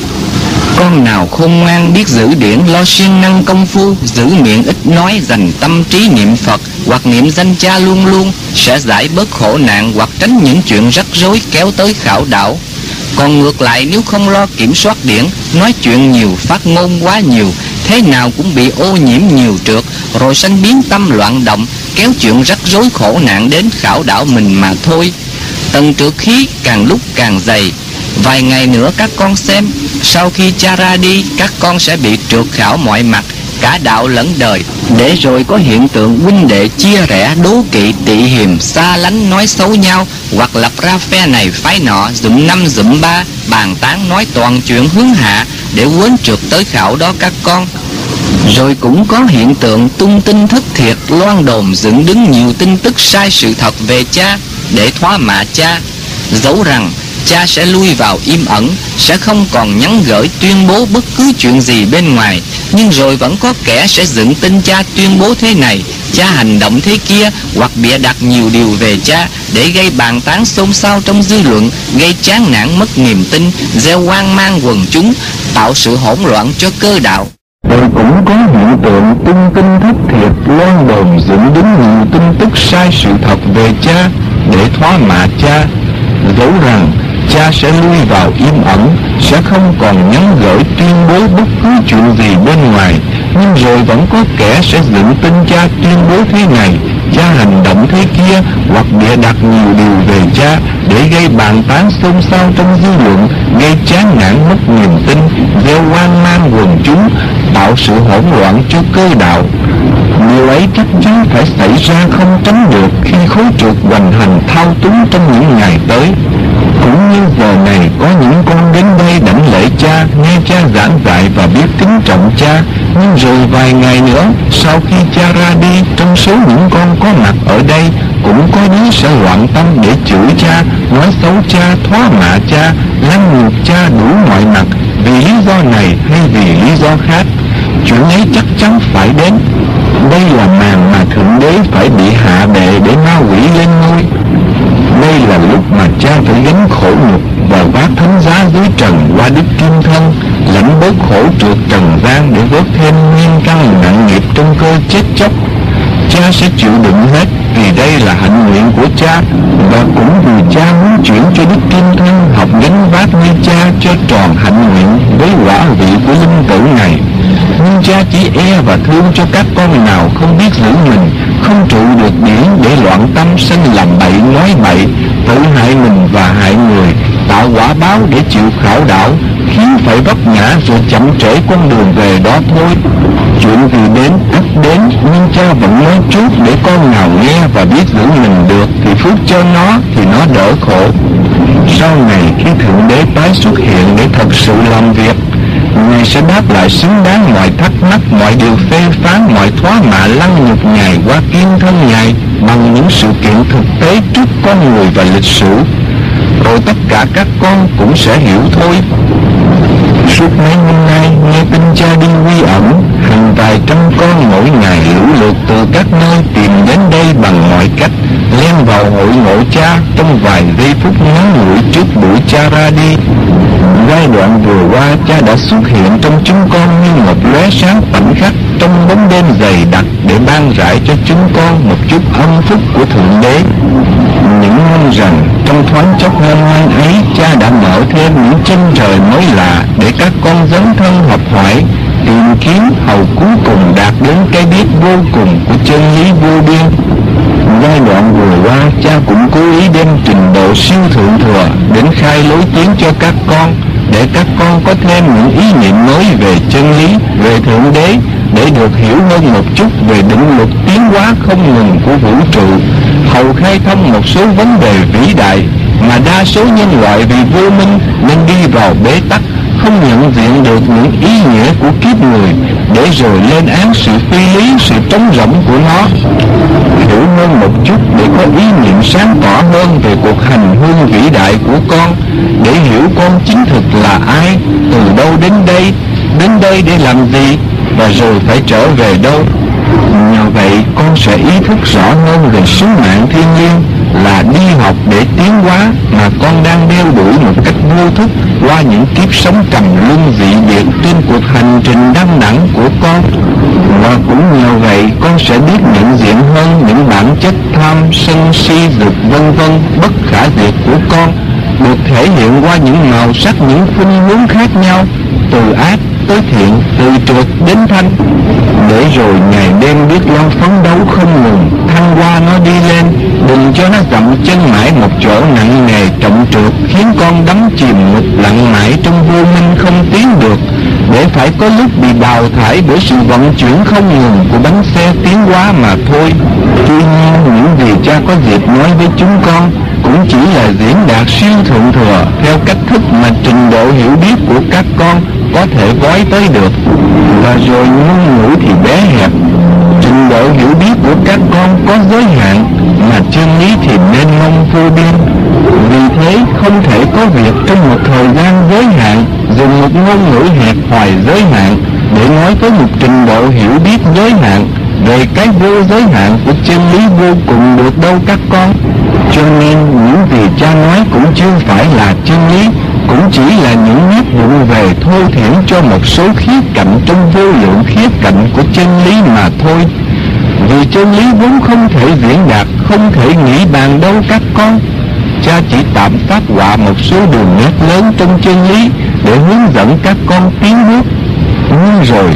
Con nào khôn ngoan biết giữ điển lo siêng năng công phu, giữ miệng ít nói, dành tâm trí niệm phật, hoặc niệm danh cha luôn luôn, sẽ giải bớt khổ nạn hoặc tránh những chuyện rắc rối kéo tới khảo đảo. Còn ngược lại, nếu không lo kiểm soát điển, nói chuyện nhiều, phát ngôn quá nhiều, thế nào cũng bị ô nhiễm nhiều trượt, rồi sanh biến tâm loạn động, kéo chuyện rắc rối khổ nạn đến khảo đảo mình mà thôi. Tầng trượt khí càng lúc càng dày Vài ngày nữa các con xem, Sau khi cha ra đi, Các con sẽ bị trượt khảo mọi mặt, Cả đạo lẫn đời. Để rồi có hiện tượng huynh đệ chia rẽ, Đố kỵ, tị hiềm, Xa lánh, nói xấu nhau, Hoặc lập ra phe này, phái nọ, Dụm năm, dụm ba, Bàn tán, nói toàn chuyện hướng hạ, Để quên trượt tới khảo đó các con. Rồi cũng có hiện tượng tung tin thất thiệt, loan đồn dựng đứng nhiều tin tức sai sự thật về cha, để thoá mạ cha. Dẫu rằng cha sẽ lui vào im ẩn, sẽ không còn nhắn gửi tuyên bố bất cứ chuyện gì bên ngoài. Nhưng rồi vẫn có kẻ sẽ dựng tin cha tuyên bố thế này. Cha hành động thế kia hoặc bịa đặt nhiều điều về cha để gây bàn tán xôn xao trong dư luận, gây chán nản mất niềm tin, gieo hoang mang quần chúng, tạo sự hỗn loạn cho cơ đạo.
Rồi cũng có hiện tượng tung tin thất thiệt, loan đồn dựng đứng nhiều tin tức sai sự thật về cha để thoá mạ cha. Dấu rằng cha sẽ lui vào im ẩn, sẽ không còn nhắn gửi tuyên bố bất cứ chuyện gì bên ngoài. Nhưng rồi vẫn có kẻ sẽ dựng tin cha tuyên bố thế này, cha hành động thế kia, hoặc bịa đặt nhiều điều về cha để gây bàn tán xôn xao trong dư luận, gây chán nản mất niềm tin, gieo hoang mang quần chúng, tạo sự hỗn loạn cho cơ đạo. Điều ấy chắc chắn phải xảy ra không tránh được khi khối trượt hoành hành thao túng trong những ngày tới cũng như giờ này, có những con đến đây đảnh lễ cha, nghe cha giảng dạy và biết kính trọng cha. Nhưng rồi vài ngày nữa, sau khi cha ra đi, trong số những con có mặt ở đây, cũng có đứa sẽ loạn tâm để chửi cha, nói xấu cha thoá mạ cha lăng nhục cha đủ mọi mặt. Vì lý do này hay vì lý do khác, chuyện ấy chắc chắn phải đến. Đây là màn mà thượng đế phải bị hạ bệ để ma quỷ lên ngôi đây là lúc mà cha phải gánh khổ nhục và vác thánh giá dưới trần qua đức kim thân, lãnh bớt khổ trượt trần gian để bớt thêm nguyên căn nặng nghiệp trong cơ chết chóc. Cha sẽ chịu đựng hết vì đây là hạnh nguyện của cha và cũng vì cha muốn chuyển cho đức kim thân học gánh vác như cha cho tròn hạnh nguyện với quả vị của linh tử này nhưng cha chỉ e và thương cho các con nào không biết giữ mình, không trụ được điển để loạn tâm sanh làm bậy, nói bậy, tự hại mình và hại người, tạo quả báo để chịu khảo đảo, khiến phải vấp ngã rồi chậm trễ con đường về đó thôi. Chuyện gì đến ắt đến, nhưng cha vẫn nói chút để con nào nghe và biết giữ mình được thì phước cho nó thì nó đỡ khổ. Sau này khi thượng đế tái xuất hiện để thật sự làm việc Ngài sẽ đáp lại xứng đáng mọi thắc mắc, mọi điều phê phán, mọi thoá mạ lăng nhục Ngài qua kiên thân Ngài bằng những sự kiện thực tế trước con người và lịch sử. Rồi tất cả các con cũng sẽ hiểu thôi. Suốt mấy năm nay nghe tin cha đi quy ẩn, hàng vài trăm con mỗi ngày lũ lượt từ các nơi tìm đến đây bằng mọi cách, len vào hội ngộ cha trong vài giây phút ngắn ngủi trước buổi cha ra đi giai đoạn vừa qua, cha đã xuất hiện trong chúng con như một lóe sáng khoảnh khắc trong bóng đêm dày đặc để ban rải cho chúng con một chút âm phúc của thượng đế. Những năm rằng trong thoáng chốc hân nay ấy, cha đã mở thêm những chân trời mới lạ để các con dấn thân học hỏi, tìm kiếm hầu cuối cùng đạt đến cái biết vô cùng của chân lý vô biên. Giai đoạn vừa qua, cha cũng cố ý đem trình độ siêu thượng thừa đến khai lối tiếng cho các con để các con có thêm những ý niệm mới về chân lý, về Thượng Đế, để được hiểu hơn một chút về định luật tiến hóa không ngừng của vũ trụ, hầu khai thông một số vấn đề vĩ đại mà đa số nhân loại vì vô minh nên đi vào bế tắc không nhận diện được những ý nghĩa của kiếp người để rồi lên án sự phi lý, sự trống rỗng của nó. Hiểu hơn một chút để có ý niệm sáng tỏ hơn về cuộc hành hương vĩ đại của con, để hiểu con chính thực là ai, từ đâu đến đây, đến đây để làm gì, và rồi phải trở về đâu. Nhờ vậy con sẽ ý thức rõ hơn về sứ mạng thiên nhiên là đi học để tiến hóa mà con đang đeo đuổi một cách vô thức qua những kiếp sống trầm luân vị biệt trên cuộc hành trình đăng đẳng của con. Và cũng nhờ vậy, con sẽ biết nhận diện hơn những bản chất tham sân si dục vân vân bất khả diệt của con, được thể hiện qua những màu sắc, những khuynh hướng khác nhau, từ ác tới thiện, từ trượt đến thanh. Để
để rồi ngày đêm biết lo phấn đấu không ngừng, thăng qua nó đi lên, đừng cho nó dậm chân mãi một chỗ nặng nề trọng trượt, khiến con đắm chìm ngục lặng mãi trong vô minh không tiến được. Để phải có lúc bị đào thải bởi sự vận chuyển không ngừng của bánh xe tiến hóa mà thôi. Tuy nhiên, những gì cha có dịp nói với chúng con cũng chỉ là diễn đạt siêu thượng thừa theo cách thức mà trình độ hiểu biết của các con có thể gói tới được. Và rồi ngôn ngữ thì bé hẹp. Trình độ hiểu biết của các con có giới hạn mà chân lý thì nên mong vô biên. Vì thế không thể có việc trong một thời gian giới hạn, dùng một ngôn ngữ hẹp hoài giới hạn để nói tới một trình độ hiểu biết giới hạn về cái vô giới hạn của chân lý vô cùng được đâu các con. Cho nên những gì cha nói cũng chưa phải là chân lý, cũng chỉ là những nét vụng về thô thiển cho một số khía cạnh trong vô lượng khía cạnh của chân lý mà thôi vì chân lý vốn không thể diễn đạt, không thể nghĩ bàn đâu các con. Cha chỉ tạm phát họa một số đường nét lớn trong chân lý để hướng dẫn các con tiến bước. Nhưng rồi,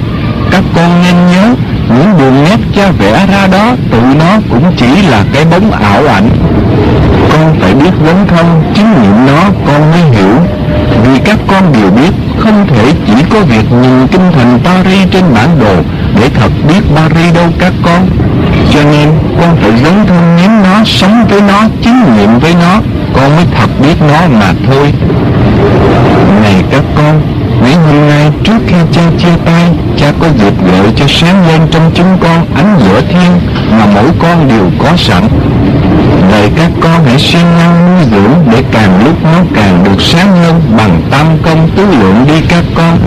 các con nên nhớ, những đường nét cha vẽ ra đó tự nó cũng chỉ là cái bóng ảo ảnh. Con phải biết vấn thông chứng nghiệm nó, con mới hiểu. Vì các con đều biết, không thể chỉ có việc nhìn kinh thành Paris trên bản đồ để thật biết Paris đâu các con. Cho nên, con phải dấn thân nếm nó, sống với nó, chứng nghiệm với nó. Con mới thật biết nó mà thôi. Này các con, mấy hôm nay trước khi cha chia tay, cha có dịp gợi cho sáng lên trong chúng con ánh giữa thiên mà mỗi con đều có sẵn. Vậy các con hãy siêng năng nuôi dưỡng để càng lúc nó càng được sáng hơn bằng tam công tứ lượng đi các con.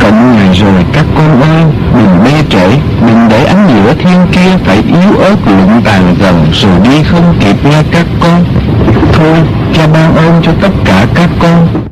Cộng ngày rồi các con ơi, đừng mê trễ, đừng để ánh lửa thiên kia phải yếu ớt lụng tàn dần rồi đi không kịp nghe các con. Thôi, cha ban ơn cho tất cả các con.